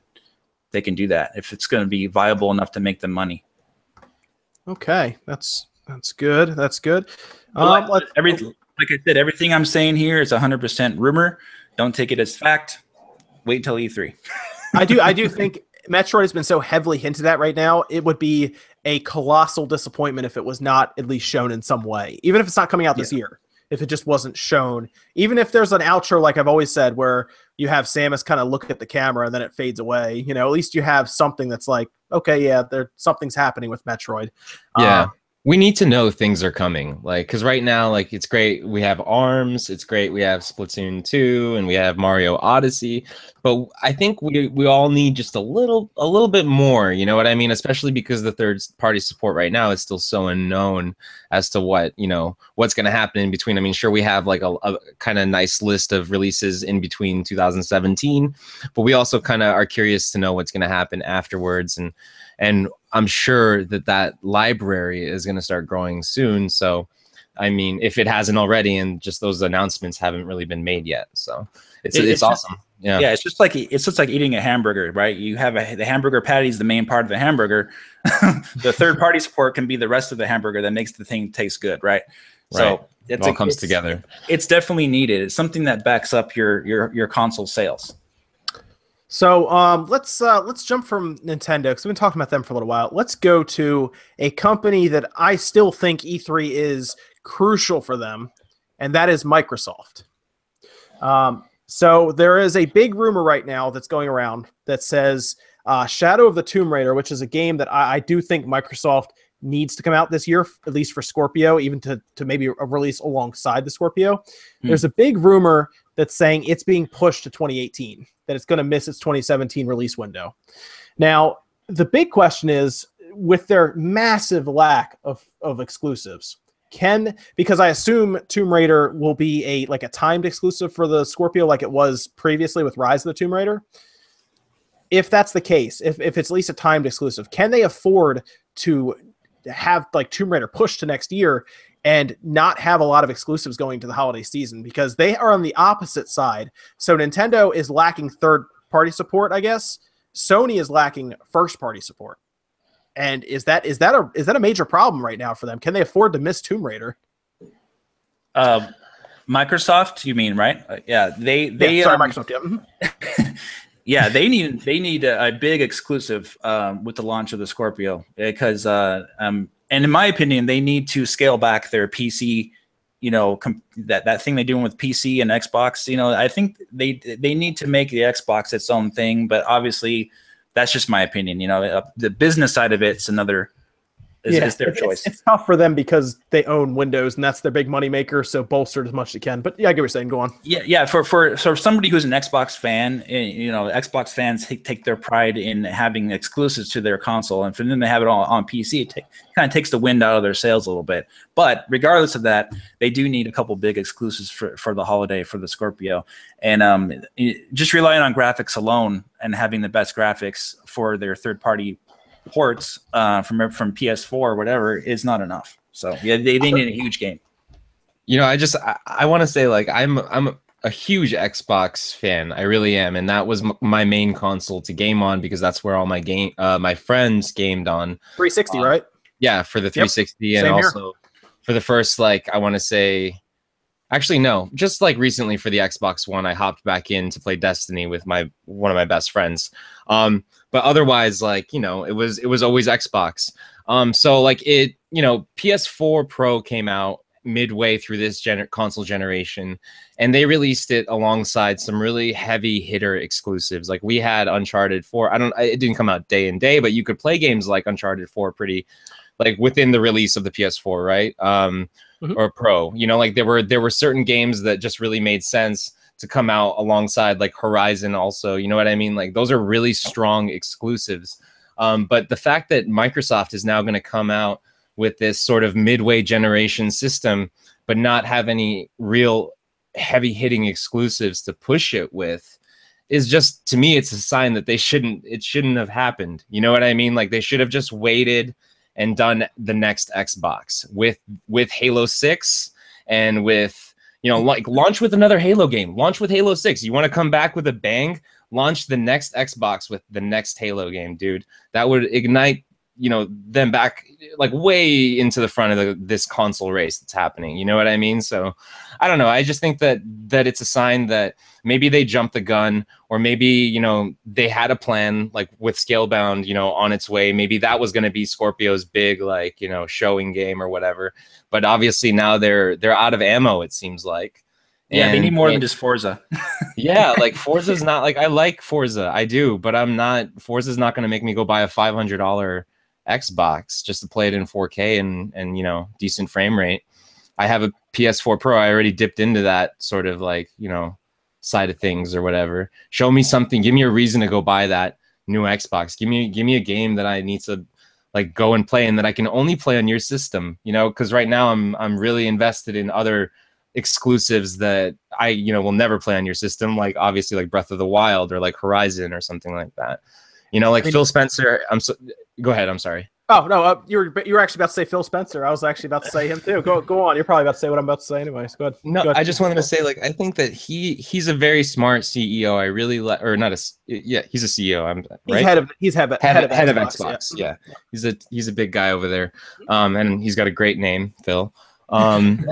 they can do that if it's going to be viable enough to make them money Okay. That's that's good. That's good. Well, Um, let's, every, like I said, everything I'm saying here is 100% rumor. Don't take it as fact. Wait till E E3. I do I do think Metroid has been so heavily hinted at right now, it would be a colossal disappointment if it was not at least shown in some way. Even if it's not coming out this year. If it just wasn't shown. Even if there's an outro, like I've always said, where you have Samus kind of look at the camera and then it fades away, you know, at least you have something that's like, okay, yeah, there something's happening with Metroid. Yeah. Uh, we need to know things are coming like because right now like it's great we have arms it's great we have splatoon 2 and we have mario odyssey but i think we we all need just a little a little bit more you know what i mean? Especially because the third party support right now is still so unknown as to what you know what's going to happen in between. I mean sure we have like a, a kind of nice list of releases in between 2017 but we also kind of are curious to know what's going to happen afterwards and and I'm sure that that library is going to start growing soon. So, I mean, if it hasn't already, and just those announcements haven't really been made yet, so it's It- it's, it's just- awesome. Yeah. Yeah, it's just like it's just like eating a hamburger, right? You have a, the hamburger patty is the main part of the hamburger. the third party support can be the rest of the hamburger that makes the thing taste good, right? Right. So It all a- comes together. It's definitely needed. It's something that backs up your your your console sales. So um, let's uh, let's jump from Nintendo because we've been talking about them for a little while. Let's go to a company that I still think E3 is crucial for them, and that is Microsoft. Um, so there is a big rumor right now that's going around that says uh, Shadow of the Tomb Raider, which is a game that I, I do think Microsoft needs to come out this year, at least for Scorpio, even to to maybe a release alongside the Scorpio. Hmm. There's a big rumor that's saying it's being pushed to 2018, that it's going to miss its 2017 release window. Now, the big question is with their massive lack of, of exclusives, can because I assume Tomb Raider will be a like a timed exclusive for the Scorpio like it was previously with Rise of the Tomb Raider. If that's the case, if, if it's at least a timed exclusive, can they afford to have like Tomb Raider pushed to next year and not have a lot of exclusives going to the holiday season because they are on the opposite side. So Nintendo is lacking third party support, I guess. Sony is lacking first party support. And is that is that a is that a major problem right now for them? Can they afford to miss Tomb Raider? Uh, Microsoft, you mean right? Uh, yeah, they they yeah, sorry, um, Microsoft. Yeah. mhm. yeah they need they need a, a big exclusive um, with the launch of the Scorpio because uh, um, and in my opinion they need to scale back their PC you know that that thing they're doing with PC and Xbox you know I think they they need to make the Xbox its own thing but obviously that's just my opinion you know uh, the business side of it's another is, Yeah, is their it's- choice It's, tough for them because they own Windows and that's their big money maker. So bolster it as much as they can. But yeah, I get what you're saying. Go on. Yeah, yeah. For for so somebody who's an Xbox fan, eh, you know, Xbox fans take, take their pride in having exclusives to their console, and for them to have it all on PC, it take, kind of takes the wind out of their sails a little bit. But regardless of that, they do need a couple big exclusives for, for the holiday for the Scorpio, and um, just relying on graphics alone and having the best graphics for their third party ports uh, from from PS4 or whatever is not enough. So yeah, they, they need a huge game. You know, I just I, I want to say like I'm I'm a huge Xbox fan. I really am, and that was m- my main console to game on because that's where all my game uh, my friends gamed on. 360, Uh, right? Yeah, for the 360 and Same here. also for the first like I want to say actually no, just like recently for the Xbox One I hopped back in to play Destiny with my one of my best friends. Um but otherwise like, you know, it was it was always Xbox. Um so like it, you know, PS4 Pro came out midway through this gener- console generation and they released it alongside some really heavy hitter exclusives like we had uncharted 4 i don't it didn't come out day and day but you could play games like uncharted 4 pretty like within the release of the ps4 right um Mhm. or pro you know like there were there were certain games that just really made sense to come out alongside like horizon also you know what i mean like those are really strong exclusives um but the fact that microsoft is now going to come out with this sort of midway generation system, but not have any real heavy hitting exclusives to push it with is just to me it's a sign that they shouldn't it shouldn't have happened. You know what I mean? Like they should have just waited and done the next Xbox with with Halo 6 and with you know like launch with another Halo game. Launch with Halo 6. You want to come back with a bang? Launch the next Xbox with the next Halo game, dude. That would ignite you know them back like way into the front of the, this console race that's happening you know what i mean? So i don't know i just think that that it's a sign that maybe they jumped the gun or maybe you know they had a plan like with scalebound you know on its way. Maybe that was going to be scorpio's big like you know showing game or whatever. But obviously now they're they're out of ammo it seems like. Yeah, they need more than and- just Forza. yeah, like Forza's not like I like Forza, I do, but I'm not Forza's not going to make me go buy a five hundred dollar Xbox just to play it in 4K and and you know decent frame rate. I have a PS4 Pro. I already dipped into that sort of like you know side of things or whatever. Show me something. Give me a reason to go buy that new Xbox. Give me give me a game that I need to like go and play and that I can only play on your system. You know, because right now I'm I'm really invested in other exclusives that I, you know, will never play on your system, like obviously like Breath of the Wild or like Horizon or something like that. You know, like I mean- Phil Spencer. I'm so go ahead. I'm sorry. Oh no, uh, you were you were actually about to say Phil Spencer. I was actually about to say him too. Go go on. You're probably about to say what I'm about to say anyways. Go ahead. No, Go ahead. I just wanted to say, like, I think that he he's a very smart CEO. I really like, or not a, s- yeah, he's a CEO. I'm He's head of he's head, head, of, head of yeah. Xbox. Yeah. he's a he's a big guy over there, um, and he's got a great name, Phil. Um,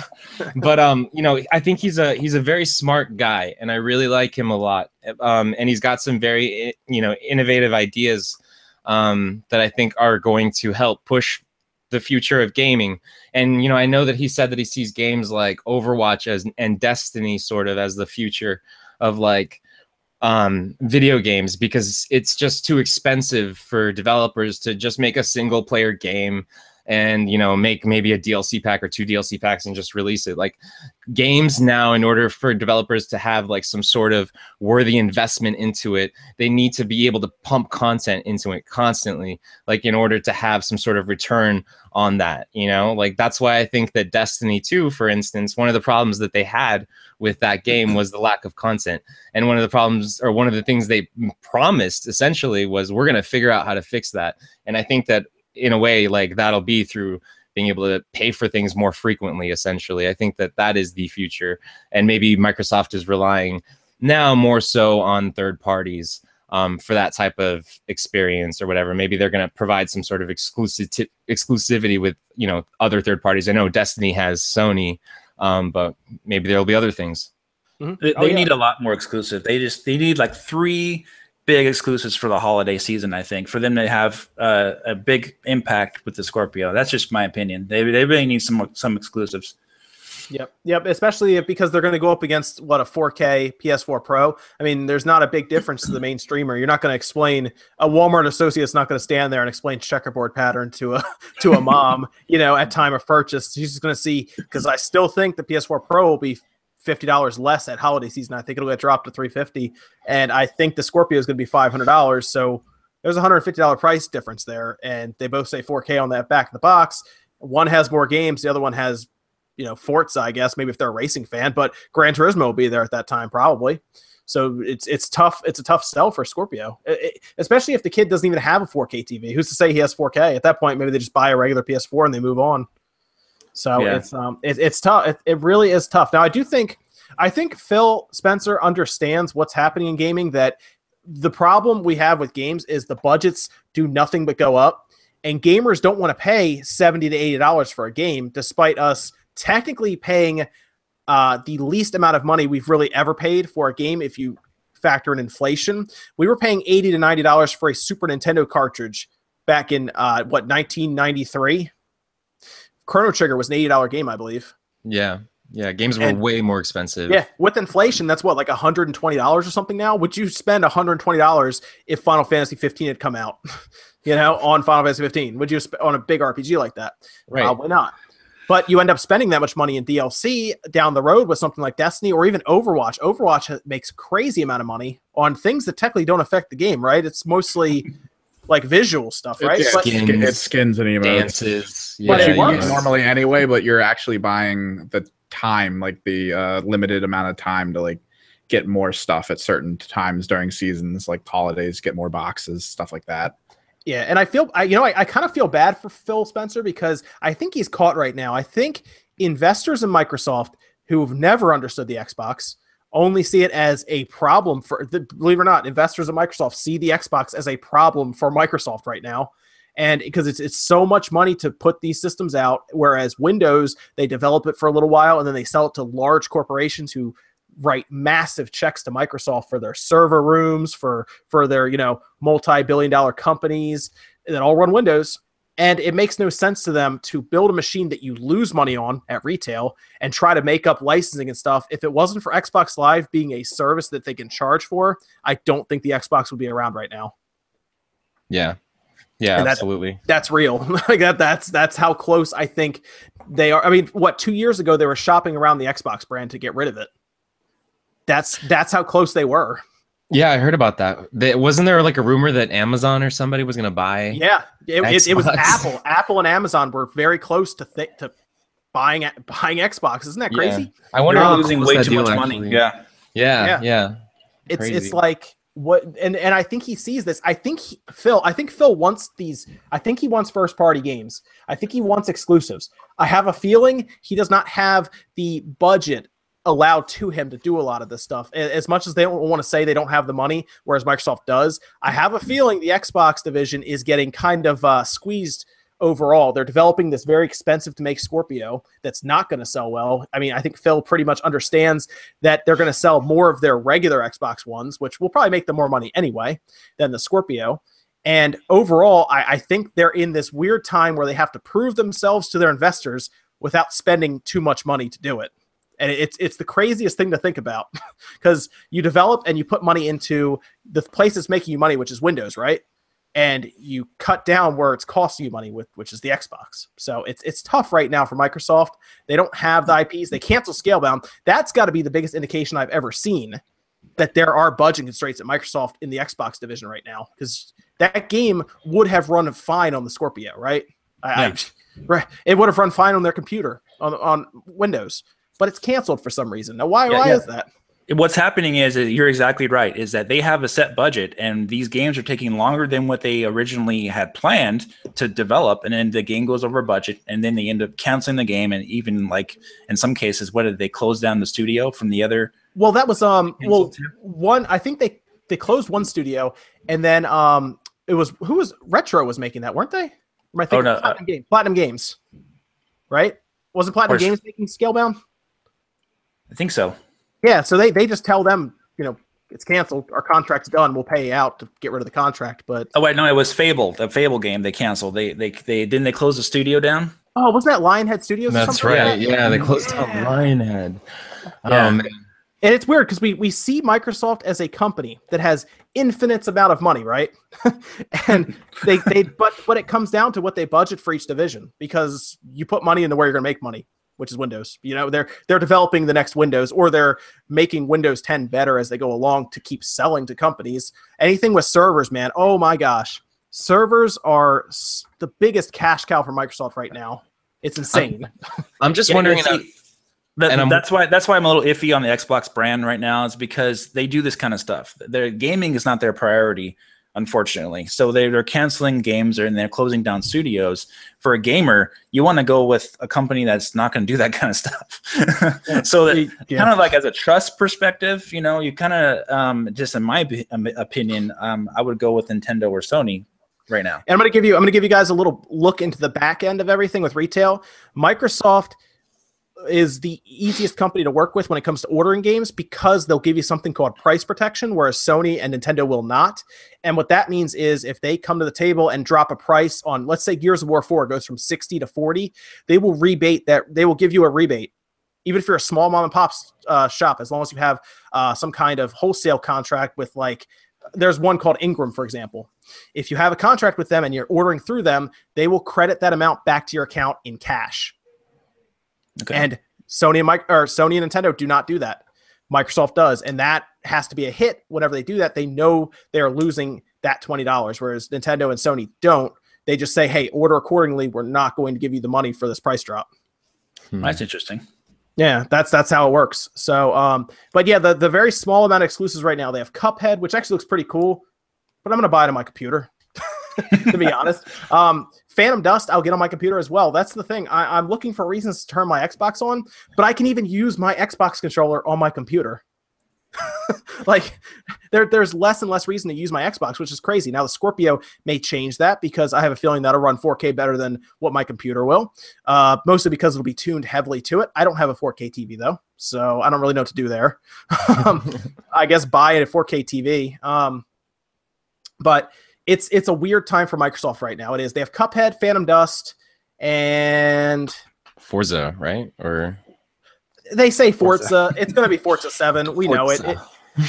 but um, you know, I think he's a he's a very smart guy, and I really like him a lot. Um, and he's got some very you know innovative ideas um, that I think are going to help push the future of gaming. And you know, I know that he said that he sees games like Overwatch as and Destiny sort of as the future of like um, video games because it's just too expensive for developers to just make a single player game and you know make maybe a DLC pack or two DLC packs and just release it. Like games now, in order for developers to have like some sort of worthy investment into it, they need to be able to pump content into it constantly, like in order to have some sort of return on that. You know, like that's why I think that Destiny 2, for instance, one of the problems that they had with that game was the lack of content. And one of the problems, or one of the things they promised essentially, was we're going to figure out how to fix that. And I think that in a way like that'll be through being able to pay for things more frequently essentially. I think that that is the future. And maybe microsoft is relying now more so on third parties um, for that type of experience or whatever. Maybe they're going to provide some sort of exclusive exclusivity with you know other third parties. I know destiny has sony um, but maybe there'll be other things. Mm-hmm. they, oh, yeah. need a lot more exclusive. They just they need like three big exclusives for the holiday season. I think for them to have uh, a big impact with the Scorpio. That's just my opinion. They they really need some some exclusives. Yep, yep. Especially if, because they're going to go up against what a 4K PS4 Pro. I mean, there's not a big difference to the main streamer. You're not going to explain a Walmart associate's not going to stand there and explain checkerboard pattern to a to a mom, you know, at time of purchase. She's just going to see because I still think the PS4 Pro will be fifty dollars less at holiday season. I think it'll get dropped to three fifty, and I think the Scorpio is going to be five hundred dollars. So there's a hundred fifty dollar price difference there, and they both say four K on that back of the box. One has more games, the other one has, you know, Forza. I guess maybe if they're a racing fan, but Gran Turismo will be there at that time probably. So it's it's tough. It's a tough sell for Scorpio, it, especially if the kid doesn't even have a 4K TV. Who's to say he has 4K? At that point, maybe they just buy a regular PS4 and they move on. So yeah. it's um it, it's tough. It, it really is tough. Now I do think I think Phil Spencer understands what's happening in gaming. That the problem we have with games is the budgets do nothing but go up, and gamers don't want to pay seventy to eighty dollars for a game, despite us technically paying uh, the least amount of money we've really ever paid for a game. If you factor in inflation, we were paying eighty to ninety dollars for a Super Nintendo cartridge back in uh, what 1993 Chrono Trigger was an $80 game, I believe. Yeah. Yeah, games were and, way more expensive. Yeah, with inflation, that's what like hundred and twenty dollars or something now. Would you spend hundred and twenty dollars if Final Fantasy fifteen had come out? you know, on Final Fantasy fifteen, would you sp- on a big RPG like that? Right. Probably not. But you end up spending that much money in DLC down the road with something like Destiny or even Overwatch. Overwatch makes crazy amount of money on things that technically don't affect the game, right? It's mostly like visual stuff, right? It's, but, skins, it's skins and emotes. Dances. Yeah, but you use normally anyway, but you're actually buying the time, like the uh, limited amount of time to like get more stuff at certain times during seasons, like holidays, get more boxes, stuff like that. Yeah, and I feel I you know I, I kind of feel bad for Phil Spencer because I think he's caught right now. I think investors in Microsoft who've never understood the Xbox only see it as a problem for the, believe it or not investors at microsoft see the xbox as a problem for microsoft right now. And because it's it's so much money to put these systems out whereas windows they develop it for a little while and then they sell it to large corporations who write massive checks to microsoft for their server rooms for for their you know multi-billion dollar companies that all run windows and it makes no sense to them to build a machine that you lose money on at retail and try to make up licensing and stuff. If it wasn't for Xbox Live being a service that they can charge for, I don't think the Xbox would be around right now. Yeah. Yeah, absolutely. That, that's real. like that that's that's how close I think they are. I mean, what, 2 years ago they were shopping around the Xbox brand to get rid of it. That's that's how close they were. Yeah, I heard about that. wasn't there like a rumor that Amazon or somebody was going to buy? Yeah, it, it, it, was Apple. Apple and Amazon were very close to th- to buying buying Xbox. Isn't that crazy? Yeah. I wonder They're how losing way too much actually. money. Yeah. yeah, yeah, yeah. It's crazy. it's like what, and and I think he sees this. I think he, Phil. I think Phil wants these. I think he wants first party games. I think he wants exclusives. I have a feeling he does not have the budget allowed to him to do a lot of this stuff. As much as they don't want to say they don't have the money, whereas Microsoft does, I have a feeling the Xbox division is getting kind of uh, squeezed overall. They're developing this very expensive to make Scorpio that's not going to sell well. I mean, I think Phil pretty much understands that they're going to sell more of their regular Xbox Ones, which will probably make them more money anyway than the Scorpio. And overall, I, I think they're in this weird time where they have to prove themselves to their investors without spending too much money to do it. And it's it's the craziest thing to think about because you develop and you put money into the place that's making you money, which is Windows, right? and you cut down where it's costing you money with which is the Xbox. So it's it's tough right now for Microsoft. They don't have the IPs. They cancel Scalebound. That's got to be the biggest indication I've ever seen that there are budget constraints at Microsoft in the Xbox division right now because that game would have run fine on the Scorpio, right? I, right. It would have run fine on their computer on on Windows, but it's canceled for some reason. Now, why Yeah, why yeah. is that? what's happening is you're exactly right is that they have a set budget and these games are taking longer than what they originally had planned to develop and then the game goes over budget and then they end up canceling the game and even like in some cases what did they close down the studio from the other Well, that was um well too? one I think they they closed one studio and then um it was who was Retro was making that, weren't they? Or am I thinking Oh, no, uh, Platinum Games. Platinum Games. Right? Wasn't Platinum. Games making Scalebound? I think so Yeah, so they they just tell them, you know, it's canceled, our contract's done, we'll pay you out to get rid of the contract. But oh wait no it was fable the fable game they canceled they they they didn't they close the studio down oh, wasn't that Lionhead Studios? or That's something like right. that? Yeah, they closed down Yeah. Lionhead. Yeah. Oh, man. And it's weird because we we see Microsoft as a company that has infinite amount of money, right? and they they but but it comes down to what they budget for each division because you put money into where you're going to make money, which is Windows. You know, they're they're developing the next Windows or they're making Windows 10 better as they go along to keep selling to companies. Anything with servers, man. Oh my gosh. Servers are the biggest cash cow for Microsoft right now. It's insane. I'm just Yeah, wondering. see, that- and I'm- that's why that's why I'm a little iffy on the Xbox brand right now. Is because they do this kind of stuff. Their gaming is not their priority, unfortunately. So they, they're canceling games and they're closing down studios. For a gamer, you want to go with a company that's not going to do that kind of stuff. so that Yeah. kind of like as a trust perspective, you know, you kind of um, just in my um, opinion, um, I would go with Nintendo or Sony right now. And I'm going to give you I'm going to give you guys a little look into the back end of everything with retail. Microsoft is the easiest company to work with when it comes to ordering games because they'll give you something called price protection whereas Sony and Nintendo will not. And what that means is if they come to the table and drop a price on let's say Gears of War 4 goes from 60 to 40, they will rebate that they will give you a rebate even if you're a small mom and pop uh, shop as long as you have uh, some kind of wholesale contract with like there's one called Ingram for example if you have a contract with them and you're ordering through them, they will credit that amount back to your account in cash. Okay. And Sony and Mike or Sony and Nintendo do not do that. Microsoft does, and that has to be a hit. Whenever they do that, they know they are losing that twenty dollars. Whereas Nintendo and Sony don't. They just say, "Hey, order accordingly. We're not going to give you the money for this price drop." hmm. That's interesting. Yeah, that's that's how it works. So, um, but yeah, the the very small amount of exclusives right now. They have Cuphead, which actually looks pretty cool, but I'm gonna buy it on my computer. to be honest, um, Phantom Dust, I'll get on my computer as well. That's the thing. I, I'm looking for reasons to turn my Xbox on, but I can even use my Xbox controller on my computer. like there, there's less and less reason to use my Xbox, which is crazy. Now the Scorpio may change that because I have a feeling that'll run 4K better than what my computer will. Uh, mostly because it'll be tuned heavily to it. I don't have a 4K TV though, so I don't really know what to do there. um, I guess buy a 4K TV. Um, but it's it's a weird time for Microsoft right now. It is. They have Cuphead, Phantom Dust, and Forza, right? Or they say Forza. it's going to be Forza Seven. We know it. it.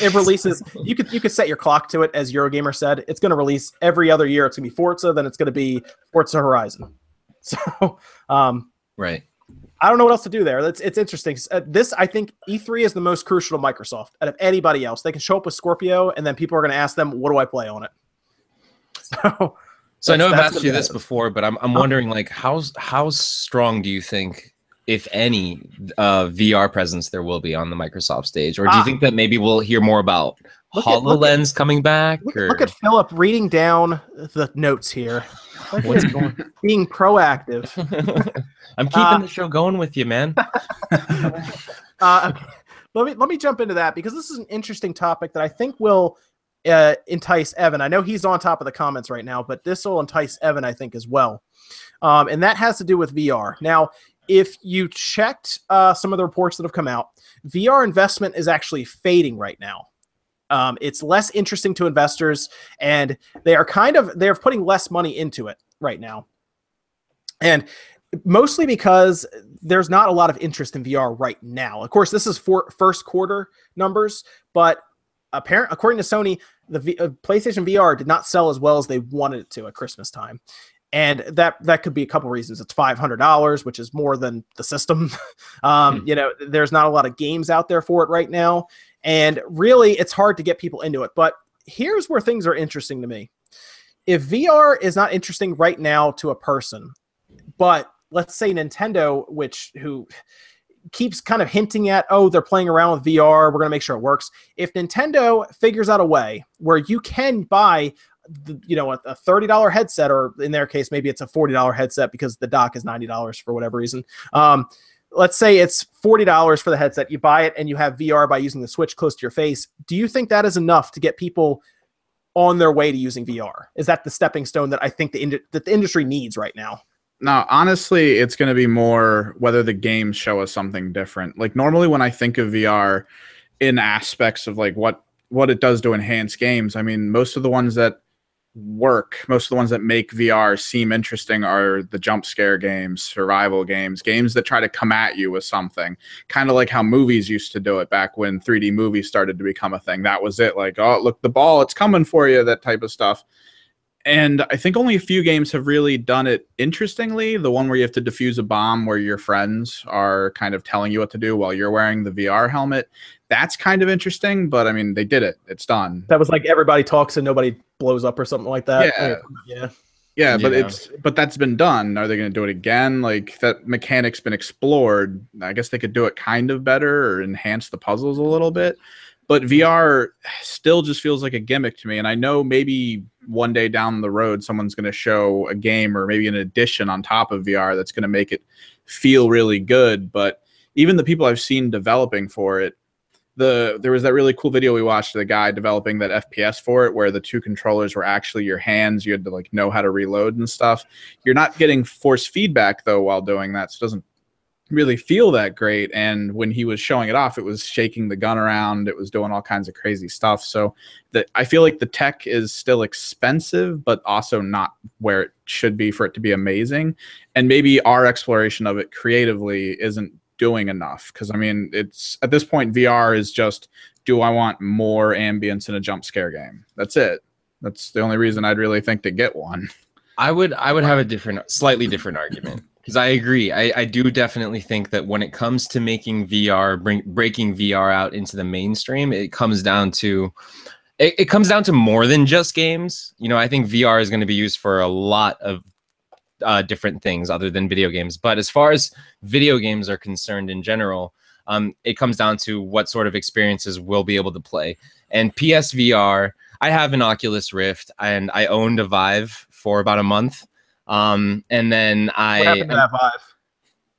It releases. You could you could set your clock to it, as Eurogamer said. It's going to release every other year. It's going to be Forza. Then it's going to be Forza Horizon. So, um, Right. I don't know what else to do there. It's it's interesting. Uh, this I think E3 is the most crucial to Microsoft out of anybody else. They can show up with Scorpio, and then people are going to ask them, "What do I play on it?" So, So I know I've asked you this before, but I'm I'm wondering like how how strong do you think, if any, uh, VR presence there will be on the Microsoft stage, or do you Ah. think that maybe we'll hear more about Look at- look at- Hololens coming back? look, look at Philip reading down the notes here. What's going? being proactive. I'm keeping Uh, the show going with you, man. Uh, okay. let me let me jump into that because this is an interesting topic that I think will uh, entice Evan. I know he's on top of the comments right now, but this will entice Evan, I think, as well. um, and that has to do with VR. Now, if you checked uh, some of the reports that have come out, VR investment is actually fading right now. Um, it's less interesting to investors, and they are kind of they're putting less money into it right now, and mostly because there's not a lot of interest in VR right now. Of course, this is for first quarter numbers, but apparent according to Sony, the v- uh, PlayStation VR did not sell as well as they wanted it to at Christmas time. And that that could be a couple reasons. It's five hundred dollars, which is more than the system. um, hmm. You know, there's not a lot of games out there for it right now, and really, it's hard to get people into it. But here's where things are interesting to me. If VR is not interesting right now to a person, but let's say Nintendo, which who keeps kind of hinting at, oh, they're playing around with VR. We're going to make sure it works. If Nintendo figures out a way where you can buy, the, you know, a, a thirty dollar headset, or in their case, maybe it's a forty dollar headset because the dock is ninety dollars for whatever reason. Um, let's say it's forty dollars for the headset. You buy it and you have VR by using the Switch close to your face. Do you think that is enough to get people? on their way to using VR? Is that the stepping stone that I think the ind- that the industry needs right now? No, honestly, it's going to be more whether the games show us something different. Like normally when I think of VR in aspects of like what what it does to enhance games, I mean, most of the ones that work, most of the ones that make VR seem interesting are the jump scare games, survival games, games that try to come at you with something. Kind of like how movies used to do it back when 3D movies started to become a thing. That was it. Like, oh, look, the ball, it's coming for you, that type of stuff and I think only a few games have really done it interestingly. The one where you have to defuse a bomb where your friends are kind of telling you what to do while you're wearing the VR helmet. That's kind of interesting, but I mean, they did it. It's done. That was like everybody talks and nobody blows up or something like that. Yeah. Yeah. Yeah, but yeah. it's but that's been done. Are they going to do it again? Like that mechanic's been explored. I guess they could do it kind of better or enhance the puzzles a little bit but VR still just feels like a gimmick to me. And I know maybe one day down the road, someone's going to show a game or maybe an addition on top of VR that's going to make it feel really good. But even the people I've seen developing for it, the there was that really cool video we watched of the guy developing that FPS for it where the two controllers were actually your hands you had to like know how to reload and stuff you're not getting force feedback though while doing that so it doesn't really feel that great. And when he was showing it off, it was shaking the gun around. It was doing all kinds of crazy stuff. So that I feel like the tech is still expensive, but also not where it should be for it to be amazing. And maybe our exploration of it creatively isn't doing enough. Cause I mean, it's at this point, VR is just do I want more ambience in a jump scare game? That's it. That's the only reason I'd really think to get one. I would I would have a different slightly different argument because I agree. I, I do definitely think that when it comes to making VR, bring, breaking VR out into the mainstream, it comes down to it, it comes down to more than just games. You know, I think VR is going to be used for a lot of uh, different things other than video games. But as far as video games are concerned in general, um, it comes down to what sort of experiences we'll be able to play. And PSVR, I have an Oculus Rift and I owned a Vive for about a month. Um, and then I what happened to that Vive?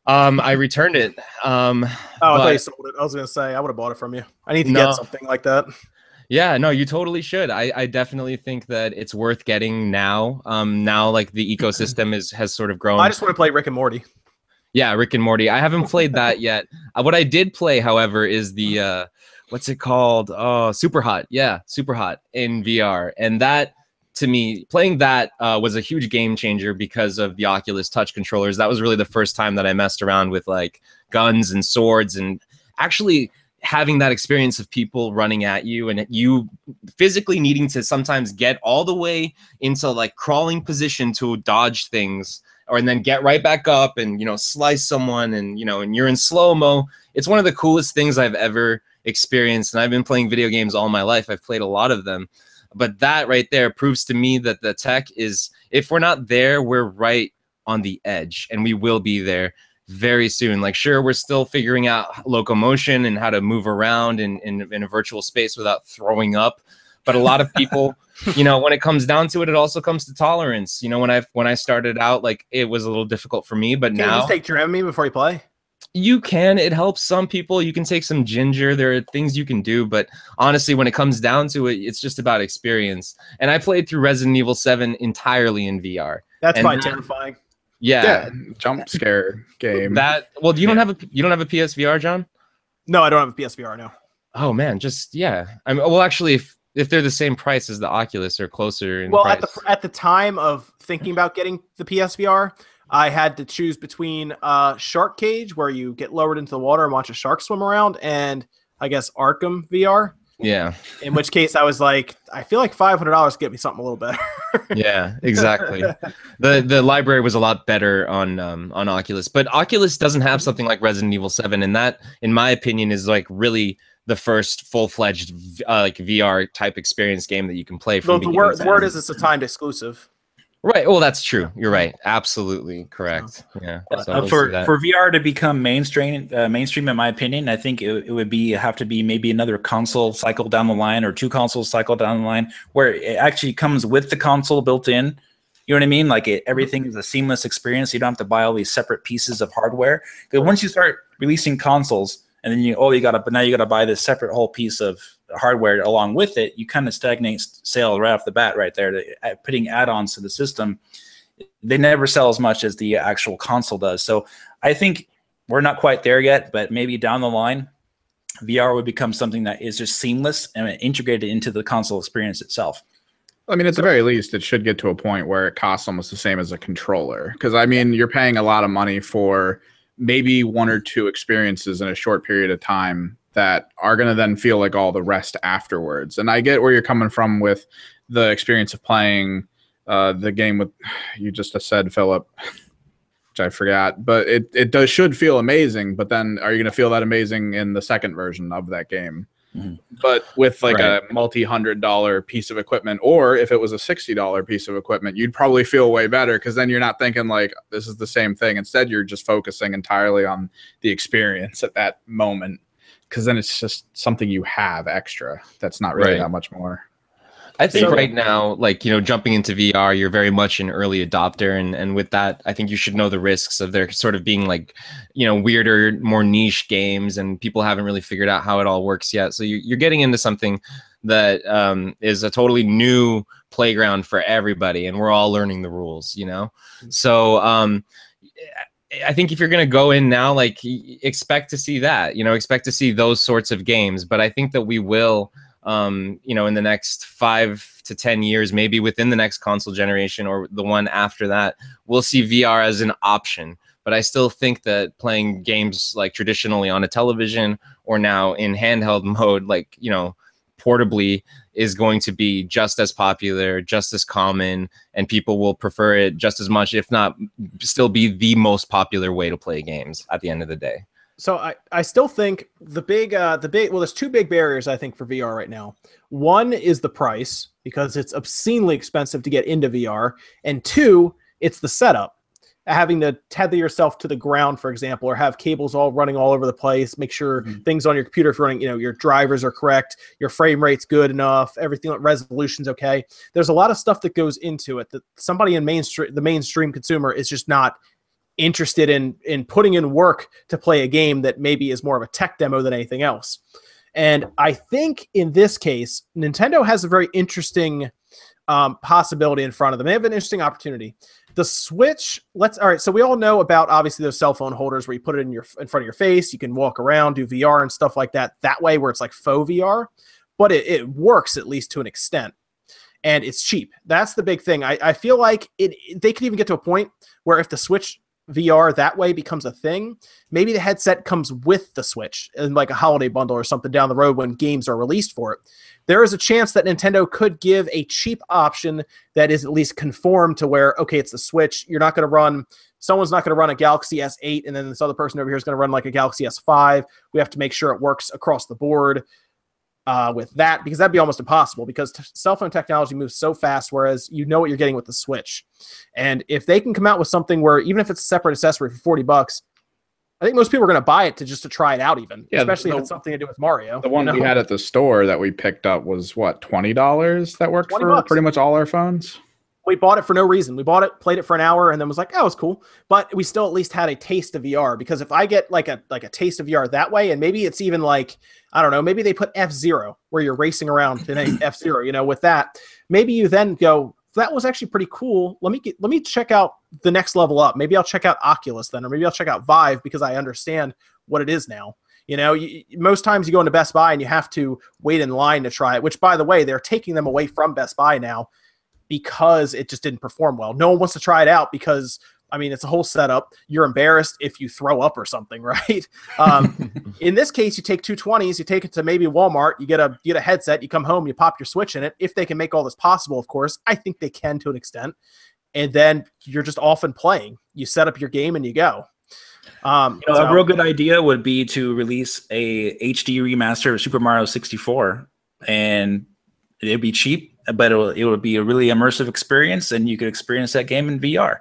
Um, I returned it. Um, oh, I thought you sold it. I was gonna say I would have bought it from you. I need to no. get something like that. Yeah, no, you totally should. I, I definitely think that it's worth getting now. Um, now like the ecosystem is has sort of grown. I just want to play Rick and Morty. Yeah, Rick and Morty. I haven't played that yet. Uh, what I did play, however, is the uh, what's it called? Oh, Super Hot. Yeah, Super Hot in VR, and that to me, playing that uh, was a huge game changer because of the Oculus Touch controllers. That was really the first time that I messed around with like guns and swords and actually having that experience of people running at you and you physically needing to sometimes get all the way into like crawling position to dodge things or and then get right back up and you know slice someone and you know and you're in slow mo it's one of the coolest things i've ever experienced and i've been playing video games all my life. I've played a lot of them but that right there proves to me that the tech is, if we're not there, we're right on the edge and we will be there very soon. Like, sure, we're still figuring out locomotion and how to move around in, in, in a virtual space without throwing up. But a lot of people, you know, when it comes down to it, it also comes to tolerance. You know, when I when I started out, like it was a little difficult for me, but Can now you just take Dramamine before you play. You can. It helps some people. You can take some ginger. There are things you can do, but honestly, when it comes down to it, it's just about experience. And I played through Resident Evil 7 entirely in VR. That's fine. terrifying. Yeah, Yeah, jump scare game. that. Well, you don't have a you don't have a PSVR, John? No, I don't have a PSVR now. Oh man, just yeah. I mean, well, actually, if if they're the same price as the Oculus or closer in Well, price, at the at the time of thinking about getting the PSVR, I had to choose between uh, Shark Cage, where you get lowered into the water and watch a shark swim around, and I guess Arkham VR. yeah, In which case, I was like, I feel like five hundred dollars get me something a little better. yeah, exactly. the The library was a lot better on um, on Oculus, but Oculus doesn't have something like Resident Evil Seven, and that, in my opinion, is like really the first full fledged uh, like VR type experience game that you can play. the, From the beginning word, word is it's a timed exclusive. Right. Well, that's true. You're right. Absolutely correct. Yeah. So Uh, for for VR to become mainstream, uh, mainstream, in my opinion, I think it, it would be have to be maybe another console cycle down the line or two consoles cycle down the line where it actually comes with the console built in. You know what I mean? Like it, everything is a seamless experience. You don't have to buy all these separate pieces of hardware. Because once you start releasing consoles, and then you oh you got to but now you got to buy this separate whole piece of hardware along with it. You kind of stagnate s- sales right off the bat right there. Uh, Putting add-ons to the system they never sell as much as the actual console does. So I think we're not quite there yet, but maybe down the line, VR would become something that is just seamless and integrated into the console experience itself. I mean, at the very least, it should get to a point where it costs almost the same as a controller. Because I mean, you're paying a lot of money for maybe one or two experiences in a short period of time that are going to then feel like all the rest afterwards. And I get where you're coming from with the experience of playing uh, the game with you just said, Philip, which I forgot, but it it does should feel amazing. But then, are you going to feel that amazing in the second version of that game? Mhm. But with like Right. a multi-hundred dollar piece of equipment, or if it was a sixty dollar piece of equipment, you'd probably feel way better because then you're not thinking like this is the same thing. Instead, you're just focusing entirely on the experience at that moment. Because then it's just something you have extra. That's not really Right. that much more. I think So- right now, like you know, jumping into VR, you're very much an early adopter, and and with that, I think you should know the risks of there sort of being like, you know, weirder, more niche games, and people haven't really figured out how it all works yet. So you're you're getting into something that um, is a totally new playground for everybody, and we're all learning the rules, you know. So um, I think if you're going to go in now, like expect to see that, you know, expect to see those sorts of games. But I think that we will, um, you know, in the next five to 10 years, maybe within the next console generation or the one after that, we'll see VR as an option. But I still think that playing games like traditionally on a television or now in handheld mode, like, you know, portably is going to be just as popular, just as common, and people will prefer it just as much, if not still be the most popular way to play games at the end of the day. So I, I still think the big uh the big well there's two big barriers I think for VR right now. One is the price because it's obscenely expensive to get into VR and two it's the setup. Having to tether yourself to the ground for example or have cables all running all over the place, make sure Mhm. things on your computer if you're running, you know, your drivers are correct, your frame rate's good enough, everything resolution's okay. There's a lot of stuff that goes into it that somebody in mainstream the mainstream consumer is just not interested in in putting in work to play a game that maybe is more of a tech demo than anything else. And I think in this case, Nintendo has a very interesting um, possibility in front of them. They have an interesting opportunity. The Switch, let's all right. So we all know about obviously those cell phone holders where you put it in your in front of your face. You can walk around, do VR and stuff like that. That way, where it's like faux VR, but it, it works at least to an extent, and it's cheap. That's the big thing. I, I feel like it. They could even get to a point where if the Switch VR that way becomes a thing, maybe the headset comes with the Switch in like a holiday bundle or something down the road when games are released for it. There is a chance that Nintendo could give a cheap option that is at least conformed to where, okay, it's the Switch. You're not going to run, someone's not going to run a Galaxy S8, and then this other person over here is going to run like a Galaxy S5. We have to make sure it works across the board uh, with that because that'd be almost impossible because t- cell phone technology moves so fast, whereas you know what you're getting with the Switch. And if they can come out with something where even if it's a separate accessory for 40 bucks, I think most people are going to buy it to just to try it out, even, Yeah, especially the- if it's something to do with Mario. The one you we had at the store that we picked up was what twenty dollars. That worked 20 for bucks. pretty much all our phones. We bought it for no reason. We bought it, played it for an hour, and then was like, "Oh, it's cool." But we still at least had a taste of VR because if I get like a like a taste of VR that way, and maybe it's even like I don't know, maybe they put F Zero where you're racing around in a F Zero, you know, with that, maybe you then go, that was actually pretty cool. Let me get, let me check out the next level up. Maybe I'll check out Oculus then, or maybe I'll check out Vive because I understand what it is now. You know, you, most times you go into Best Buy and you have to wait in line to try it. Which, by the way, they're taking them away from Best Buy now because it just didn't perform well. No one wants to try it out because I mean, it's a whole setup. You're embarrassed if you throw up or something, right? Um, in this case, you take two twenties, you take it to maybe Walmart, you get a you get a headset, you come home, you pop your Switch in it. If they can make all this possible, of course, I think they can to an extent. And then you're just off and playing. You set up your game and you go. Um, you know, so, a real good idea would be to release a HD remaster of Super Mario 64, and it'd be cheap, but it would be a really immersive experience, and you could experience that game in VR.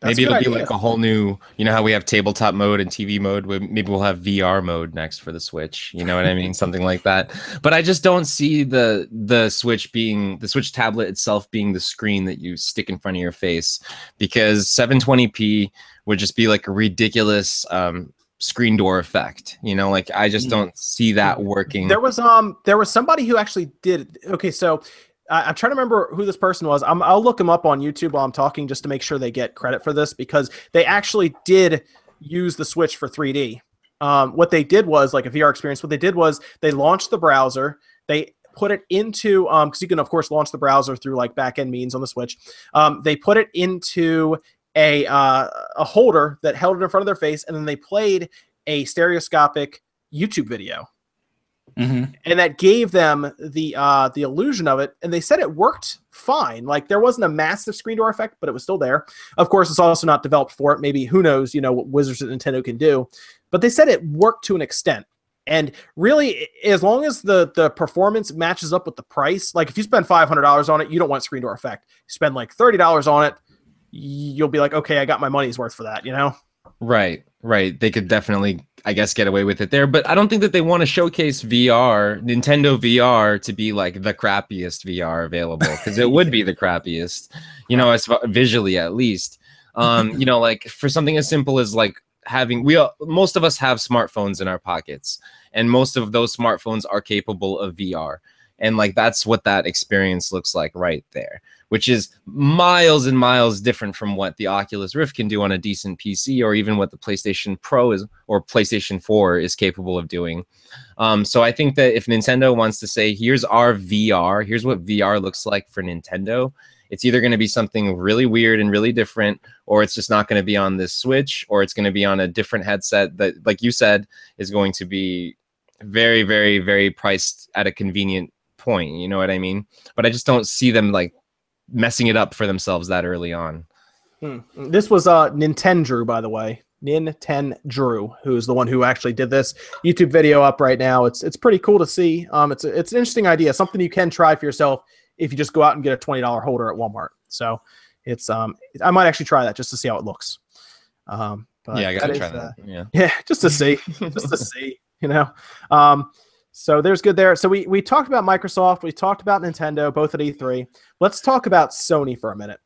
That's maybe it'll be like a whole new, you know how we have tabletop mode and TV mode. Maybe we'll have VR mode next for the Switch. You know what I mean? Something like that. But I just don't see the the Switch being the Switch tablet itself being the screen that you stick in front of your face, because 720p would just be like a ridiculous um, screen door effect. You know, like I just mm. don't see that working. There was um there was somebody who actually did. Okay, so I, am trying to remember who this person was. i will look him up on YouTube while I'm talking just to make sure they get credit for this because they actually did use the Switch for 3D. Um, what they did was like a VR experience. What they did was they launched the browser. They put it into um because um, you can of course launch the browser through like backend means on the Switch. Um, they put it into a uh, a holder that held it in front of their face, and then they played a stereoscopic YouTube video Mm-hmm. And that gave them the uh, the illusion of it, and they said it worked fine. Like there wasn't a massive screen door effect, but it was still there. Of course, it's also not developed for it. Maybe who knows? You know what Wizards at Nintendo can do, but they said it worked to an extent. And really, as long as the the performance matches up with the price, like if you spend five hundred dollars on it, you don't want screen door effect. You spend like thirty dollars on it, you'll be like, okay, I got my money's worth for that. You know? Right. Right. They could definitely, I guess, get away with it there. But I don't think that they want to showcase VR, Nintendo VR, to be like the crappiest VR available because it would be the crappiest, you know, as visually at least. Um, you know, like for something as simple as like having we all, most of us have smartphones in our pockets, and most of those smartphones are capable of VR and like that's what that experience looks like right there which is miles and miles different from what the Oculus Rift can do on a decent PC or even what the PlayStation Pro is or PlayStation 4 is capable of doing. Um, so I think that if Nintendo wants to say, here's our VR, here's what VR looks like for Nintendo, it's either going to be something really weird and really different, or it's just not going to be on this Switch, or it's going to be on a different headset that, like you said, is going to be very, very, very priced at a convenient point. You know what I mean? But I just don't see them like messing it up for themselves that early on. Hmm. This was uh Nintendo, by the way. Nintendo, who's the one who actually did this YouTube video up right now. It's it's pretty cool to see. Um, it's a, it's an interesting idea, something you can try for yourself if you just go out and get a twenty dollar holder at Walmart. So it's um, I might actually try that just to see how it looks. Um, but yeah, I gotta try that. Uh, yeah, yeah, just to see, just to see, you know. Um, so there's good there. So we we talked about Microsoft, we talked about Nintendo, both at E3. Let's talk about Sony for a minute.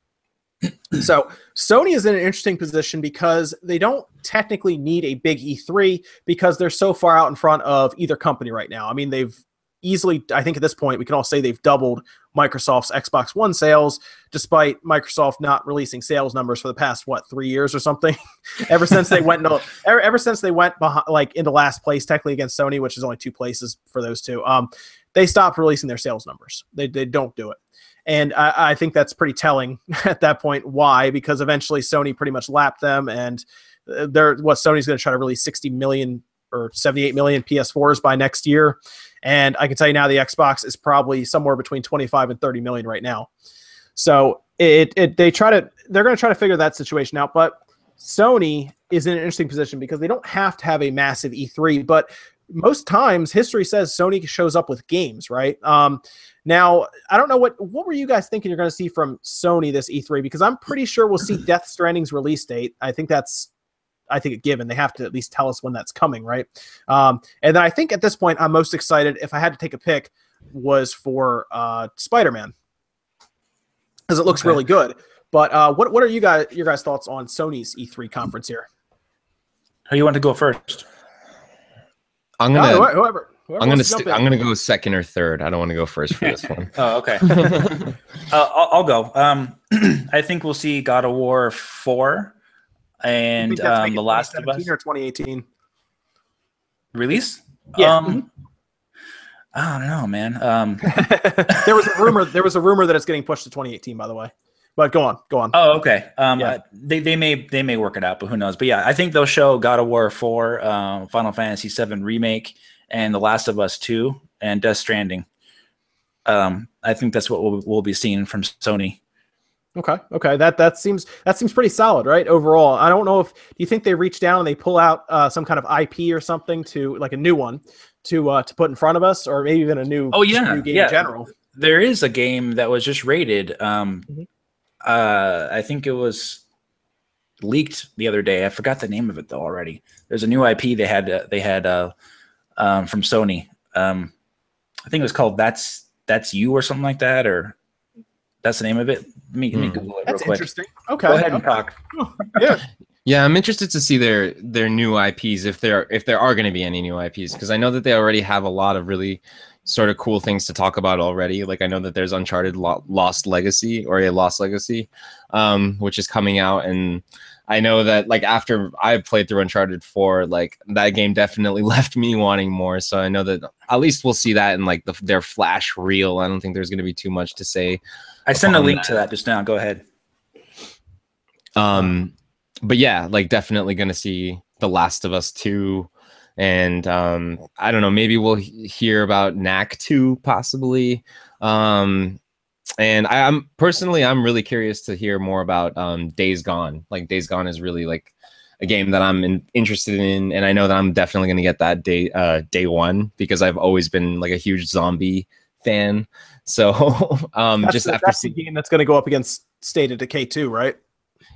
so Sony is in an interesting position because they don't technically need a big E3 because they're so far out in front of either company right now. I mean, they've easily, I think at this point, we can all say they've doubled Microsoft's Xbox One sales, despite Microsoft not releasing sales numbers for the past what three years or something. ever since they went into ever, ever since they went behind, like into last place technically against Sony, which is only two places for those two. Um, they stopped releasing their sales numbers. They they don't do it. And I, I think that's pretty telling at that point. Why? Because eventually Sony pretty much lapped them, and uh, they're what Sony's going to try to release 60 million or 78 million PS4s by next year. And I can tell you now the Xbox is probably somewhere between 25 and 30 million right now. So it, it they try to they're going to try to figure that situation out, but Sony is in an interesting position because they don't have to have a massive E3, but most times history says Sony shows up with games, right? Um, now I don't know what what were you guys thinking you're going to see from Sony this E3 because I'm pretty sure we'll see Death Stranding's release date. I think that's I think a given. They have to at least tell us when that's coming, right? Um, and then I think at this point, I'm most excited. If I had to take a pick, was for uh, Spider Man because it looks okay. really good. But uh, what what are you guys your guys thoughts on Sony's E3 conference here? Who you want to go first? I'm gonna whoever. Whoever I'm gonna wants to st- I'm gonna go second or third. I don't want to go first for this one. Oh, okay. uh, I'll, I'll go. Um, I think we'll see God of War four You and um, The Last of Us or 2018. release. Yeah. Um, I don't know, man. Um, there was a rumor. There was a rumor that it's getting pushed to 2018. By the way, but go on, go on. Oh, okay. Um, Yeah. uh, they they may they may work it out, but who knows? But yeah, I think they'll show God of War four, um, Final Fantasy seven remake, and The Last of Us two, and Death Stranding. Um, I think that's what we'll, we'll be seeing from Sony. Okay, okay, that that seems that seems pretty solid, right? Overall, I don't know if do you think they reach down and they pull out uh, some kind of IP or something to like a new one to uh, to put in front of us, or maybe even a new Oh, yeah, new game yeah. in general. There is a game that was just rated. Um, Mhm. uh, I think it was leaked the other day. I forgot the name of it though already. There's a new IP they had. Uh, they had uh, um, from Sony. Um, I think it was called "That's That's You" or something like that, or that's the name of it. Let me, let me Hmm. Google it real That's quick. interesting. Okay, Go ahead and talk. yeah, Yeah, I'm interested to see their their new IPs if there if there are going to be any new IPs because I know that they already have a lot of really sort of cool things to talk about already. Like I know that there's Uncharted Lo- Lost Legacy or a Lost Legacy, um, which is coming out, and I know that like after I played through Uncharted Four, like that game definitely left me wanting more. So I know that at least we'll see that in like the, their flash reel. I don't think there's going to be too much to say I sent a link that. to that just now. Go ahead. um but yeah like definitely gonna see the last of us 2 and um i don't know maybe we'll he- hear about knack 2 possibly um and I, i'm personally i'm really curious to hear more about um days gone like days gone is really like a game that i'm in, interested in and i know that i'm definitely going to get that day uh day one because i've always been like a huge zombie fan so um that's, just the, after that's seeing the game that's going to go up against State of Decay 2, right?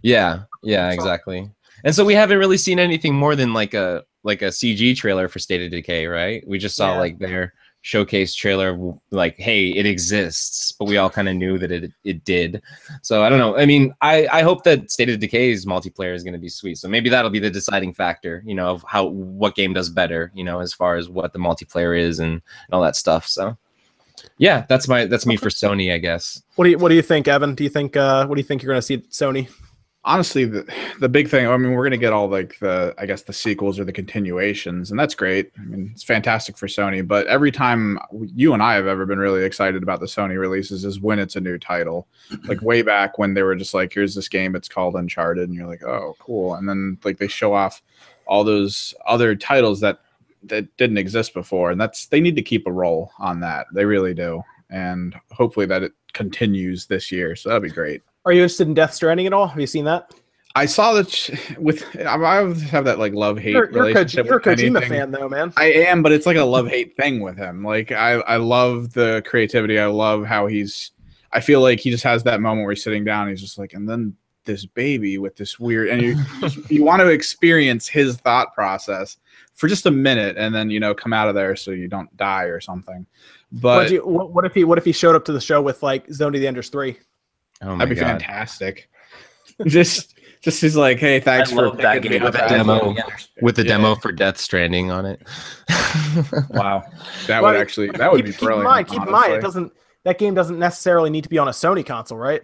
yeah, yeah, exactly. And so we haven't really seen anything more than like a like a CG trailer for State of Decay, right? We just saw Yeah. like their showcase trailer, like, hey, it exists, but we all kind of knew that it it did. So I don't know. I mean, I I hope that State of Decay's multiplayer is going to be sweet. So maybe that'll be the deciding factor, you know, of how what game does better, you know, as far as what the multiplayer is and, and all that stuff. So yeah, that's my that's me for Sony, I guess. What do you What do you think, Evan? Do you think uh, What do you think you're going to see at Sony? honestly the, the big thing i mean we're going to get all like the i guess the sequels or the continuations and that's great i mean it's fantastic for sony but every time you and i have ever been really excited about the sony releases is when it's a new title like way back when they were just like here's this game it's called uncharted and you're like oh cool and then like they show off all those other titles that that didn't exist before and that's they need to keep a roll on that they really do and hopefully that it continues this year so that'd be great Are you interested in Death Stranding at all? Have you seen that? I saw that sh- with I have that like love hate You're, you're, a Koji- relationship. you're a Kojima anything. fan, though, man. I am, but it's like a love hate thing with him. Like I I love the creativity. I love how he's. I feel like he just has that moment where he's sitting down. He's just like, and then this baby with this weird, and you you want to experience his thought process for just a minute, and then you know come out of there so you don't die or something. What, But you, what, what if he What if he showed up to the show with like Zone of the Enders three? Oh that'd be god. fantastic. just just he's like, hey, thanks I for love that picking me game. up with as that a- demo. with the Yeah. demo for Death Stranding on it. Wow. That Well, would actually that would keep, be keep in brilliant. mind, keep in mind, it doesn't. That game doesn't necessarily need to be on a Sony console, right?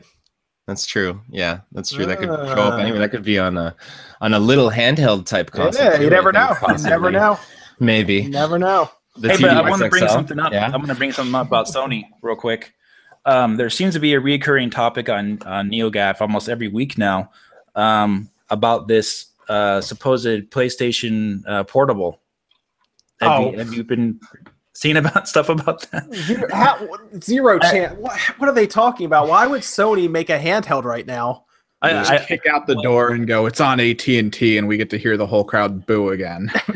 That's true. Yeah, that's true. That could show up Ah. anyway. That could be on a on a little handheld type console. yeah, too, you never think, know. You never possibly. know. You Maybe. never know. The hey, but I want to bring something up. Yeah. I'm going to bring something up about Sony real quick. Um, there seems to be a recurring topic on on NeoGAF almost every week now um, about this uh, supposed PlayStation uh, portable. Have, Oh. you, have you been seeing about stuff about that? Zero, how, zero chance. What, what are they talking about? Why would Sony make a handheld right now? I, just I, kick out the door and go. It's on AT and T, and we get to hear the whole crowd boo again.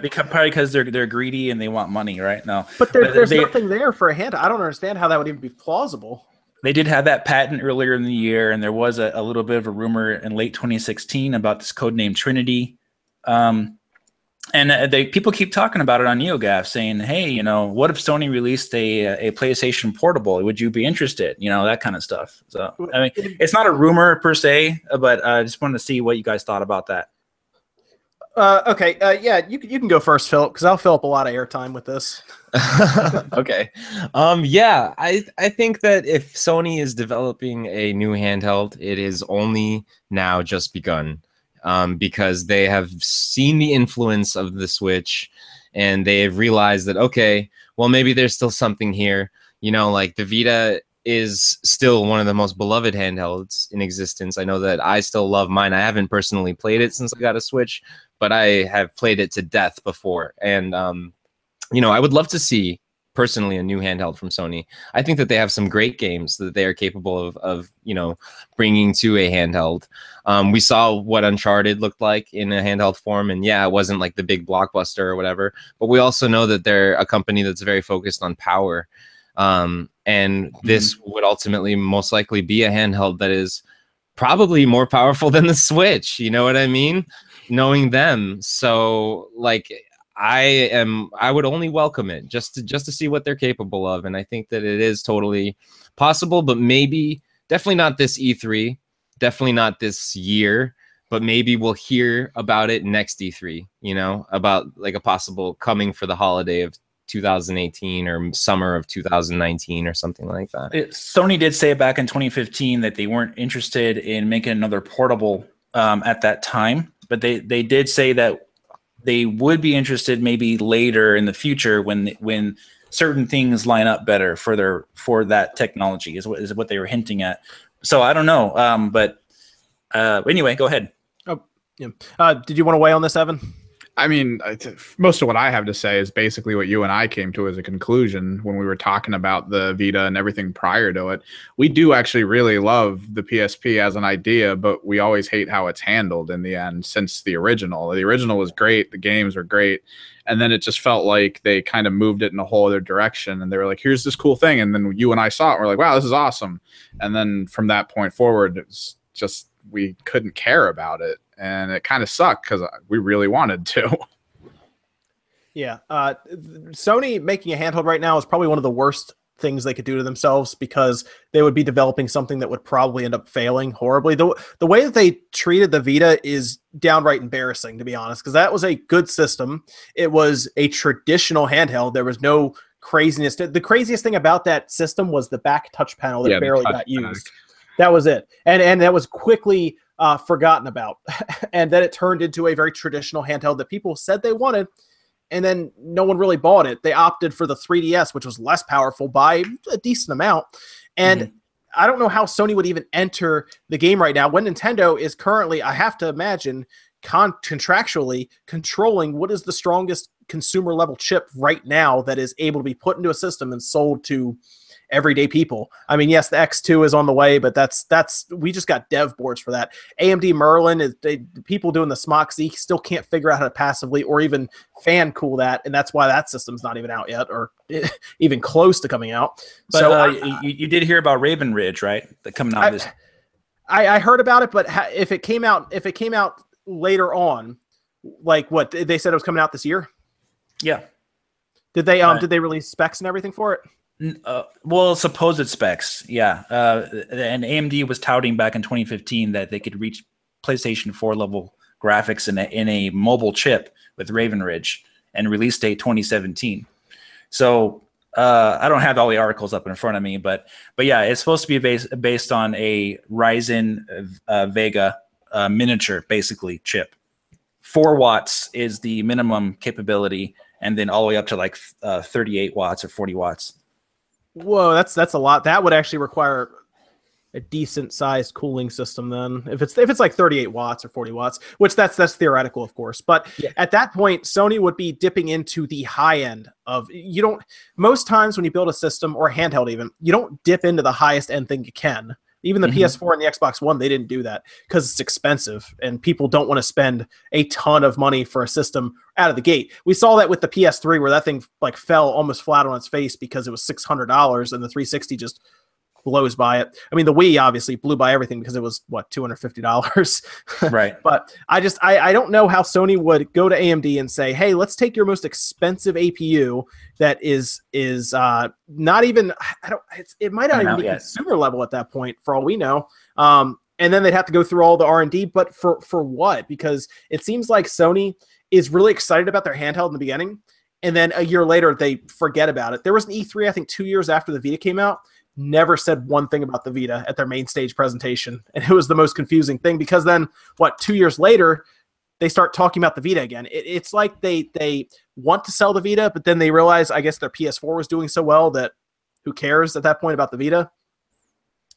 because, probably because they're they're greedy and they want money, right? No, But there, But there's they- nothing there for a hand. I don't understand how that would even be plausible. they did have that patent earlier in the year, and there was a, a little bit of a rumor in late 2016 about this code name Trinity. Um, and uh, they people keep talking about it on NeoGAF, saying, "Hey, you know, what if Sony released a a PlayStation Portable? Would you be interested? You know, that kind of stuff." So, I mean, it's not a rumor per se, but uh, I just wanted to see what you guys thought about that. Uh, okay, uh, yeah, you can- you can go first, Philip, because I'll fill up a lot of airtime with this. okay. Um yeah, I I think that if Sony is developing a new handheld, it is only now just begun. Um, because they have seen the influence of the Switch and they have realized that okay, well maybe there's still something here. You know, like the Vita is still one of the most beloved handhelds in existence. I know that I still love mine. I haven't personally played it since I got a Switch, but I have played it to death before. And um, you know, I would love to see personally a new handheld from Sony. I think that they have some great games that they are capable of, of you know, bringing to a handheld. Um, we saw what Uncharted looked like in a handheld form, and yeah, it wasn't like the big blockbuster or whatever. But we also know that they're a company that's very focused on power, um, and this would ultimately most likely be a handheld that is probably more powerful than the Switch. You know what I mean? Knowing them, so like I am I would only welcome it just to just to see what they're capable of and I think that it is totally possible but maybe definitely not this E3 definitely not this year but maybe we'll hear about it next E3 you know about like a possible coming for the holiday of 2018 or summer of 2019 or something like that. It, Sony did say back in 2015 that they weren't interested in making another portable um, at that time, but they they did say that they would be interested maybe later in the future when when certain things line up better for their for that technology is what is what they were hinting at. So I don't know, um, but uh, anyway, go ahead. Oh, Yeah. Uh, did you want to weigh on this, Evan? I mean, most of what I have to say is basically what you and I came to as a conclusion when we were talking about the Vita and everything prior to it. We do actually really love the PSP as an idea, but we always hate how it's handled in the end since the original. The original was great, the games were great, and then it just felt like they kind of moved it in a whole other direction and they were like, here's this cool thing. And then you and I saw it, and we're like, wow, this is awesome. And then from that point forward, it's just we couldn't care about it. And it kind of sucked because we really wanted to. Yeah. Uh, Sony making a handheld right now is probably one of the worst things they could do to themselves because they would be developing something that would probably end up failing horribly. The the way that they treated the Vita is downright embarrassing to be honest because that was a good system. It was a traditional handheld. There was no craziness. The craziest thing about that system was the back touch panel that Yeah, barely got back. used. That was it. And and that was quickly uh, forgotten about. and then it turned into a very traditional handheld that people said they wanted and then no one really bought it. They opted for the 3DS, which was less powerful by a decent amount. And I don't know how Sony would even enter the game right now when Nintendo is currently, I have to imagine, con- contractually controlling what is the strongest consumer level chip right now that is able to be put into a system and sold to everyday people. I mean, yes, the X2 is on the way, but that's that's we just got dev boards for that. AMD Merlin is they, the people doing the Smach Z still can't figure out how to passively or even fan cool that, and that's why that system's not even out yet or even close to coming out. But so uh, I, you, you did hear about Raven Ridge, right? That coming out I- this. I, I heard about it, but ha- if it came out if it came out later on, like what they said it was coming out this year. Yeah. Did they um Right. did they release specs and everything for it? Uh, well, supposed specs, yeah. Uh, and AMD was touting back in 2015 that they could reach PlayStation 4 level graphics in a, in a mobile chip with Raven Ridge and release date 2017. So uh, I don't have all the articles up in front of me, but but yeah, it's supposed to be based based on a Ryzen uh, Vega uh, miniature, basically chip. Four watts is the minimum capability, and then all the way up to like uh, 38 watts or 40 watts. Whoa, that's that's a lot. That would actually require a decent sized cooling system then. If it's if it's like 38 watts or 40 watts, which that's that's theoretical, of course. But Yeah. at that point, Sony would be dipping into the high end of you don't most times when you build a system or a handheld even, you don't dip into the highest end thing you can. Even the Mhm. PS4 and the Xbox One, they didn't do that because it's expensive and people don't want to spend a ton of money for a system out of the gate. We saw that with the PS3 where that thing like fell almost flat on its face because it was six hundred dollars and the 360 just blows by it. I mean, the Wii obviously blew by everything because it was what two hundred fifty dollars. right. but I just I, I don't know how Sony would go to AMD and say, hey, let's take your most expensive APU that is is uh, not even I don't it's, it might not Not even be yet. consumer level at that point for all we know. Um, and then they'd have to go through all the R&D but for for what because it seems like Sony is really excited about their handheld in the beginning and then a year later they forget about it there was an E3 I think 2 years after the Vita came out never said one thing about the Vita at their main stage presentation and it was the most confusing thing because then what 2 years later they start talking about the Vita again. It, it's like they they want to sell the Vita, but then they realize I guess their PS4 was doing so well that who cares at that point about the Vita?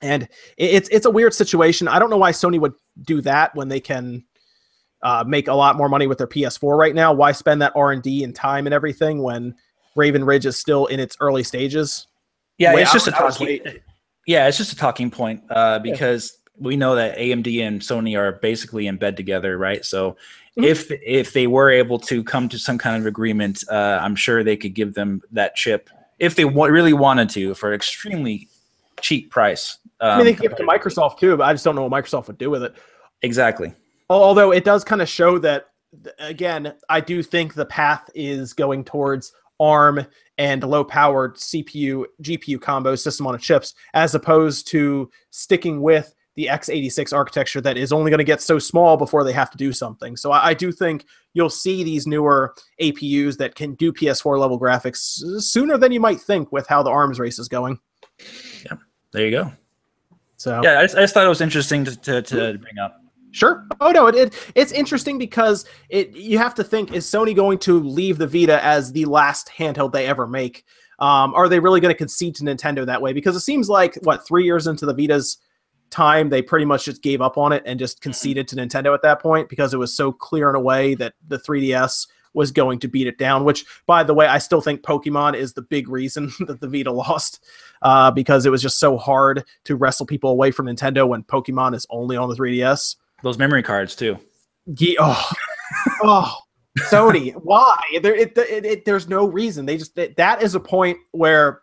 And it, it's it's a weird situation. I don't know why Sony would do that when they can uh, make a lot more money with their PS4 right now. Why spend that R and D and time and everything when Raven Ridge is still in its early stages? Yeah, Wait, it's just a I would talking. Yeah, it's just a talking point uh, because we know that AMD and Sony are basically in bed together, right? So Mhm. if if they were able to come to some kind of agreement, uh, I'm sure they could give them that chip if they really wanted to for an extremely cheap price. I mean, they Um, could give it to Microsoft too, but I just don't know what Microsoft would do with it. exactly. Although it does kind of show that, again, I do think the path is going towards ARM and low powered CPU, GPU combo system on a chips, as opposed to sticking with the x86 architecture that is only going to get so small before they have to do something. So I, I do think you'll see these newer APUs that can do PS4 level graphics sooner than you might think with how the ARMS race is going. Yeah, there you go. So Yeah, I just, I just thought it was interesting to, to, to bring up. Sure. Oh no, it, it it's interesting because it you have to think is Sony going to leave the Vita as the last handheld they ever make? Um, are they really going to concede to Nintendo that way? Because it seems like what three years into the Vita's time, they pretty much just gave up on it and just conceded to Nintendo at that point because it was so clear in a way that the 3DS was going to beat it down. Which, by the way, I still think Pokemon is the big reason that the Vita lost uh, because it was just so hard to wrestle people away from Nintendo when Pokemon is only on the 3DS. Those memory cards too. Ye- oh, oh, Sony, why? There, it, it, it, there's no reason. They just that, that is a point where,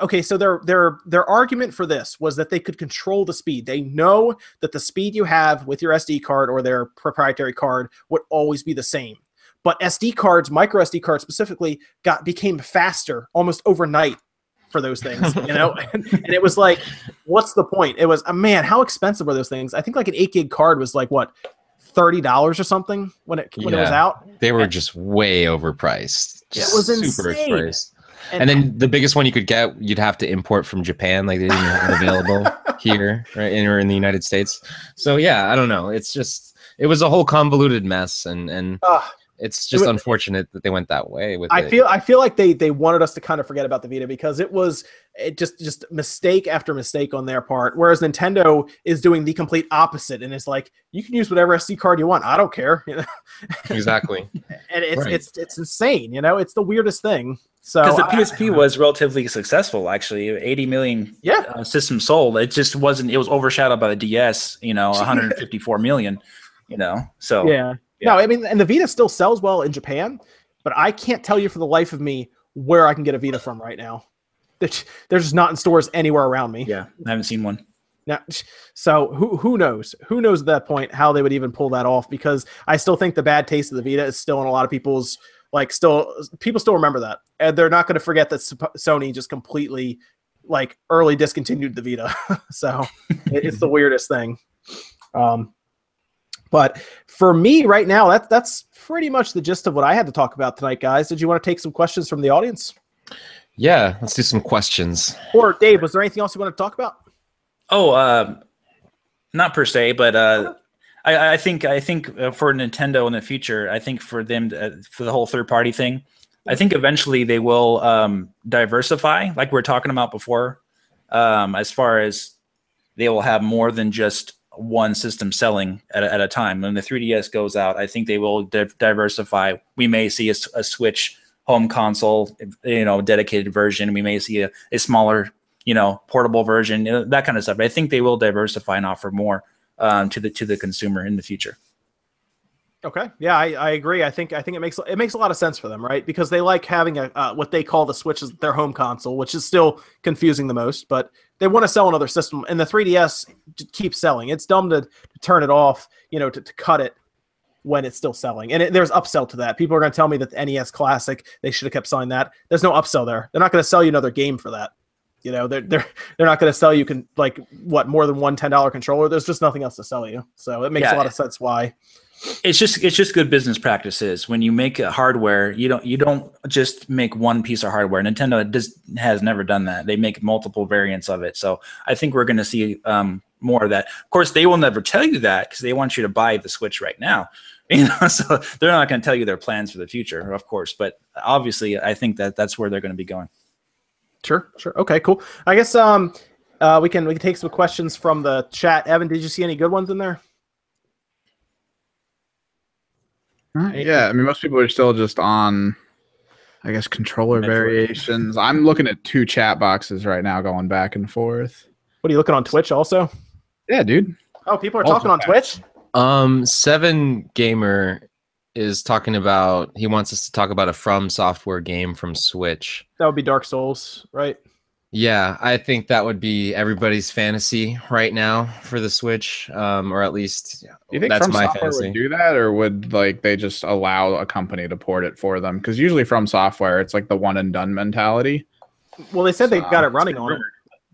okay, so their their their argument for this was that they could control the speed. They know that the speed you have with your SD card or their proprietary card would always be the same. But SD cards, micro SD cards specifically, got became faster almost overnight for those things, you know. and, and it was like, what's the point? It was, uh, man, how expensive were those things? I think like an eight gig card was like what thirty dollars or something when it when it was out. They were just way overpriced. It was super insane. overpriced. And then the biggest one you could get, you'd have to import from Japan, like they didn't have it available here, right, in, or in the United States. So yeah, I don't know. It's just it was a whole convoluted mess, and and. It's just was- unfortunate that they went that way with I it. feel I feel like they they wanted us to kind of forget about the Vita because it was it just just mistake after mistake on their part. Whereas Nintendo is doing the complete opposite and it's like you can use whatever SD card you want. I don't care, you know. exactly. And it's Right. it's it's insane, you know. It's the weirdest thing. So Because the I- PSP was relatively successful, actually, 80 million yeah, uh, systems sold. It just wasn't. It was overshadowed by the DS. You know, 154 million. You know, so yeah. Yeah. No, I mean, and the Vita still sells well in Japan, but I can't tell you for the life of me where I can get a Vita from right now. They're just- not in stores anywhere around me. yeah, I haven't seen one. Now, so who who knows? Who knows at that point how they would even pull that off? Because I still think the bad taste of the Vita is still in a lot of people's like still people still remember that, and they're not going to forget that Sony just completely like early discontinued the Vita. so it's the weirdest thing. Um, but for me right now, that that's pretty much the gist of what I had to talk about tonight, guys. Did you want to take some questions from the audience, Yeah, let's do some questions. or Dave? Was there anything else you want to talk about? Oh, uh, not per se, but uh, I, I think I think uh, for Nintendo in the future, I think for them to, uh, for the whole third party thing, I think eventually they will um, diversify, like we were talking about before. Um, as far as they will have more than just one system selling at a, at a time. When the 3DS goes out, I think they will di- diversify. We may see a, a, Switch home console, you know, dedicated version. We may see a, a smaller you know, portable version, you know, that kind of stuff. But I think they will diversify and offer more um, to the to the consumer in the future. Okay. Yeah, I, I agree. I think I think it makes it makes a lot of sense for them, right? Because they like having a uh, what they call the Switch as their home console, which is still confusing the most. But they want to sell another system, and the 3DS keeps selling. It's dumb to, to turn it off, you know, to, to cut it when it's still selling. And it, there's upsell to that. People are going to tell me that the NES Classic they should have kept selling that. There's no upsell there. They're not going to sell you another game for that. You know, they're they're they're not going to sell you can like what more than one ten dollar controller. There's just nothing else to sell you. So it makes Yeah. a lot of sense why. It's just it's just good business practices when you make a hardware you don't you don't just make one piece of hardware nintendo does, has never done that they make multiple variants of it so i think we're going to see um, more of that of course they will never tell you that because they want you to buy the switch right now you know so they're not going to tell you their plans for the future of course but obviously i think that that's where they're going to be going Sure, sure. Okay, cool. I guess um uh we can we can take some questions from the chat. Evan, did you see any good ones in there? Yeah, I mean, most people are still just on, I guess, controller Metroid. variations. I'm looking at two chat boxes right now, going back and forth. What are you looking on Twitch also? Yeah, dude. Oh, people are Also talking on back. Twitch? Um, Seven Gamer is talking about he wants us to talk about a From Software game from Switch. That would be Dark Souls, right? Yeah, I think that would be everybody's fantasy right now for the Switch, um, or at least Do you think that's From my Software fantasy. would do that, or would like they just allow a company to port it for them? Because usually From Software, it's like the one and done mentality. Well, they said they've got it running on it.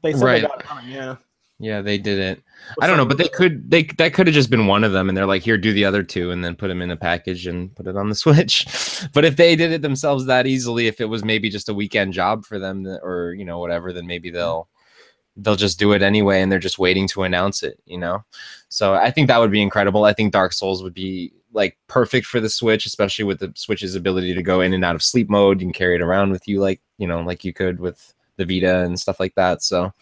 They said Right. they got it running, yeah. Yeah, they didn't. I don't know, but they could. They that could have just been one of them, and they're like, "Here, do the other two, and then put them in a package and put it on the Switch." But if they did it themselves that easily, if it was maybe just a weekend job for them, or you know whatever, then maybe mm-hmm. they'll they'll just do it anyway, and they're just waiting to announce it. You know, so I think that would be incredible. I think Dark Souls would be like perfect for the Switch, especially with the Switch's ability to go in and out of sleep mode. You can carry it around with you, like you know, like you could with the Vita and stuff like that. So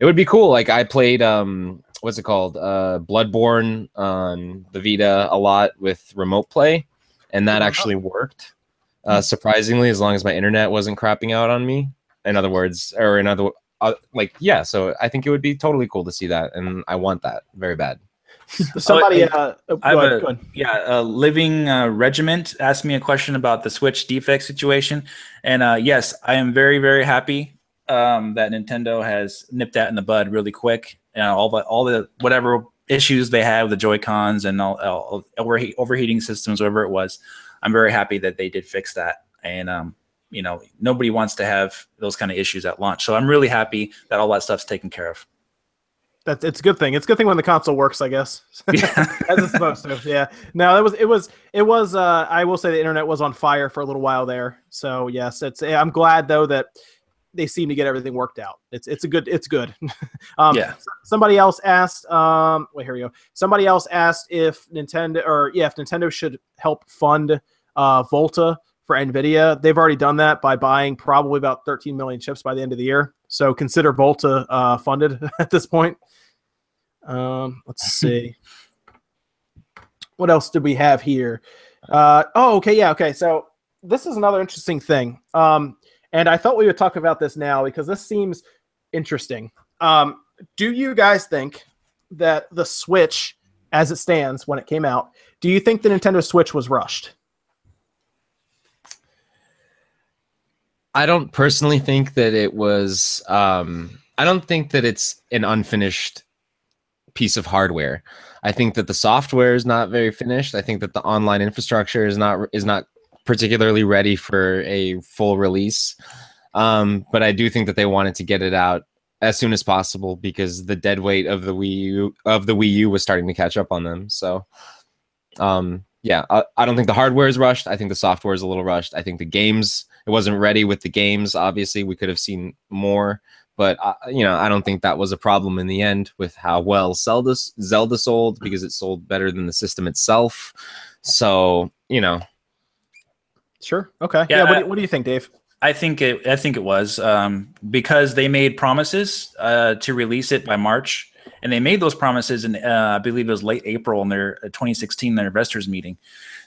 it would be cool. Like I played um what's it called? Uh Bloodborne on the Vita a lot with remote play and that Oh, actually worked. Uh surprisingly as long as my internet wasn't crapping out on me. In other words, or in other uh, like yeah, so I think it would be totally cool to see that and I want that very bad. Somebody, I- uh, oh, I have ahead, a- go ahead. Yeah, uh, Living uh, Regiment asked me a question about the Switch defect situation, and uh, yes, I am very very happy um, that Nintendo has nipped that in the bud really quick. Uh, all the all the whatever issues they had with the Joy Cons and all, all overheat, overheating systems, whatever it was, I'm very happy that they did fix that. And um, you know, nobody wants to have those kind of issues at launch, so I'm really happy that all that stuff's taken care of. That's it's a good thing. It's a good thing when the console works, I guess. Yeah. As it's supposed to. Yeah. No, it was it was it was uh I will say the internet was on fire for a little while there. So yes, it's I'm glad though that they seem to get everything worked out. It's it's a good it's good. um Yeah. somebody else asked um wait here we go. Somebody else asked if Nintendo or yeah, if Nintendo should help fund uh Volta for Nvidia. They've already done that by buying probably about 13 million chips by the end of the year. So consider Volta uh funded at this point. Um, let's see. what else did we have here? Uh, oh, okay, yeah, okay. So this is another interesting thing. Um, and I thought we would talk about this now because this seems interesting. Um, do you guys think that the Switch, as it stands when it came out, do you think the Nintendo Switch was rushed? I don't personally think that it was. Um, I don't think that it's an unfinished piece of hardware. I think that the software is not very finished. I think that the online infrastructure is not is not particularly ready for a full release. Um, but I do think that they wanted to get it out as soon as possible because the dead weight of the Wii U of the Wii U was starting to catch up on them. So, um, yeah, I, I don't think the hardware is rushed. I think the software is a little rushed. I think the games it wasn't ready with the games. Obviously, we could have seen more, but you know, I don't think that was a problem in the end with how well Zelda Zelda sold because it sold better than the system itself. So, you know, Sure. Okay. Yeah. Yeah, what, do, what do you think, Dave? I think it. I think it was um, because they made promises uh, to release it by March, and they made those promises in uh, I believe it was late April in their uh, 2016 their investors meeting.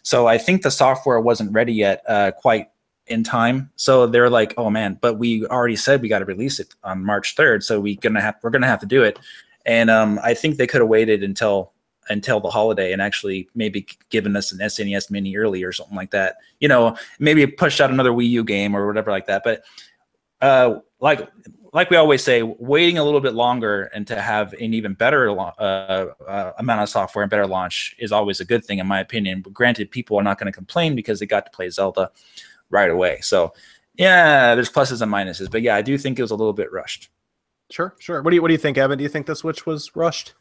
So I think the software wasn't ready yet, uh, quite in time. So they're like, "Oh man!" But we already said we got to release it on March 3rd, so we gonna have we're gonna have to do it. And um, I think they could have waited until until the holiday and actually maybe given us an SNES Mini early or something like that. You know, maybe pushed out another Wii U game or whatever like that. But uh, like like we always say, waiting a little bit longer and to have an even better uh, uh, amount of software and better launch is always a good thing, in my opinion. But granted, people are not going to complain because they got to play Zelda right away. So Yeah, there's pluses and minuses, but yeah, I do think it was a little bit rushed. Sure, sure. What do you what do you think, Evan? Do you think the Switch was rushed?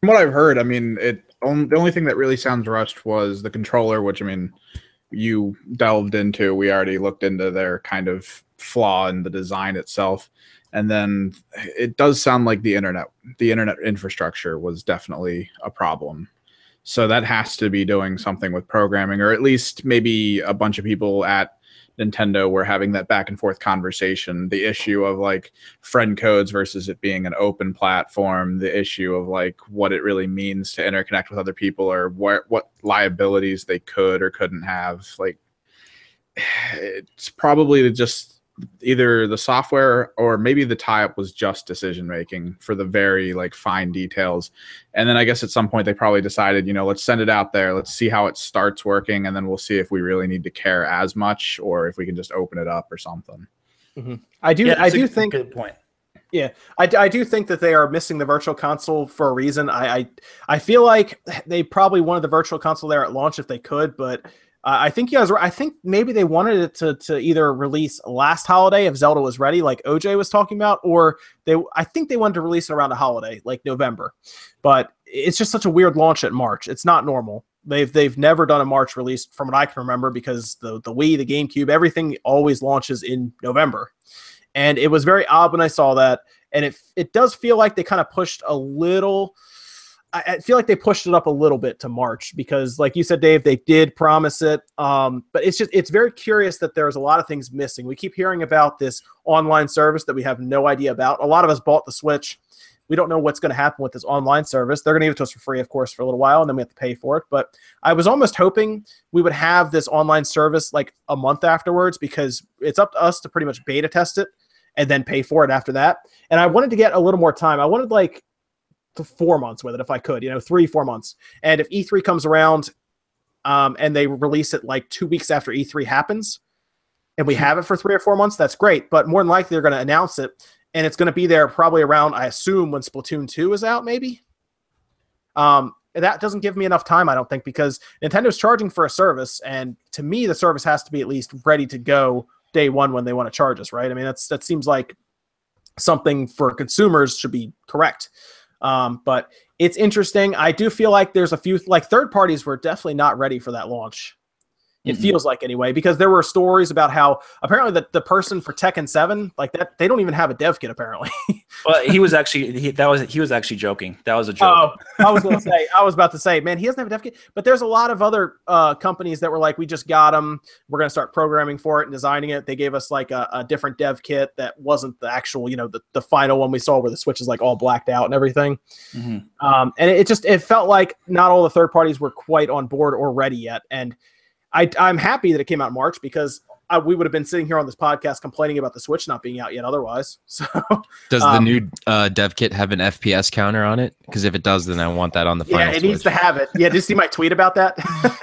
From what I've heard, I mean, it on, the only thing that really sounds rushed was the controller, which I mean, you delved into. We already looked into their kind of flaw in the design itself, and then it does sound like the internet, the internet infrastructure was definitely a problem. So that has to be doing something with programming, or at least maybe a bunch of people at Nintendo were having that back and forth conversation. The issue of like friend codes versus it being an open platform, the issue of like what it really means to interconnect with other people or what what liabilities they could or couldn't have. Like it's probably just either the software or maybe the tie-up was just decision making for the very like fine details and then i guess at some point they probably decided you know let's send it out there let's see how it starts working and then we'll see if we really need to care as much or if we can just open it up or something mm-hmm. i do Yeah, i that's a do think good point. Yeah, I, I do think that they are missing the virtual console for a reason. I, I I feel like they probably wanted the virtual console there at launch if they could, but uh, I think you guys were. I think maybe they wanted it to to either release last holiday if Zelda was ready, like OJ was talking about, or they. I think they wanted to release it around a holiday, like November. But it's just such a weird launch at March. It's not normal. They've they've never done a March release from what I can remember because the the Wii, the GameCube, everything always launches in November and it was very odd when I saw that. And it it does feel like they kind of pushed a little. I, feel like they pushed it up a little bit to March because, like you said, Dave, they did promise it. Um, but it's just it's very curious that there's a lot of things missing. We keep hearing about this online service that we have no idea about. A lot of us bought the Switch. We don't know what's going to happen with this online service. They're going to give it to us for free, of course, for a little while, and then we have to pay for it. But I was almost hoping we would have this online service like a month afterwards because it's up to us to pretty much beta test it and then pay for it after that. And I wanted to get a little more time. I wanted like four months with it if I could, you know, three, four months. And if E3 comes around um, and they release it like two weeks after E3 happens and we have it for three or four months, that's great. But more than likely, they're going to announce it and it's going to be there probably around, I assume, when Splatoon 2 is out, maybe. Um, that doesn't give me enough time, I don't think, because Nintendo's charging for a service, and to me, the service has to be at least ready to go day one when they want to charge us, right? I mean, that's that seems like something for consumers should be correct. Um, but it's interesting. I do feel like there's a few like third parties were definitely not ready for that launch. It Mhm. feels like anyway, because there were stories about how apparently the, the person for Tekken 7, like that, they don't even have a dev kit apparently. Well, he was actually he, that was he was actually joking. That was a joke. Oh, I was going to say, I was about to say, man, he doesn't have a dev kit. But there's a lot of other uh, companies that were like, we just got them. We're going to start programming for it and designing it. They gave us like a, a different dev kit that wasn't the actual, you know, the, the final one we saw where the switch is like all blacked out and everything. Mhm. Um, and it just it felt like not all the third parties were quite on board or ready yet. And I, I'm happy that it came out in March because I, we would have been sitting here on this podcast complaining about the Switch not being out yet otherwise. So Does the Um, new uh, dev kit have an FPS counter on it? Because if it does, then I want that on the yeah, final. it needs to have it. Yeah, did you see my tweet about that?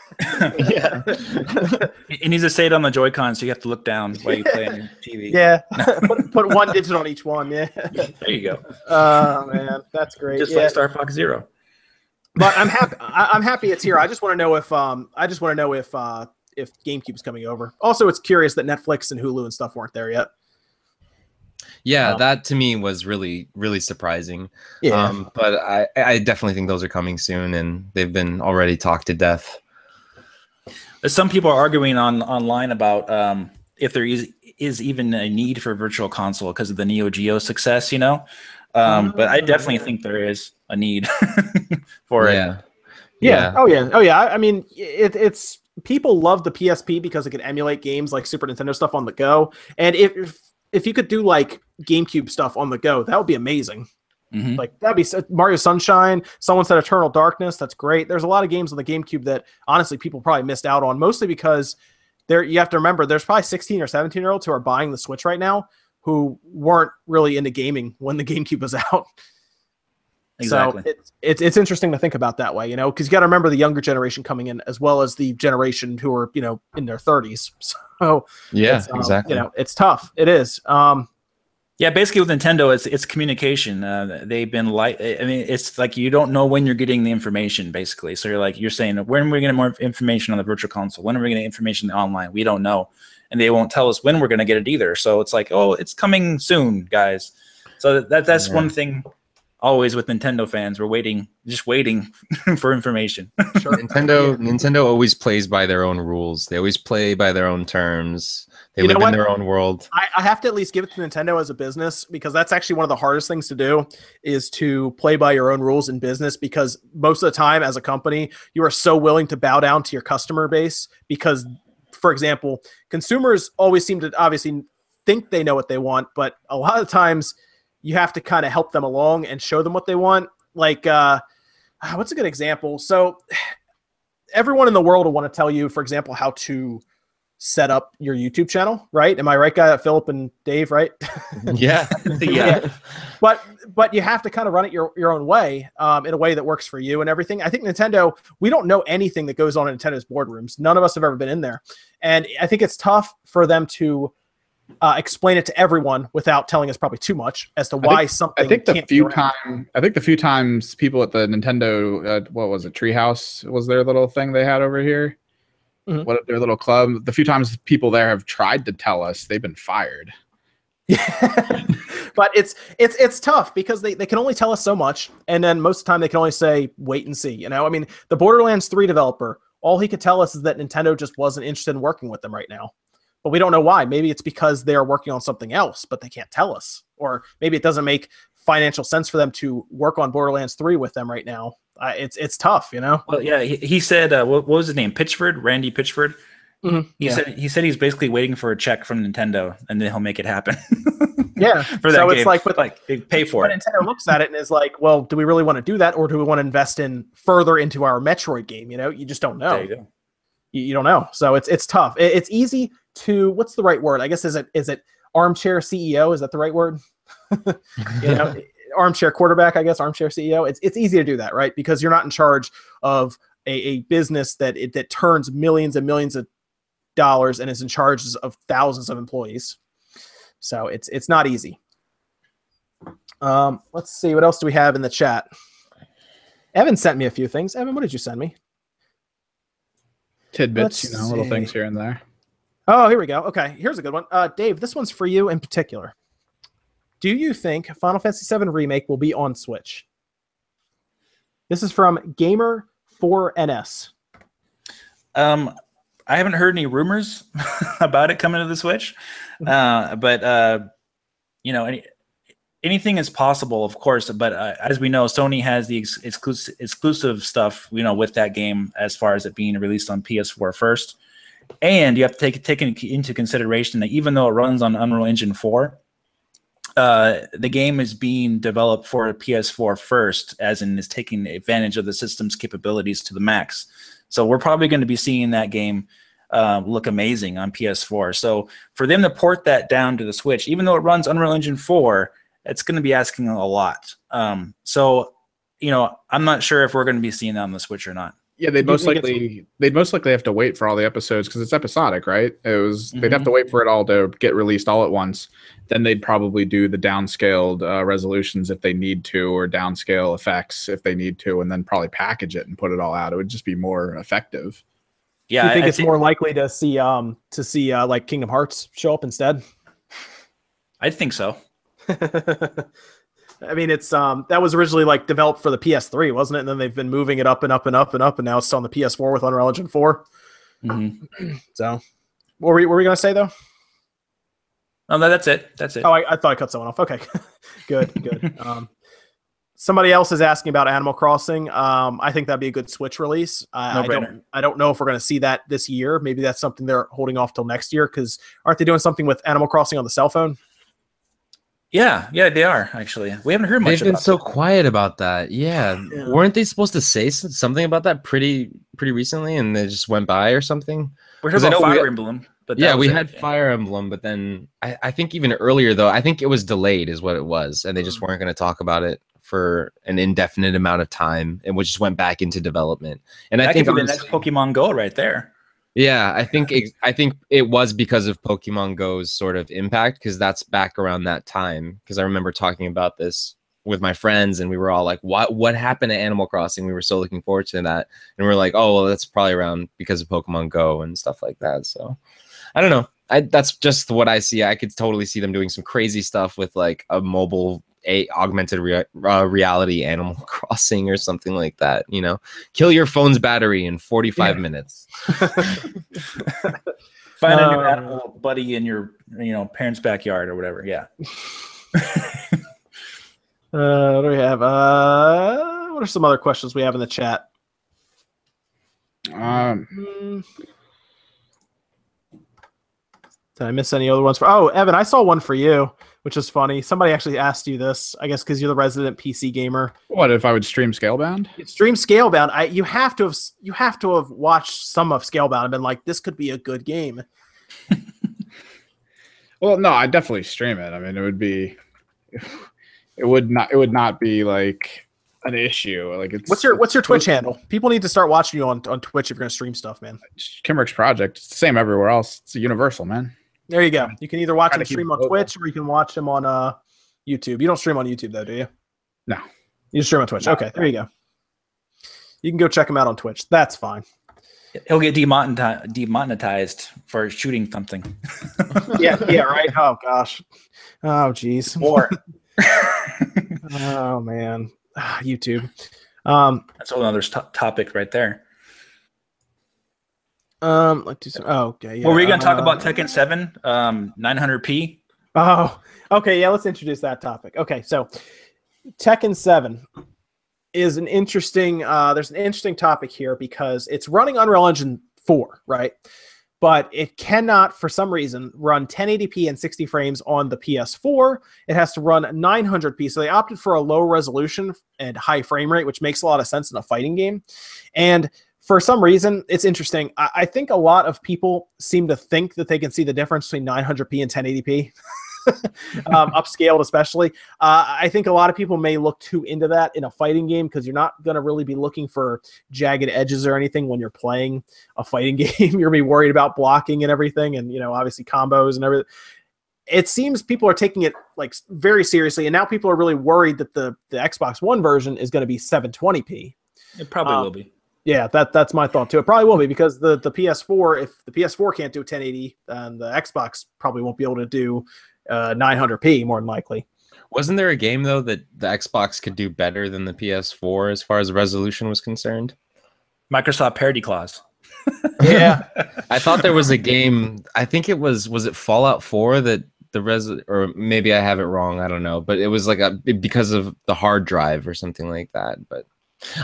yeah. It needs to say it on the Joy-Con, so you have to look down while you play on your TV. yeah. put, put one digit on each one. Yeah. there you go. Oh man, that's great. Just yeah. like Star Fox Zero. But I'm happy. I, I'm happy it's here. I just want to know if um I just want to know if uh if GameCube's coming over. Also, it's curious that Netflix and Hulu and stuff weren't there yet. Yeah, Um, that to me was really, really surprising. Um, but I, I definitely think those are coming soon, and they've been already talked to death. Some people are arguing on online about um, if there is is even a need for virtual console because of the Neo Geo success, you know. Um, but I definitely think there is a need for it. yeah. yeah. Oh yeah. Oh yeah. I, I mean, it, it's people love the PSP because it can emulate games like Super Nintendo stuff on the go. And if if, if you could do like GameCube stuff on the go, that would be amazing. Mhm. Like that'd be Mario Sunshine. Someone said Eternal Darkness. That's great. There's a lot of games on the GameCube that honestly people probably missed out on, mostly because there you have to remember there's probably 16 or 17 year olds who are buying the Switch right now who weren't really into gaming when the GameCube was out. Exactly. So it's, it's it's interesting to think about that way, you know, because you got to remember the younger generation coming in as well as the generation who are you know in their 30s. So Yeah, it's, um, exactly. You know, it's tough. It is. Um, Yeah, basically with Nintendo, it's it's communication. Uh, they've been like, I mean, it's like you don't know when you're getting the information, basically. So you're like, you're saying, when are we going to more information on the virtual console? When are we going to information online? We don't know, and they won't tell us when we're going to get it either. So it's like, oh, it's coming soon, guys. So that that's yeah. one thing. Always with Nintendo fans, we're waiting, just waiting for information. Sure. Nintendo, Nintendo always plays by their own rules. They always play by their own terms they you live in their own world. I, I, have to at least give it to Nintendo as a business because that's actually one of the hardest things to do is to play by your own rules in business because most of the time as a company, you are so willing to bow down to your customer base because for example, consumers always seem to obviously think they know what they want, but a lot of times you have to kind of help them along and show them what they want. Like uh what's a good example? So everyone in the world will want to tell you, for example, how to set up your YouTube channel, right? Am I right, guy? Philip and Dave, right? yeah. yeah. yeah. But but you have to kind of run it your, your own way, um, in a way that works for you and everything. I think Nintendo, we don't know anything that goes on in Nintendo's boardrooms. None of us have ever been in there. And I think it's tough for them to uh, explain it to everyone without telling us probably too much as to why I think, something. I think the few time, I think the few times people at the Nintendo, uh, what was it, Treehouse was their little thing they had over here mm-hmm. what their little club. The few times people there have tried to tell us, they've been fired. but it's it's it's tough because they, they can only tell us so much, and then most of the time they can only say wait and see. You know, I mean, the Borderlands Three developer, all he could tell us is that Nintendo just wasn't interested in working with them right now. But we don't know why. Maybe it's because they are working on something else, but they can't tell us, or maybe it doesn't make financial sense for them to work on Borderlands Three with them right now uh, it's it's tough, you know. Well, yeah, he, he said uh, what, what, was his name? Pitchford, Randy Pitchford. Mm-hmm. He yeah. said he said he's basically waiting for a check from Nintendo, and then he'll make it happen. yeah, for that so game. it's like with like they pay for it. Nintendo looks at it and is like, well, do we really want to do that, or do we want to invest in further into our Metroid game? You know, you just don't know. You, you, you, don't know. So it's it's tough. It, it's easy to what's the right word? I guess is it is it armchair CEO? Is that the right word? you know, armchair quarterback, I guess, armchair CEO. It's it's easy to do that, right? Because you're not in charge of a, a business that it, that turns millions and millions of dollars and is in charge of thousands of employees. So it's it's not easy. Um, let's see what else do we have in the chat. Evan sent me a few things. Evan, what did you send me? Tidbits, let's you know, see. little things here and there. Oh, here we go. Okay, here's a good one. Uh, Dave, this one's for you in particular. Do you think Final Fantasy VII Remake will be on Switch? This is from Gamer 4NS. Um, I haven't heard any rumors about it coming to the Switch, mm-hmm. uh, but uh, you know, any, anything is possible, of course. But uh, as we know, Sony has the ex- exclusive exclusive stuff, you know, with that game as far as it being released on PS4 first. And you have to take take into consideration that even though it runs on Unreal Engine 4, uh, the game is being developed for PS4 first, as in is taking advantage of the system's capabilities to the max. So we're probably going to be seeing that game uh, look amazing on PS4. So for them to port that down to the Switch, even though it runs Unreal Engine 4, it's going to be asking a lot. Um, so, you know, I'm not sure if we're going to be seeing that on the Switch or not. Yeah, they'd most likely they'd most likely have to wait for all the episodes because it's episodic, right? It was mm-hmm. they'd have to mm-hmm. wait for it all to get released all at once. Then they'd probably do the downscaled uh, resolutions if they need to, or downscale effects if they need to, and then probably package it and put it all out. It would just be more effective. Yeah, Do you think I, it's I more likely to see um to see uh, like Kingdom Hearts show up instead? I think so. I mean, it's um that was originally like developed for the PS3, wasn't it? And then they've been moving it up and up and up and up, and now it's on the PS4 with Unreal Engine 4. Mm-hmm. so, what were, you, what were we gonna say though? Oh, no, that's it. That's it. Oh, I, I thought I cut someone off. Okay, good, good. um, somebody else is asking about Animal Crossing. Um, I think that'd be a good Switch release. I, I don't. I don't know if we're going to see that this year. Maybe that's something they're holding off till next year because aren't they doing something with Animal Crossing on the cell phone? Yeah, yeah, they are actually. We haven't heard much. They've been so that. quiet about that. Yeah. yeah. weren't they supposed to say something about that pretty pretty recently, and they just went by or something? We're talking about Fire we, Emblem, but yeah, we it. had Fire Emblem, but then I, I think even earlier though, I think it was delayed, is what it was, and they just mm. weren't going to talk about it for an indefinite amount of time, and we just went back into development. And that I think the next Pokemon Go right there. Yeah, I think it, I think it was because of Pokemon Go's sort of impact because that's back around that time. Because I remember talking about this with my friends, and we were all like, "What? What happened to Animal Crossing?" We were so looking forward to that, and we are like, "Oh, well, that's probably around because of Pokemon Go and stuff like that." So, I don't know. I, that's just what I see. I could totally see them doing some crazy stuff with like a mobile a augmented rea- uh, reality Animal Crossing or something like that. You know, kill your phone's battery in 45 yeah. minutes. Find a new um, animal buddy in your you know parents' backyard or whatever. Yeah. uh, what do we have? Uh, what are some other questions we have in the chat? Um. Mm. Did I miss any other ones? For oh, Evan, I saw one for you which is funny. Somebody actually asked you this, I guess, because you're the resident PC gamer. What if I would stream Scalebound? Stream Scalebound. I you have to have you have to have watched some of Scalebound and been like, this could be a good game. well, no, I definitely stream it. I mean, it would be, it would not, it would not be like an issue. Like it's what's your what's your Twitch handle? People need to start watching you on on Twitch if you're gonna stream stuff, man. Kimrick's project. It's the same everywhere else. It's a universal, man. There you go. You can either watch him stream on Twitch or you can watch him on uh YouTube. You don't stream on YouTube though, do you? No. You stream on Twitch. No, okay, there you go. You can go check him out on Twitch. That's fine. He'll get demonetized for shooting something. yeah, yeah, right. Oh gosh. Oh geez. More. oh man. Ah, YouTube. Um, That's another topic right there. Um, let's do some. Oh, okay. Yeah. Were we going to talk uh, about Tekken Seven, um, 900p? Oh, okay. Yeah, let's introduce that topic. Okay, so Tekken Seven is an interesting. Uh, there's an interesting topic here because it's running Unreal Engine Four, right? But it cannot, for some reason, run 1080p and 60 frames on the PS4. It has to run 900p. So they opted for a low resolution and high frame rate, which makes a lot of sense in a fighting game. And for some reason, it's interesting. I, I, think a lot of people seem to think that they can see the difference between 900p and 1080p, um, upscaled especially. Uh, I think a lot of people may look too into that in a fighting game because you're not going to really be looking for jagged edges or anything when you're playing a fighting game. you're going to be worried about blocking and everything, and you know, obviously combos and everything. It seems people are taking it like very seriously, and now people are really worried that the the Xbox One version is going to be 720p. It probably um, will be. Yeah, that that's my thought too. It probably will be because the the PS4, if the PS4 can't do 1080, then the Xbox probably won't be able to do uh, 900p more than likely. Wasn't there a game though that the Xbox could do better than the PS4 as far as resolution was concerned? Microsoft parity clause. yeah, I thought there was a game. I think it was was it Fallout 4 that the res or maybe I have it wrong. I don't know, but it was like a because of the hard drive or something like that. But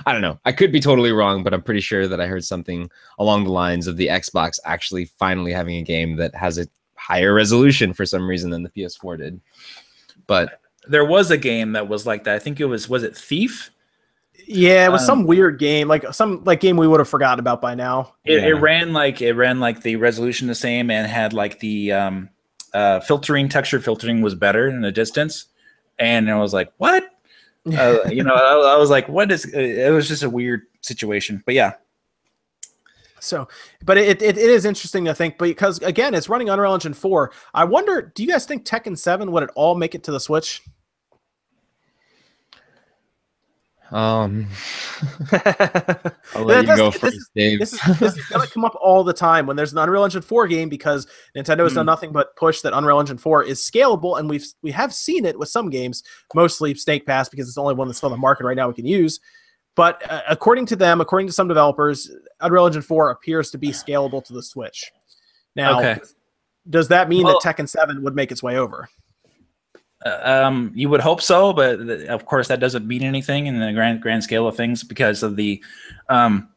I don't know. I could be totally wrong, but I'm pretty sure that I heard something along the lines of the Xbox actually finally having a game that has a higher resolution for some reason than the PS4 did. But there was a game that was like that. I think it was was it Thief? Yeah, it was um, some weird game, like some like game we would have forgotten about by now. It, yeah. it, ran like it ran like the resolution the same and had like the um, uh, filtering texture filtering was better in the distance, and I was like, what? Uh, you know, I, I, was like, what is? It was just a weird situation, but yeah. So, but it, it, it is interesting to think because again, it's running Unreal Engine four. I wonder, do you guys think Tekken seven would it all make it to the Switch? Um, I'll let you go first, this, Dave. This is, this is gonna come up all the time when there's an Unreal Engine 4 game because Nintendo has mm. done nothing but push that Unreal Engine 4 is scalable, and we've we have seen it with some games, mostly Snake Pass because it's the only one that's on the market right now we can use. But uh, according to them, according to some developers, Unreal Engine 4 appears to be scalable to the Switch. Now, okay. does that mean well, that Tekken 7 would make its way over? Um, you would hope so, but of course that doesn't mean anything in the grand grand scale of things because of the, um,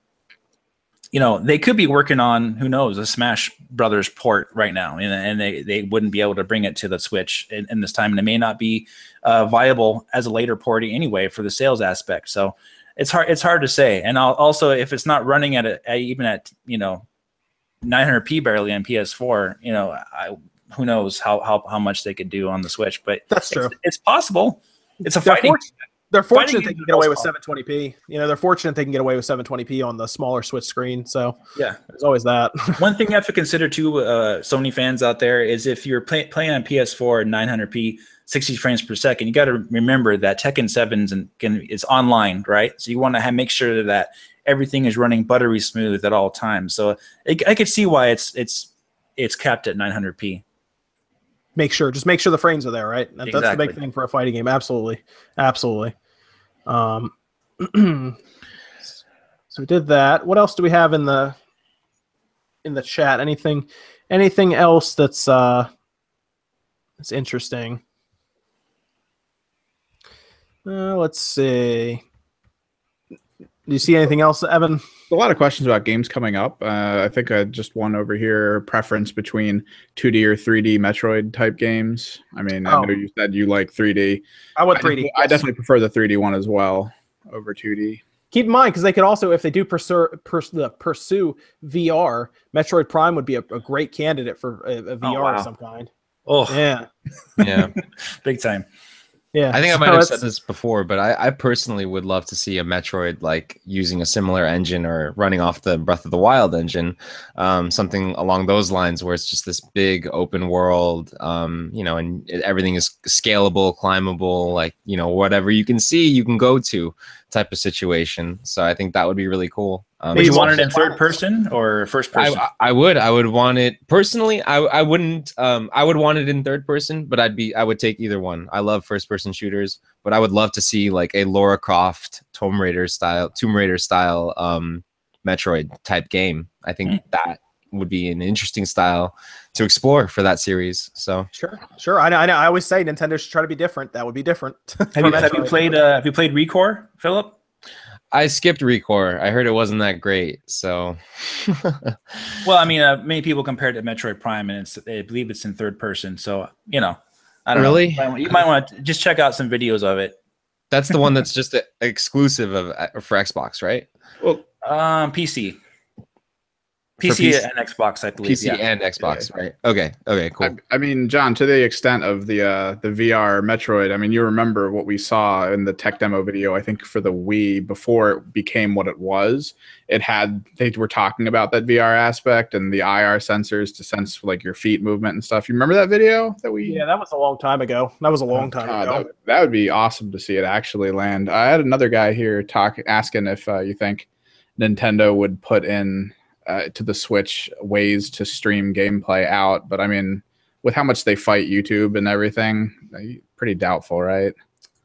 you know, they could be working on who knows a Smash Brothers port right now, and, and they they wouldn't be able to bring it to the Switch in, in this time, and it may not be uh, viable as a later port anyway for the sales aspect. So it's hard it's hard to say, and I'll, also if it's not running at, a, at even at you know 900p barely on PS4, you know, I who knows how how, how much they could do on the Switch. But that's true. It's, it's possible. It's a fighting. They're fortunate Fighting they can get away with 720p. You know, they're fortunate they can get away with 720p on the smaller Switch screen. So Yeah. there's always that. One thing you have to consider too, uh, Sony fans out there, is if you're play- playing on PS4 at 900p, 60 frames per second, you got to remember that Tekken 7 and can, is online, right? So you want to make sure that everything is running buttery smooth at all times. So I, I could see why it's it's it's capped at 900p. Make sure, just make sure the frames are there, right? That- That's the big thing for a fighting game. Absolutely, absolutely. Um, so we did that. What else do we have in the in the chat? Anything, anything else that's uh that's interesting? Uh, let's see. Do you see anything else, Evan? A lot of questions about games coming up. Uh, I think I just one over here preference between 2D or 3D Metroid type games. I mean, I Oh. know you said you like 3D. I went I 3D. definitely- I definitely prefer the 3D one as well over 2D. keep in mind because they could also if they do pursue, pursue, pursue vr metroid prime would be a, a great candidate for a, a vr wow. of some kind Oh, yeah Yeah. big time. Yeah. I think I So might have said this before, but I, I personally would love to see a Metroid like using a similar engine or running off the Breath of the Wild engine, um, something along those lines, where it's just this big open world, um, you know, and everything is scalable, climbable, like you know, whatever you can see, you can go to, type of situation. So I think that would be really cool. Um, Would you Maybe want it in third person or first person? I, I- I would I would want it personally I I wouldn't um I would want it in third person but I'd be I would take either one I love first person shooters but I would love to see like a Laura Croft Tomb Raider style Tomb Raider style um Metroid type game I think Mm. that would be an interesting style to explore for that series so sure sure I know, I know i always say nintendo should try to be different that would be different have, you, have you played uh, Have you played Recore, Philip? I skipped Recore I heard it wasn't that great so Well, I mean, uh, many people compared it to Metroid Prime, and it's I believe it's in third person. So you know, I don't Really? know. You might- You might want to just check out some videos of it. that's the one that's just a, exclusive of uh, for Xbox right Well, Um, PC, PC, PC and Xbox, I believe. PC yeah. and Xbox right okay okay cool I, I mean, John, to the extent of the uh, the VR Metroid, I mean, you remember what we saw in the tech demo video. I think for the Wii before it became what it was, it had they were talking about that VR aspect and the IR sensors to sense like your feet movement and stuff. You remember that video that we? yeah that was a long time ago that was a long time God, ago that, that would be awesome to see it actually land. I had another guy here talk asking if uh, you think Nintendo would put in uh, to the Switch ways to stream gameplay out, but I mean, with how much they fight YouTube and everything, uh, pretty doubtful, right?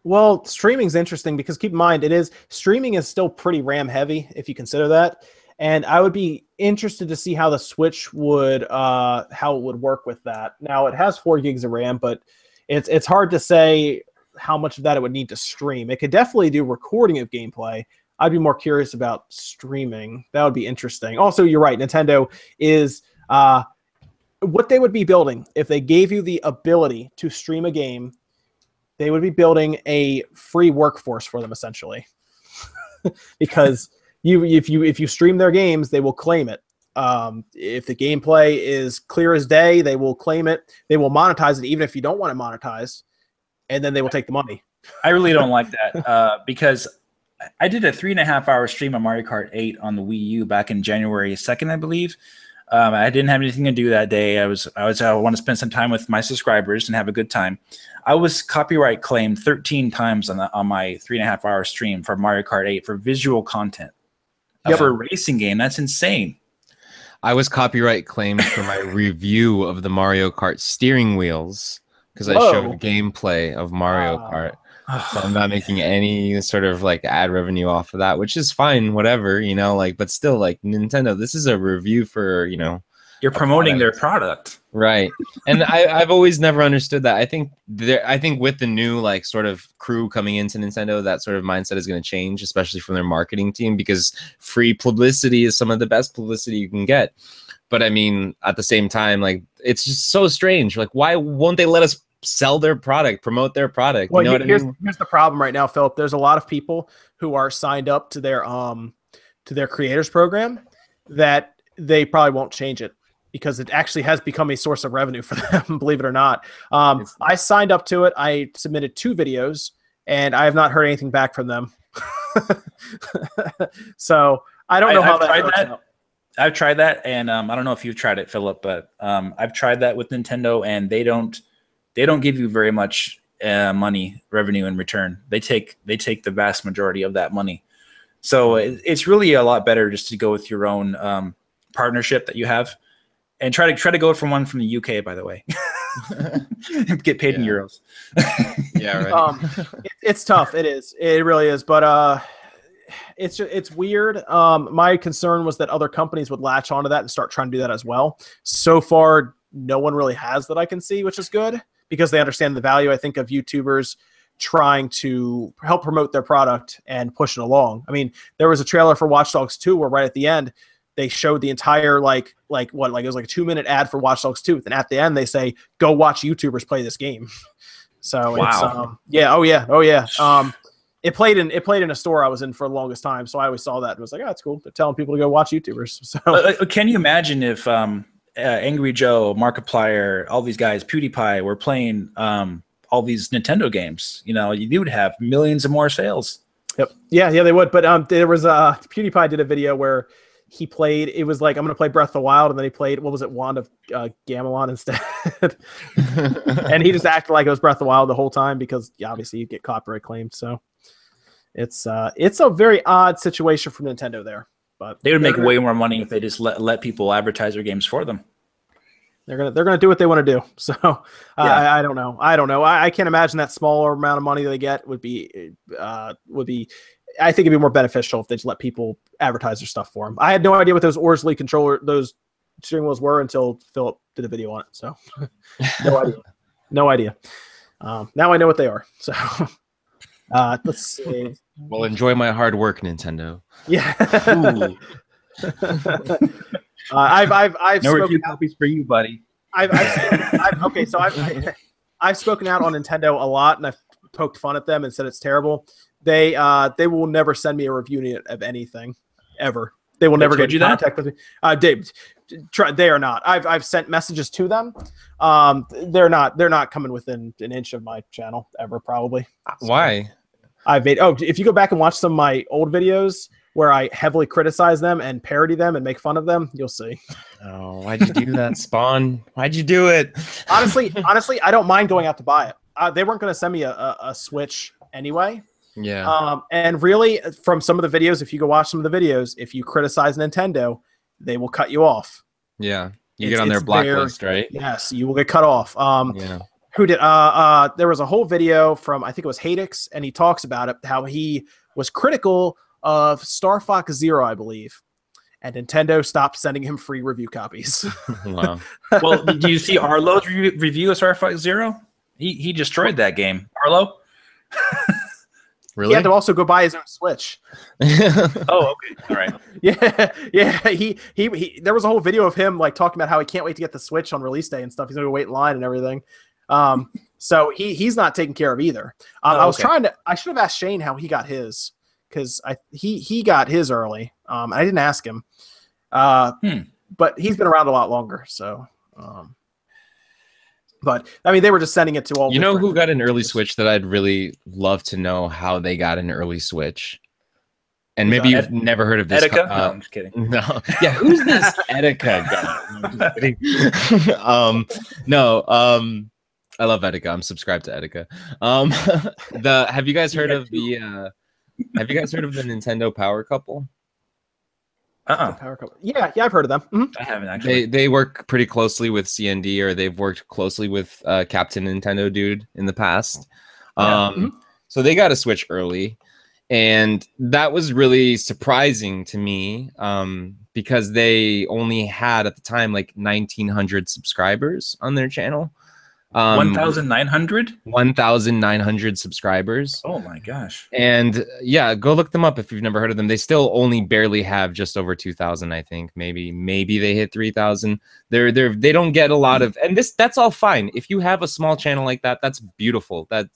Well, streaming's interesting because keep in mind it is streaming is still pretty RAM heavy if you consider that. And I would be interested to see how the Switch would uh how it would work with that. Now it has four gigs of RAM, but it's it's hard to say how much of that it would need to stream. It could definitely do recording of gameplay. I'd be more curious about streaming. That would be interesting. Also, you're right, Nintendo is uh what they would be building if they gave you the ability to stream a game they would be building a free workforce for them essentially because you if you if you stream their games they will claim it um, if the gameplay is clear as day they will claim it they will monetize it even if you don't want it monetized and then they will take the money I really don't like that uh, because I did a three and a half hour stream of Mario Kart 8 on the Wii U back in January 2nd, I believe. Um, I didn't have anything to do that day. I was I was I want to spend some time with my subscribers and have a good time. I was copyright claimed 13 times on the, on my three and a half hour stream for Mario Kart 8 for visual content. Yep. For a racing game, that's insane. I was copyright claimed for my review of the Mario Kart steering wheels because I showed gameplay of Mario Wow. Kart. So I'm not making any sort of like ad revenue off of that, which is fine, whatever, you know, like, but still, like Nintendo, this is a review for, you know, You're promoting their product. right. And I, I've always never understood that. I think there, I think with the new like sort of crew coming into Nintendo, that sort of mindset is going to change, especially from their marketing team, because free publicity is some of the best publicity you can get. But I mean, at the same time, like it's just so strange. Like, why won't they let us sell their product, promote their product? well you know here- what I here's, mean? here's the problem right now philip there's a lot of people who are signed up to their um to their creators program that they probably won't change it because it actually has become a source of revenue for them believe it or not um, i signed up to it i submitted two videos and I have not heard anything back from them. so I don't I- know how I've that tried works that. out. I've tried that, and um, I don't know if you've tried it, Philip, but um, I've tried that with Nintendo, and they don't they don't give you very much uh, money revenue in return. They take they take the vast majority of that money. So it, it's really a lot better just to go with your own um, partnership that you have, and try to try to go from one from the UK, by the way. Get paid in euros. Yeah, right. Um, it, it's tough. It is. It really is. But uh, it's it's weird. Um, my concern was that other companies would latch onto that and start trying to do that as well. So far, no one really has that I can see, which is good because they understand the value. I think of YouTubers trying to help promote their product and push it along. I mean, there was a trailer for Watch Dogs 2 where right at the end they showed the entire like like what like it was like a two minute ad for Watch Dogs 2, and at the end they say go watch YouTubers play this game. So it's um yeah oh yeah oh yeah um it played in it played in a store I was in for the longest time, so I always saw that and was like, oh, that's cool. They're telling people to go watch YouTubers. So Uh, uh, can you imagine if um, uh, Angry Joe, Markiplier, all these guys, PewDiePie, were playing um, all these Nintendo games? You know, you would have millions of more sales. Yep. Yeah, yeah, they would. But um, there was uh, PewDiePie did a video where he played. It was like I'm gonna play Breath of the Wild, and then he played what was it, Wand of uh, Gamelon instead, and he just acted like it was Breath of the Wild the whole time because yeah, obviously you get copyright claimed. So it's uh, it's a very odd situation for Nintendo there. But They would make way more money if they just let, let people advertise their games for them. They're gonna they're gonna do what they want to do. So uh, Yeah. I, I don't know. I don't know. I, I can't imagine that smaller amount of money they get would be uh, would be. I think it'd be more beneficial if they just let people advertise their stuff for them. I had no idea what those Orsley controller those steering wheels were until Philip did a video on it. So no idea. No idea. Um, now I know what they are. So uh, let's see. well, enjoy my hard work, Nintendo. Yeah. Uh, I've I've I've no spoken review copies for you, buddy. I've, I've, I've okay, so I've I, I've spoken out on Nintendo a lot, and I've poked fun at them and said it's terrible. They uh they will never send me a review of anything ever. They will They never get you in that? contact with me. Uh, they, try, they are not. I've I've sent messages to them. Um, they're not. They're not coming within an inch of my channel ever. Probably. Why? I've made. Oh, if you go back and watch some of my old videos where I heavily criticize them and parody them and make fun of them, you'll see. Oh, why'd you do that, Spawn? Why'd you do it? honestly, honestly, I don't mind going out to buy it. Uh, they weren't going to send me a, a, a Switch anyway. Yeah. Um, and really, from some of the videos, if you go watch some of the videos, if you criticize Nintendo, they will cut you off. yeah. You it's- get on their blacklist, right? Yes, you will get cut off. Um, Yeah. Who did? Uh, uh, there was a whole video from I think it was Hadix, and he talks about it how he was critical of Star Fox Zero, I believe, and Nintendo stopped sending him free review copies. Wow. Well, do you see Arlo's re- review of Star Fox Zero? He he destroyed that game. Arlo? Really? He had to also go buy his own Switch. Oh, okay. All right. Yeah, yeah. He, he he there was a whole video of him like talking about how he can't wait to get the Switch on release day and stuff. He's gonna wait in line and everything. Um, so he he's not taken care of either. Um, Oh, I was okay. trying to. I should have asked Shane how he got his because I he he got his early. Um, I didn't ask him. Uh, Hmm. but he's been around a lot longer. So, um, but I mean, they were just sending it to all. you know who got an early switch that I'd really love to know how they got an early switch? And maybe you've never heard of this. co- Etika? no, uh, I'm just kidding. No, yeah, who's this Etika guy? No, I'm just kidding. um, no, um, I love Etika. I'm subscribed to Etika. Um, the have you guys heard Yeah, of the? Uh, have you guys heard of the Nintendo Power Couple? Uh-uh. Power couple. Yeah, yeah, I've heard of them. Mhm. I haven't actually. They they work pretty closely with CND, or they've worked closely with uh, Captain Nintendo Dude in the past. Yeah. Um, So they got a Switch early, and that was really surprising to me um, because they only had at the time like 1,900 subscribers on their channel. Um, 1,900? 1,900 subscribers. Oh my gosh. And yeah, go look them up if you've never heard of them. They still only barely have just over 2,000, I think. Maybe maybe they hit 3,000. They're they're they don't get a lot of and this that's all fine. If you have a small channel like that, that's beautiful. That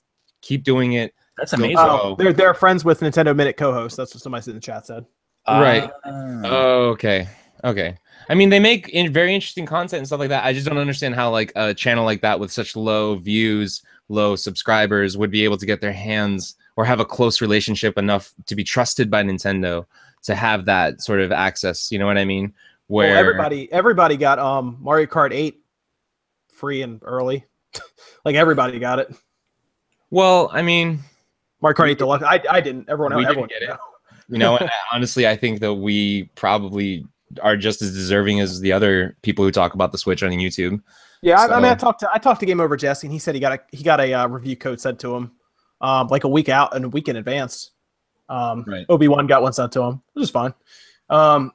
keep doing it. That's amazing. Oh. They're they're friends with Nintendo Minute co-host. That's what somebody in the chat said. right. Oh, okay. Okay. I mean, they make in very interesting content and stuff like that. I just don't understand how like a channel like that with such low views, low subscribers would be able to get their hands or have a close relationship enough to be trusted by Nintendo to have that sort of access. You know what I mean? Where well, everybody everybody got um Mario Kart 8 free and early. like everybody got it. Well, I mean, Mario Kart 8 Deluxe. I, I didn't. Everyone, we everyone didn't get it. You know, honestly, I think that we probably are just as deserving as the other people who talk about the Switch on YouTube. Yeah, I, I mean, I talked to I talked to Game Over Jesse, and he said he got a he got a uh, review code sent to him, um, like a week out and a week in advance. Um, Right. Obi Wan got one sent to him, which is fine. Um,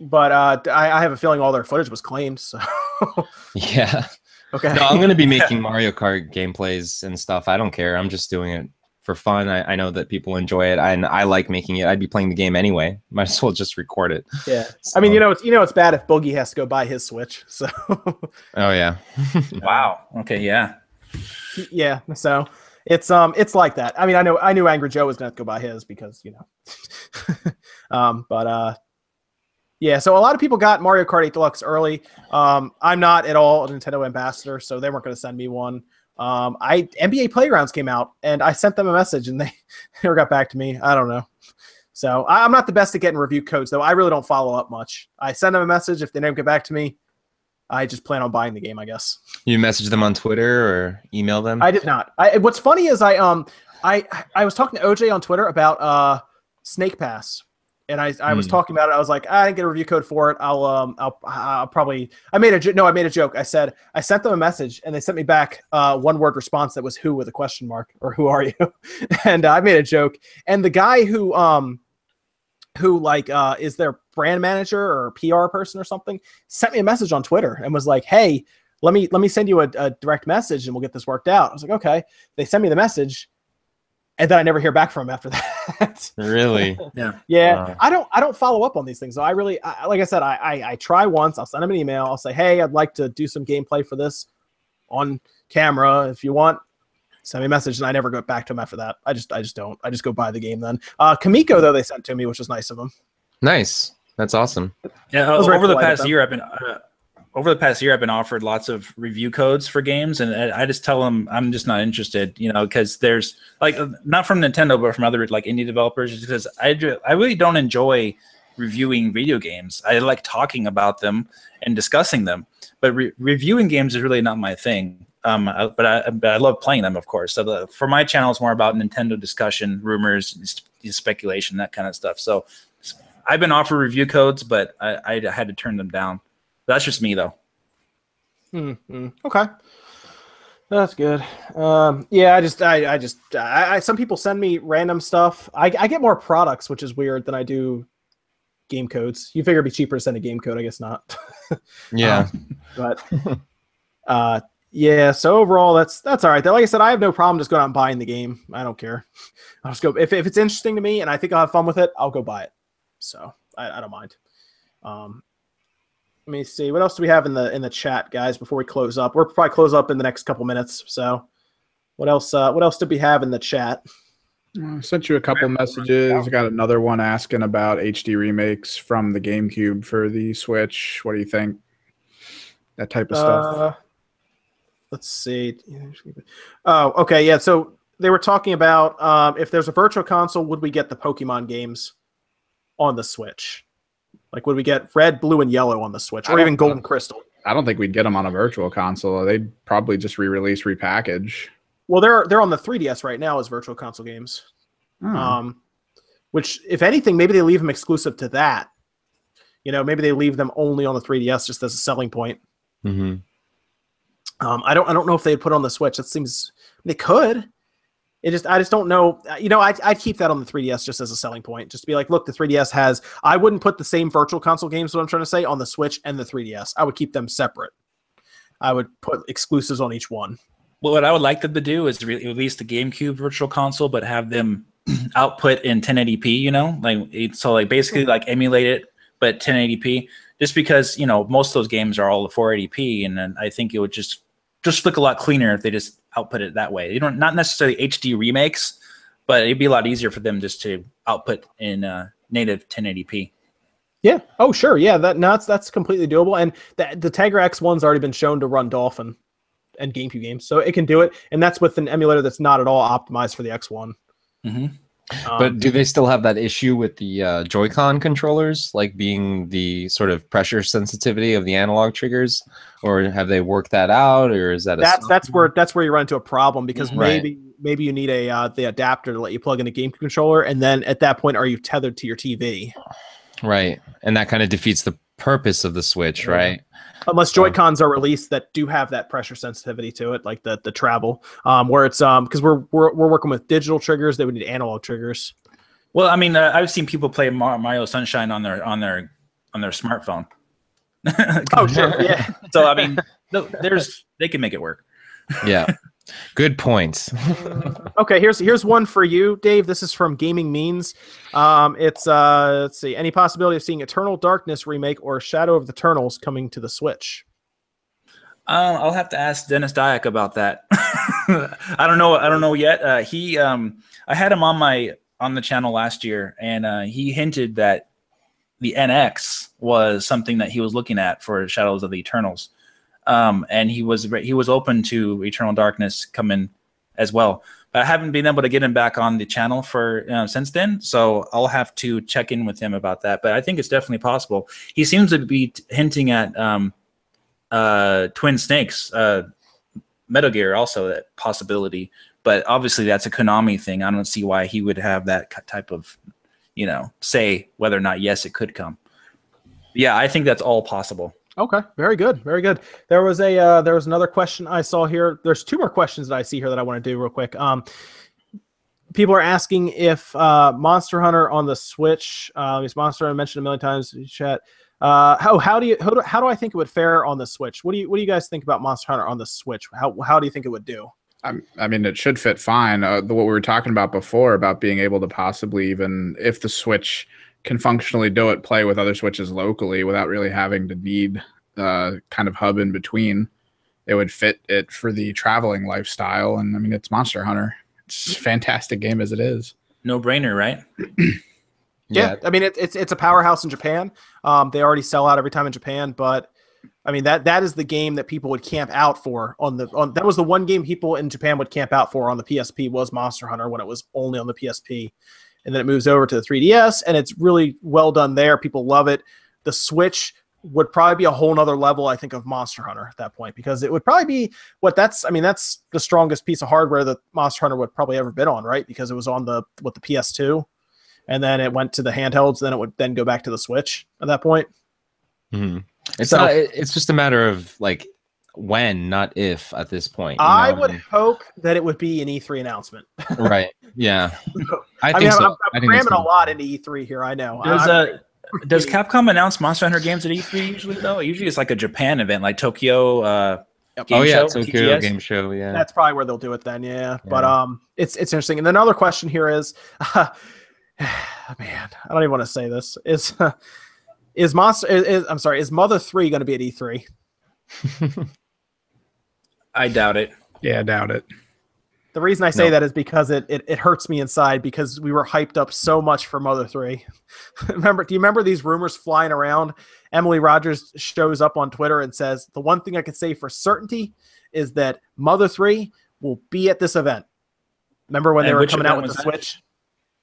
but uh, I, I have a feeling all their footage was claimed. So Yeah. okay, No, I'm gonna be making Mario Kart gameplays and stuff. I don't care. I'm just doing it for fun. I, I know that people enjoy it, and I like making it. I'd be playing the game anyway. Might as well just record it. yeah. I mean, you know, it's you know, it's bad if Boogie has to go buy his Switch. So Oh yeah. Wow. Okay. Yeah. yeah, so it's um it's like that. I mean, I know I knew Angry Joe was gonna have to go buy his because you know, um, but uh, yeah. So a lot of people got Mario Kart 8 Deluxe early. Um, I'm not at all a Nintendo ambassador, so they weren't gonna send me one. Um, I NBA Playgrounds came out and I sent them a message and they never got back to me. I don't know. So I, I'm not the best at getting review codes though. I really don't follow up much. I send them a message if they don't get back to me. I just plan on buying the game, I guess. You message them on Twitter or email them. I did not. I, what's funny is I um I I was talking to OJ on Twitter about uh Snake Pass, and I I was Hmm. talking about it. I was like, I didn't get a review code for it. I'll um I'll, I'll probably I made a jo- no I made a joke. I said I sent them a message and they sent me back uh one word response that was who with a question mark or who are you, and I made a joke. And the guy who um who like uh is their brand manager or PR person or something sent me a message on Twitter and was like, hey let me let me send you a, a direct message and we'll get this worked out. I was like, okay. They send me the message, and then I never hear back from him after that. Really? Yeah. yeah, Wow. I don't I don't follow up on these things. So I really, I, like I said, I, I I try once. I'll send them an email. I'll say, hey, I'd like to do some gameplay for this on camera. If you want, send me a message, and I never go back to him after that. I just I just don't. I just go buy the game then. Uh, Kamiko though they sent to me, which was nice of them. Nice. That's awesome. Yeah, was very over the past year, I've been uh, over the past year, I've been offered lots of review codes for games, and I just tell them I'm just not interested, you know, because there's like not from Nintendo, but from other like indie developers, because I I really don't enjoy reviewing video games. I like talking about them and discussing them, but re- reviewing games is really not my thing. Um, I, but I but I love playing them, of course. So the, for my channel, it's more about Nintendo discussion, rumors, speculation, that kind of stuff. So I've been offered review codes, but I, I had to turn them down. That's just me, though. Hmm, hmm. Okay. That's good. Um, yeah, I just, I, I just, I, I, some people send me random stuff. I, I get more products, which is weird than I do game codes. You figure it'd be cheaper to send a game code. I guess not. Yeah. but, uh, yeah. So overall, that's that's all right. Like I said, I have no problem just going out and buying the game. I don't care. I'll just go if, if it's interesting to me and I think I'll have fun with it. I'll go buy it. So I, I don't mind. Um, let me see what else do we have in the in the chat, guys. Before we close up, we're probably close up in the next couple minutes. So what else? Uh, what else did we have in the chat? I sent you a couple messages. I got another one asking about HD remakes from the GameCube for the Switch. What do you think? That type of stuff. Uh, let's see. Oh, okay, yeah. So they were talking about um, if there's a virtual console, would we get the Pokemon games on the Switch? Like, would we get Red, Blue, and Yellow on the Switch, or even Gold know. and Crystal? I don't think we'd get them on a virtual console. They'd probably just re-release, repackage. Well, they're they're on the 3DS right now as virtual console games. Oh. Um, which, if anything, maybe they leave them exclusive to that. You know, maybe they leave them only on the 3DS just as a selling point. hmm Um, I don't I don't know if they'd put on the Switch. That seems they could. It just I just don't know. Uh, you know, I'd, I'd keep that on the 3DS just as a selling point. Just to be like, look, the 3DS has. I wouldn't put the same virtual console games. What I'm trying to say on the Switch and the 3DS. I would keep them separate. I would put exclusives on each one. Well, what I would like them to do is re- release the GameCube Virtual Console, but have them output in 1080p. You know, like so, like basically like emulate it, but 1080p. Just because you know most of those games are all 480p, and I think it would just just look a lot cleaner if they just output it that way. You don't not necessarily HD remakes, but it'd be a lot easier for them just to output in uh, native 1080p. Yeah. Oh, sure. Yeah. That no, that's that's completely doable. And the the Tegra X one's already been shown to run Dolphin and GameCube games, so it can do it. And that's with an emulator that's not at all optimized for the X one. hmm Um, But do they still have that issue with the uh, Joy-Con controllers, like being the sort of pressure sensitivity of the analog triggers, or have they worked that out, or is that a that's that's where that's where you run into a problem because Mhm. Right. maybe maybe you need a uh, the adapter to let you plug in a game controller, and then at that point, are you tethered to your TV? right? And that kind of defeats the purpose of the Switch, Yeah. right? Unless Joy Cons are released that do have that pressure sensitivity to it, like the the travel, um, where it's um because we're, we're we're working with digital triggers, they would need analog triggers. Well, I mean, uh, I've seen people play Mario Sunshine on their on their on their smartphone. Oh sure, yeah. so I mean, there's they can make it work. Yeah. Good points. okay, here's here's one for you, Dave. This is from Gaming Means. Um, it's uh, let's see, any possibility of seeing Eternal Darkness remake or Shadow of the Eternals coming to the Switch? Um, I'll have to ask Denis Dyack about that. I don't know. I don't know yet. Uh, he, um, I had him on my on the channel last year, and uh, he hinted that the NX was something that he was looking at for Shadows of the Eternals, um, and he was he was open to Eternal Darkness coming as well. But I haven't been able to get him back on the channel for uh, since then, so I'll have to check in with him about that. But I think it's definitely possible. He seems to be hinting at. Um, uh, Twin Snakes, uh, Metal Gear, also that possibility. But obviously, that's a Konami thing. I don't see why he would have that type of, you know, say whether or not yes, it could come. Yeah, I think that's all possible. Okay, very good, very good. There was a uh, there was another question I saw here. There's two more questions that I see here that I want to do real quick. Um, people are asking if uh, Monster Hunter on the Switch. Uh, Monster Hunter mentioned a million times in chat? Uh, how how do you how do, how do I think it would fare on the Switch? What do you what do you guys think about Monster Hunter on the Switch? How how do you think it would do? I, mean, it should fit fine. Uh, what we were talking about before about being able to possibly even, if the Switch can functionally do it, play with other Switches locally without really having to need uh, kind of hub in between. It would fit it for the traveling lifestyle. And I mean, it's Monster Hunter. It's a fantastic game as it is. No brainer, right? Yeah, I mean it, it's it's a powerhouse in Japan. Um, they already sell out every time in Japan, but I mean that that is the game that people would camp out for on the on that was the one game people in Japan would camp out for on the PSP was Monster Hunter when it was only on the PSP, and then it moves over to the 3DS and it's really well done there. People love it. The Switch would probably be a whole nother level, I think, of Monster Hunter at that point because it would probably be what that's. I mean, that's the strongest piece of hardware that Monster Hunter would probably ever been on, right? Because it was on the what the PS2 and then it went to the handhelds. Then it would then go back to the Switch at that point. Mhm. It's So- not. It's just a matter of like when, not if, at this point. I would hope that it would be an E3 announcement. right. Yeah. I I, think mean, so. I'm, I'm I think cramming a lot into E3 here. I know. Does uh, does Capcom announce Monster Hunter games at E3 usually though? Usually it's like a Japan event, like Tokyo. Uh, Yep. game oh yeah, show, Tokyo TGS? Game Show. Yeah. that's probably where they'll do it then. Yeah. But um, it's it's interesting. And then another question here is, man, I don't even want to say this. Is is Monster? Is, is- I'm sorry. Is Mother Three going to be at E E3? I doubt it. Yeah, I doubt it. The reason I say No. that is because it, it it hurts me inside because we were hyped up so much for Mother 3. remember do you remember these rumors flying around? Emily Rogers shows up on Twitter and says, "The one thing I can say for certainty is that Mother 3 will be at this event." Remember when they were coming out with the that? Switch?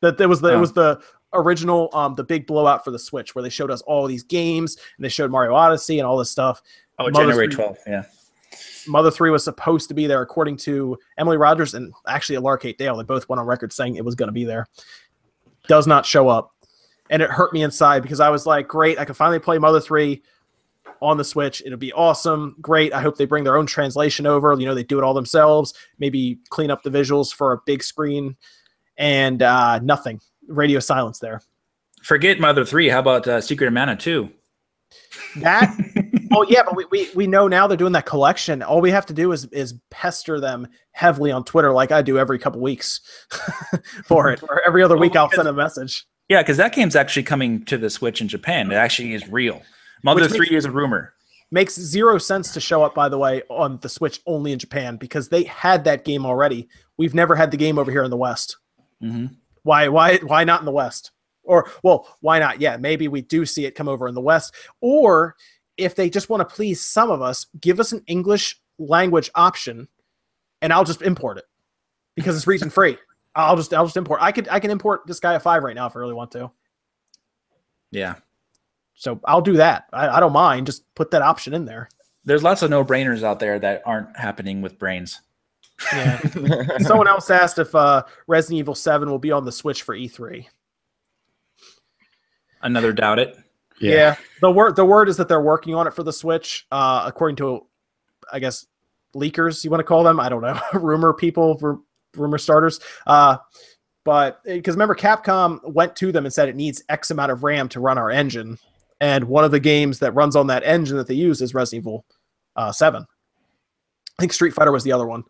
That there was the it Oh. was the original um the big blowout for the Switch where they showed us all these games and they showed Mario Odyssey and all this stuff. Oh, Mother January 3 12th. Yeah. Mother 3 was supposed to be there, according to Emily Rogers and actually Laura Kate Dale. They both went on record saying it was going to be there. Does not show up. And it hurt me inside because I was like, great, I can finally play Mother 3 on the Switch. It'll be awesome. Great. I hope they bring their own translation over. You know, they do it all themselves. Maybe clean up the visuals for a big screen. And uh, nothing. Radio silence there. Forget Mother 3. How about uh, Secret of Mana 2? That well, yeah, but we, we we know now they're doing that collection. All we have to do is is pester them heavily on Twitter, like I do every couple weeks for it. Or every other week, I'll send a message. Yeah, because that game's actually coming to the Switch in Japan. It actually is real. Mother Which 3 makes- is a rumor. Makes zero sense to show up, by the way, on the Switch only in Japan because they had that game already. We've never had the game over here in the West. hmm Why why why not in the West? Or well, why not? Yeah, maybe we do see it come over in the West. Or if they just want to please some of us, give us an English language option, and I'll just import it because it's region free. I'll just I'll just import. I could I can import this guy at five right now if I really want to. Yeah. So I'll do that. I, I don't mind. Just put that option in there. There's lots of no brainers out there that aren't happening with brains. Yeah. Someone else asked if uh, Resident Evil Seven will be on the Switch for E3. Another doubt it. Yeah. The word the word is that they're working on it for the Switch, uh, according to, I guess, leakers. You want to call them? I don't know. rumor people, r- rumor starters. Uh, but because remember, Capcom went to them and said it needs X amount of RAM to run our engine, and one of the games that runs on that engine that they use is Resident Evil uh, Seven. I think Street Fighter was the other one.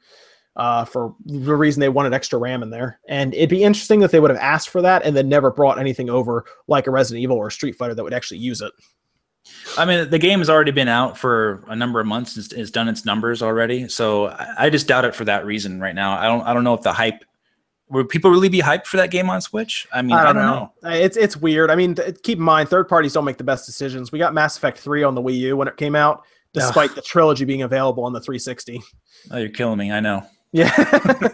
Uh, for the reason they wanted extra RAM in there. And it'd be interesting that they would have asked for that and then never brought anything over like a Resident Evil or a Street Fighter that would actually use it. I mean, the game has already been out for a number of months. It's, it's done its numbers already, so I, I just doubt it for that reason right now. I don't. I don't know if the hype. Would people really be hyped for that game on Switch? I mean, I don't, know. It's it's weird. I mean, th- keep in mind, third parties don't make the best decisions. We got Mass Effect three on the Wii U when it came out, despite the trilogy being available on the 360. Oh, you're killing me. I know. Yeah.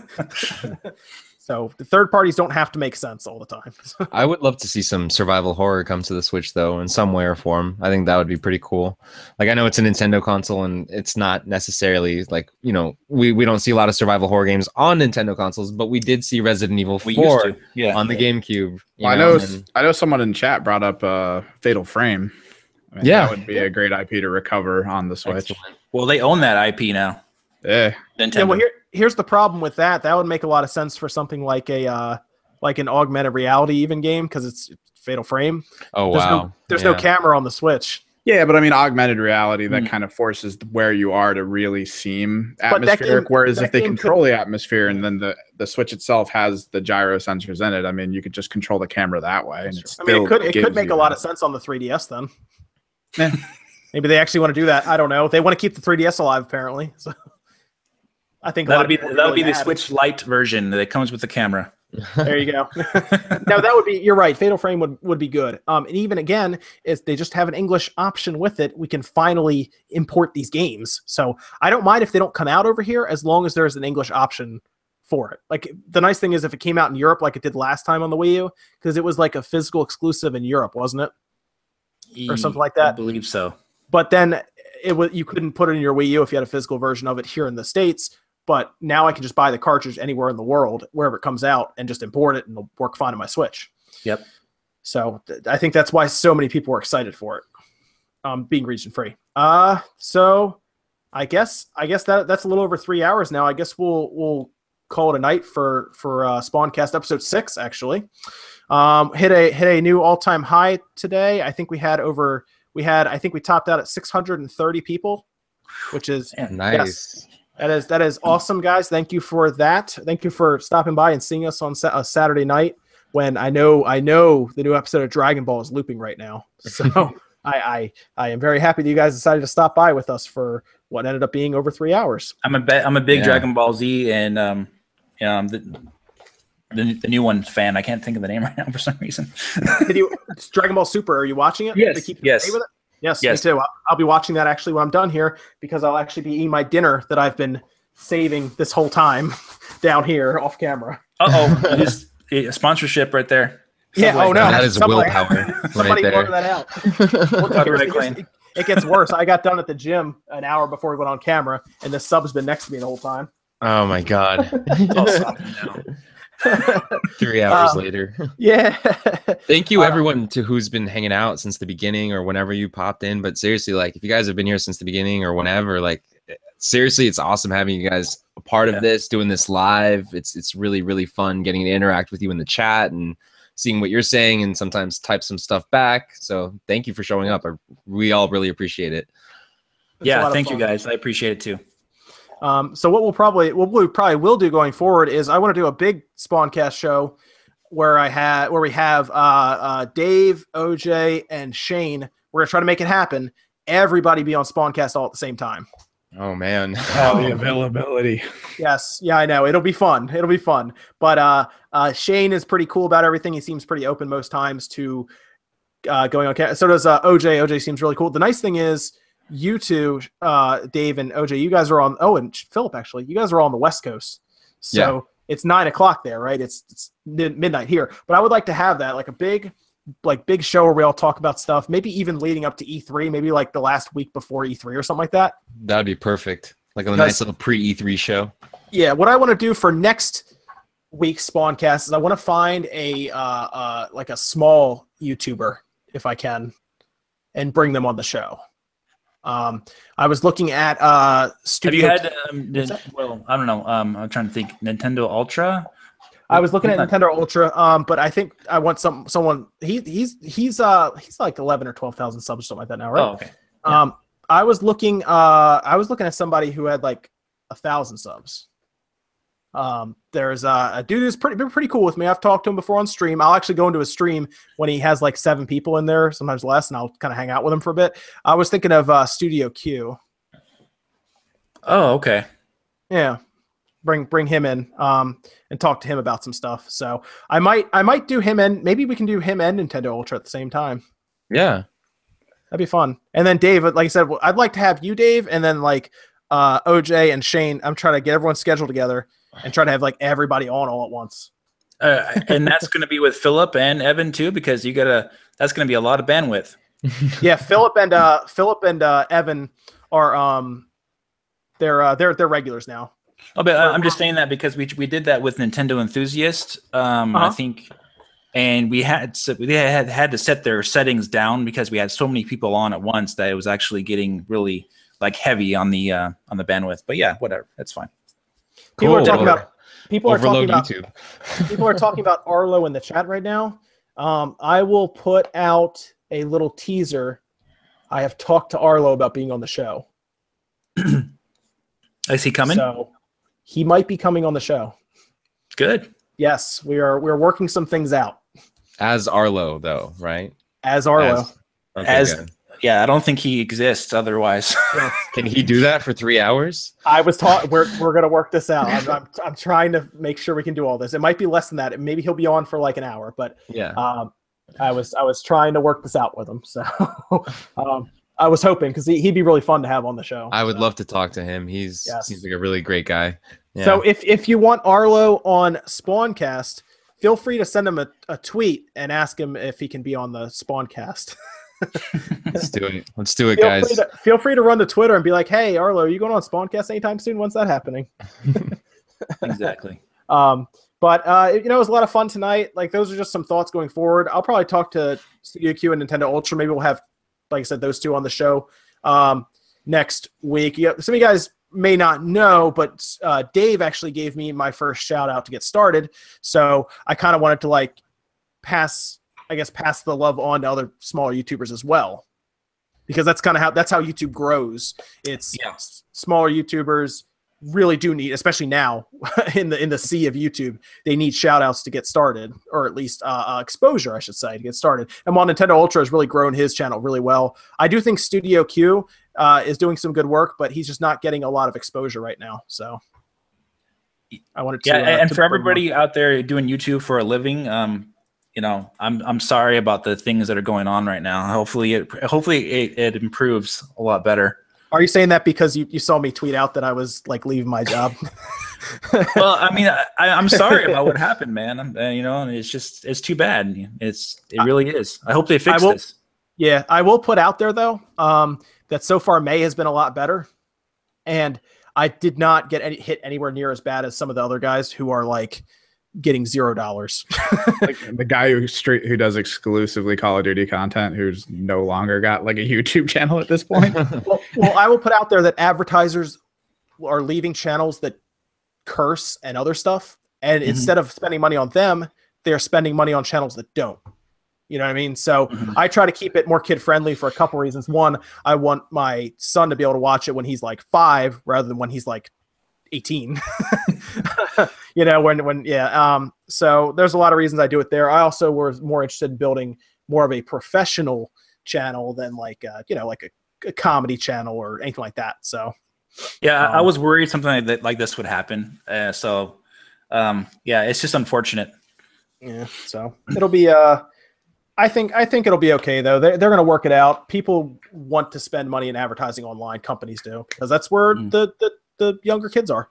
so the third parties don't have to make sense all the time. I would love to see some survival horror come to the Switch though, in some way or form. I think that would be pretty cool. Like I know it's a Nintendo console and it's not necessarily like, you know, we, we don't see a lot of survival horror games on Nintendo consoles, but we did see Resident Evil 4 We used. Yeah. on the GameCube. you Well, I know. and- I know someone in chat brought up uh, Fatal Frame. I mean, Yeah. that would be a great IP to recover on the Switch. Excellent. Well, they own that IP now. Yeah, Nintendo. yeah, well here here's the problem with that. That would make a lot of sense for something like a uh like an augmented reality even game because it's Fatal Frame. Oh There's wow. no there's no camera on the Switch. yeah, but I mean, augmented reality that Hmm. kind of forces where you are to really seem atmospheric. game- whereas if they game could- control the atmosphere and then the the Switch itself has the gyro sensors in it, I mean, you could just control the camera that way. And it's I mean, it could it could make a lot that. of sense on the 3DS then. Yeah. Maybe they actually want to do that. I don't know. They want to keep the 3DS alive apparently. So I think that'll be that'll really be the. Switch Lite version that comes with the camera. There you go. no, that would be. You're right. Fatal Frame would would be good. Um, and even again, if they just have an English option with it, we can finally import these games. So I don't mind if they don't come out over here as long as there's an English option for it. Like the nice thing is if it came out in Europe like it did last time on the Wii U, because it was like a physical exclusive in Europe, wasn't it? Or something like that. I believe so. But then it was you couldn't put it in your Wii U if you had a physical version of it here in the states. But now I can just buy the cartridge anywhere in the world, wherever it comes out, and just import it, and it'll work fine on my Switch. Yep. So th- I think that's why so many people were excited for it, um, being region free. Uh, so I guess I guess that that's a little over three hours now. I guess we'll we'll call it a night for for uh, Spawncast episode six. Actually, um, hit a hit a new all time high today. I think we had over we had I think we topped out at 630 people, which is nice. That is that is awesome, guys. Thank you for that. Thank you for stopping by and seeing us on sa- a Saturday night when I know I know the new episode of Dragon Ball is looping right now. So I, I I am very happy that you guys decided to stop by with us for what ended up being over three hours. I'm a be- I'm a big Yeah. Dragon Ball Z and um, um the, the the new one fan. I can't think of the name right now for some reason. Did you it's Dragon Ball Super? Are you watching it? Yes, keep yes. Up to date with it? Yes, Yes. me too. I'll, I'll be watching that actually when I'm done here because I'll actually be eating my dinner that I've been saving this whole time down here off camera. Uh oh, just a sponsorship right there. Yeah, Subway. oh no. that is Somebody- willpower right Somebody there. order that out. Well, Copyright here's- claim. It gets worse. I got done at the gym an hour before we went on camera, and the sub's been next to me the whole time. Oh my god. I'll stop him now. Three hours Um, later. yeah. Thank you Uh, everyone to who's been hanging out since the beginning or whenever you popped in. But seriously, like if you guys have been here since the beginning or whenever, like seriously, it's awesome having you guys a part Yeah. of this, doing this live. It's it's really, really fun getting to interact with you in the chat and seeing what you're saying and sometimes type some stuff back. So thank you for showing up. I, we all really appreciate it. It's Yeah, of thank you guys. I appreciate it too. Um, so what we'll probably what we probably will do going forward is I want to do a big Spawncast show where I had where we have uh, uh, Dave, OJ, and Shane. We're gonna try to make it happen. Everybody be on Spawncast all at the same time. Oh man. Oh, the availability. Yes, yeah, I know. It'll be fun. It'll be fun. But uh, uh, Shane is pretty cool about everything. He seems pretty open most times to uh, going on. Ca- so does uh, OJ. OJ seems really cool. The nice thing is, you two, uh, Dave and OJ, you guys are on. Oh, and Philip actually, you guys are all on the West Coast. So Yeah. it's nine o'clock there, right? It's, it's midnight here. But I would like to have that like a big, like big show where we all talk about stuff. Maybe even leading up to E3. Maybe like the last week before E3 or something like that. That'd be perfect. Like a nice little pre E3 show. yeah, what I want to do for next week's Spawncast is I want to find a uh, uh, like a small YouTuber if I can, and bring them on the show. Um, I was looking at uh, Have you had? Um, did, well, I don't know. Um, I'm trying to think. Nintendo Ultra. I was looking at Nintendo Ultra, um, but I think I want some someone. He he's he's uh he's like eleven or twelve thousand subs or something like that now, right? Oh, okay. yeah. Um, I was looking. Uh, I was looking at somebody who had like a thousand subs. Um, there's uh, a dude who's pretty been pretty cool with me. I've talked to him before on stream. I'll actually go into a stream when he has like seven people in there, sometimes less, and I'll kind of hang out with him for a bit. I was thinking of uh, Studio Q. Oh, okay. Yeah, bring bring him in um, and talk to him about some stuff. So I might I might do him and maybe we can do him and Nintendo Ultra at the same time. Yeah. That'd be fun. And then Dave, like I said, I'd like to have you, Dave, and then like uh, OJ and Shane. I'm trying to get everyone's schedule together and try to have like everybody on all at once. Uh, and that's going to be with Philip and Evan too, because you gotta. That's going to be a lot of bandwidth. Yeah, Philip and uh, Philip and uh, Evan are um, they're uh, they're they're regulars now. Oh, but I- I'm just saying that because we we did that with Nintendo Enthusiast. Um, I Uh-huh. think, and we had so we had had to set their settings down because we had so many people on at once that it was actually getting really like heavy on the uh, on the bandwidth. But yeah, whatever, that's fine. People are talking about people are talking Overload about people are talking about Arlo in the chat right now. Um, I will put out a little teaser. I have talked to Arlo about being on the show. Is he coming? So he might be coming on the show. Good. Yes, we are we're working some things out As Arlo, though, right? as Arlo. As, okay, As- good. Yeah, I don't think he exists otherwise. Can he do that for three hours? I was taught we're we're gonna work this out. I'm, I'm I'm trying to make sure we can do all this. It might be less than that. Maybe he'll be on for like an hour, but Yeah. um, I was I was trying to work this out with him. So um, I was hoping because he, he'd be really fun to have on the show. I would So- love to talk to him. He's Yes. seems like a really great guy. Yeah. So if if you want Arlo on Spawncast, feel free to send him a, a tweet and ask him if he can be on the Spawncast. let's do it. Let's do it, feel guys. free to feel free to run to Twitter and be like, "Hey, Arlo, are you going on Spawncast anytime soon? When's that happening?" exactly. Um, but uh, you know, it was a lot of fun tonight. Like those are just some thoughts going forward. I'll probably talk to Studio Q and Nintendo Ultra. Maybe we'll have, like I said, those two on the show um, next week. Yeah, some of you guys may not know, but uh, Dave actually gave me my first shout out to get started. So I kind of wanted to like pass, I guess, pass the love on to other smaller YouTubers as well, because that's kind of how that's how YouTube grows. It's Yeah. smaller YouTubers really do need, especially now in the in the sea of YouTube, they need shout outs to get started, or at least uh, uh, exposure, I should say, to get started. And while Nintendo Ultra has really grown his channel really well, I do think Studio Q uh, is doing some good work, but he's just not getting a lot of exposure right now. So I wanted to, Yeah, uh, and to for everybody out there doing YouTube for a living, um, you know, I'm I'm sorry about the things that are going on right now. Hopefully, it hopefully it, it improves a lot better. Are you saying that because you, you saw me tweet out that I was like leaving my job? well, I mean, I, I'm sorry about what happened, man. I'm, uh, you know, it's just it's too bad. It's it really is. I hope they fix will- this. Yeah, I will put out there though um, that so far May has been a lot better, and I did not get any hit anywhere near as bad as some of the other guys who are like getting zero dollars. like the guy who straight who does exclusively Call of Duty content, who's no longer got like a YouTube channel at this point. well, well, I will put out there that advertisers are leaving channels that curse and other stuff, and Mhm. instead of spending money on them, they are spending money on channels that don't. You know what I mean? So Mhm. I try to keep it more kid friendly for a couple reasons. One, I want my son to be able to watch it when he's like five rather than when he's like 18. you know, when when yeah. Um, so there's a lot of reasons I do it there. I also was more interested in building more of a professional channel than like uh, you know, like a, a comedy channel or anything like that. So Yeah, I- I Um, was worried something like, that, like this would happen. Uh, so, um, yeah, it's just unfortunate. Yeah, so it'll be uh I think I think it'll be okay though. They're, they're going to work it out. People want to spend money in advertising online. Companies do because that's where Mm. the, the the younger kids are.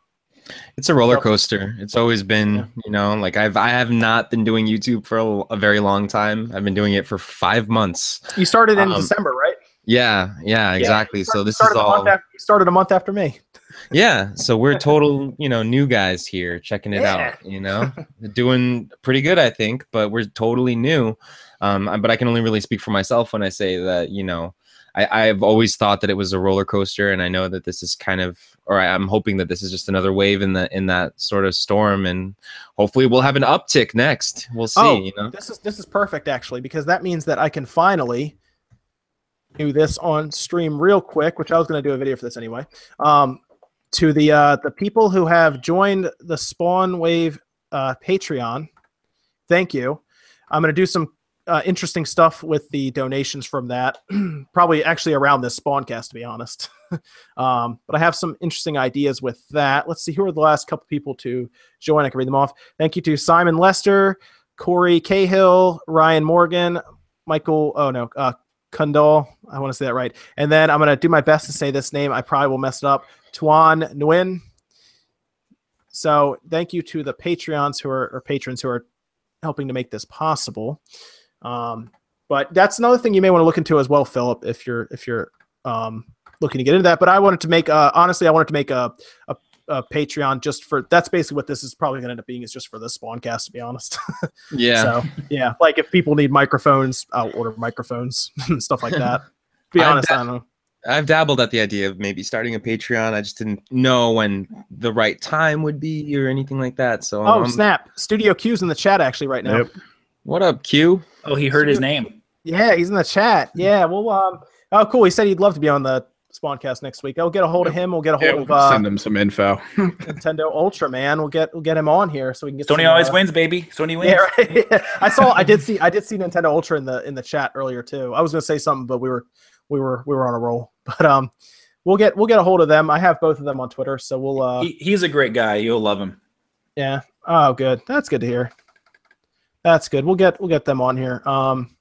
It's a roller coaster. It's always been, you know, like I've I have not been doing YouTube for a, a very long time. I've been doing it for five months. You started in Um, December, right? Yeah, yeah, exactly. You so this is all after, started a month after me. yeah. So we're total, you know, new guys here checking it Yeah. out. You know, doing pretty good, I think, but we're totally new. Um, but I can only really speak for myself when I say that, you know, I, I've always thought that it was a roller coaster, and I know that this is kind of, or I'm hoping that this is just another wave in the in that sort of storm, and hopefully we'll have an uptick next. We'll see. Oh, you know, This is this is perfect actually because that means that I can finally do this on stream real quick, which I was going to do a video for this anyway. Um, to the uh, the people who have joined the Spawn Wave uh, Patreon, thank you. I'm going to do some uh, interesting stuff with the donations from that, probably actually around this Spawncast, to be honest. um, but I have some interesting ideas with that. Let's see who are the last couple people to join. I can read them off. Thank you to Simon Lester, Corey Cahill, Ryan Morgan, Michael. Oh no, uh, Kundal. I want to say that right. And then I'm gonna do my best to say this name. I probably will mess it up. Tuan Nguyen. So thank you to the Patreons who are or patrons who are helping to make this possible. Um, but that's another thing you may want to look into as well, Philip, if you're if you're um, looking to get into that. But I wanted to make uh, honestly, I wanted to make a, a a Patreon just for that's basically what this is probably going to end up being is just for the Spawncast to be honest. yeah. So yeah, like if people need microphones, I'll order microphones and stuff like that. To be I've honest, I done- don't know. I've dabbled at the idea of maybe starting a Patreon. I just didn't know when the right time would be or anything like that. So, Oh um, snap! Studio Q's in the chat actually right now. Yep. what up, Q? Oh, he heard his name. Yeah, he's in the chat. Yeah, well, um, oh cool. He said he'd love to be on the Spawncast next week. I'll get a hold of him. We'll get a Yeah, hold of we'll uh, send him some info. Nintendo Ultra man. We'll get we'll get him on here so we can get. Sony some, always uh, wins, baby. Sony wins. Yeah, right. I saw. I did see. I did see Nintendo Ultra in the in the chat earlier too. I was gonna say something, but we were we were we were on a roll. But um, we'll get we'll get a hold of them. I have both of them on Twitter, so we'll uh, He, he's a great guy. You'll love him. yeah. Oh, good. That's good to hear. That's good. We'll get we'll get them on here. Um,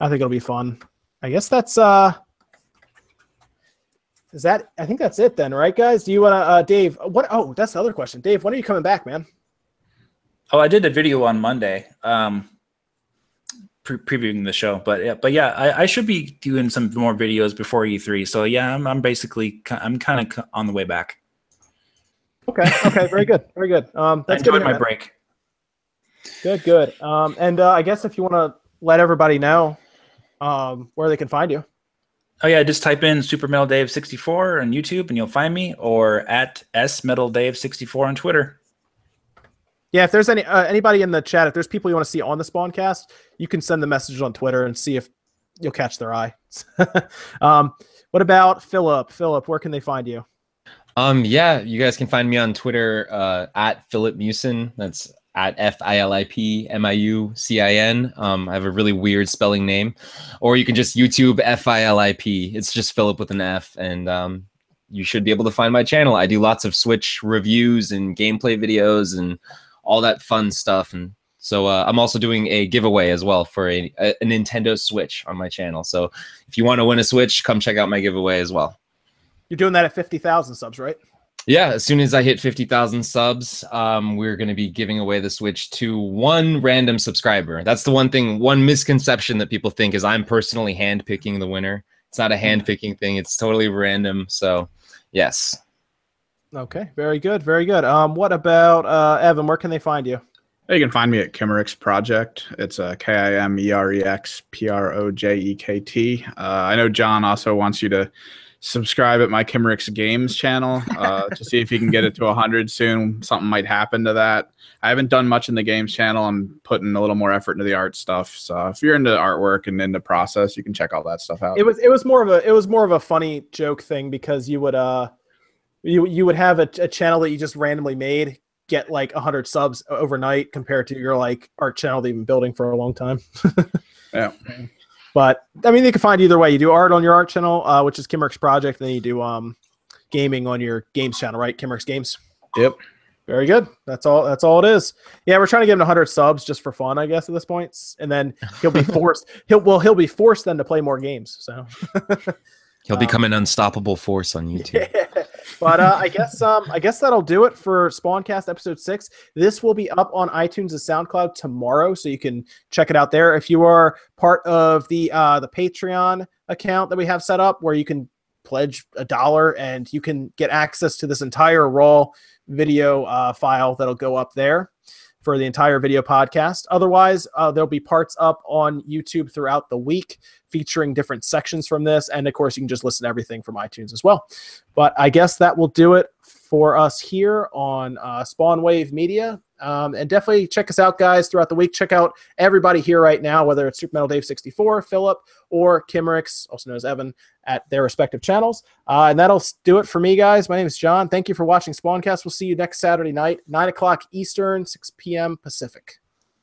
I think it'll be fun. I guess that's uh. Is that? I think that's it then, right, guys? Do you want to, uh, Dave? What? Oh, that's the other question. Dave, when are you coming back, man? Oh, I did a video on Monday, um, pre- previewing the show. But yeah, but yeah, I, I should be doing some more videos before E3. So yeah, I'm, I'm basically I'm kind of on the way back. Okay. Okay. very good. Very good. Um, that's good. enjoyed hear, my man. break. Good, good. Um, and uh, I guess if you want to let everybody know um, where they can find you. Oh yeah, just type in Super Metal Dave 64 on YouTube and you'll find me, or at S Metal Dave 64 on Twitter. Yeah, if there's any uh, anybody in the chat, if there's people you want to see on the Spawncast, you can send the message on Twitter and see if you'll catch their eye. um, what about Philip? Philip, where can they find you? Um, yeah, you guys can find me on Twitter uh, at Filip Miucin. That's at F I L I P M I U C I N. Um, I have a really weird spelling name, or you can just YouTube F I L I P. It's just Philip with an F, and um, you should be able to find my channel. I do lots of Switch reviews and gameplay videos and all that fun stuff. And so uh, I'm also doing a giveaway as well for a, a, Nintendo Switch on my channel. So if you want to win a Switch, come check out my giveaway as well. You're doing that at fifty thousand subs, right? Yeah, as soon as I hit 50,000 subs, um, we're going to be giving away the Switch to one random subscriber. That's the one thing, one misconception that people think is I'm personally handpicking the winner. It's not a handpicking thing, it's totally random. So, yes. Okay, very good, very good. Um, what about uh, Evan? Where can they find you? You can find me at Kimerex Projekt. It's uh, K I M E R E X P R O J E K T. Uh, I know John also wants you to subscribe at my Kimerex Games channel uh, to see if you can get it to 100 soon. Something might happen to that. I haven't done much in the games channel. I'm putting a little more effort into the art stuff. So if you're into artwork and into process, you can check all that stuff out. It was it was more of a it was more of a funny joke thing because you would uh you you would have a, a channel that you just randomly made get like 100 subs overnight compared to your like art channel that you've been building for a long time. Yeah. But I mean, they can find either way. You do art on your art channel, uh, which is Kimerex Projekt, and then you do um, gaming on your games channel, right? Kimerex Games. Yep. Very good. That's all. That's all it is. Yeah, we're trying to give him 100 subs just for fun, I guess, at this point. and then he'll be forced. he'll well, he'll be forced then to play more games. So He'll become an unstoppable force on YouTube. Yeah. But uh, I guess um, I guess that'll do it for Spawncast episode six. This will be up on iTunes and SoundCloud tomorrow, so you can check it out there. If you are part of the uh, the Patreon account that we have set up, where you can pledge a dollar and you can get access to this entire raw video uh, file that'll go up there for the entire video podcast. Otherwise, uh, there'll be parts up on YouTube throughout the week featuring different sections from this. And of course, you can just listen to everything from iTunes as well. But I guess that will do it for us here on uh, Spawn Wave Media. Um, and definitely check us out, guys, throughout the week. Check out everybody here right now, whether it's Super Metal Dave 64, Philip, or Kimerex, also known as Evan, at their respective channels. Uh, and that'll do it for me, guys. My name is John. Thank you for watching Spawncast. We'll see you next Saturday night, 9 o'clock Eastern, 6 p.m. Pacific.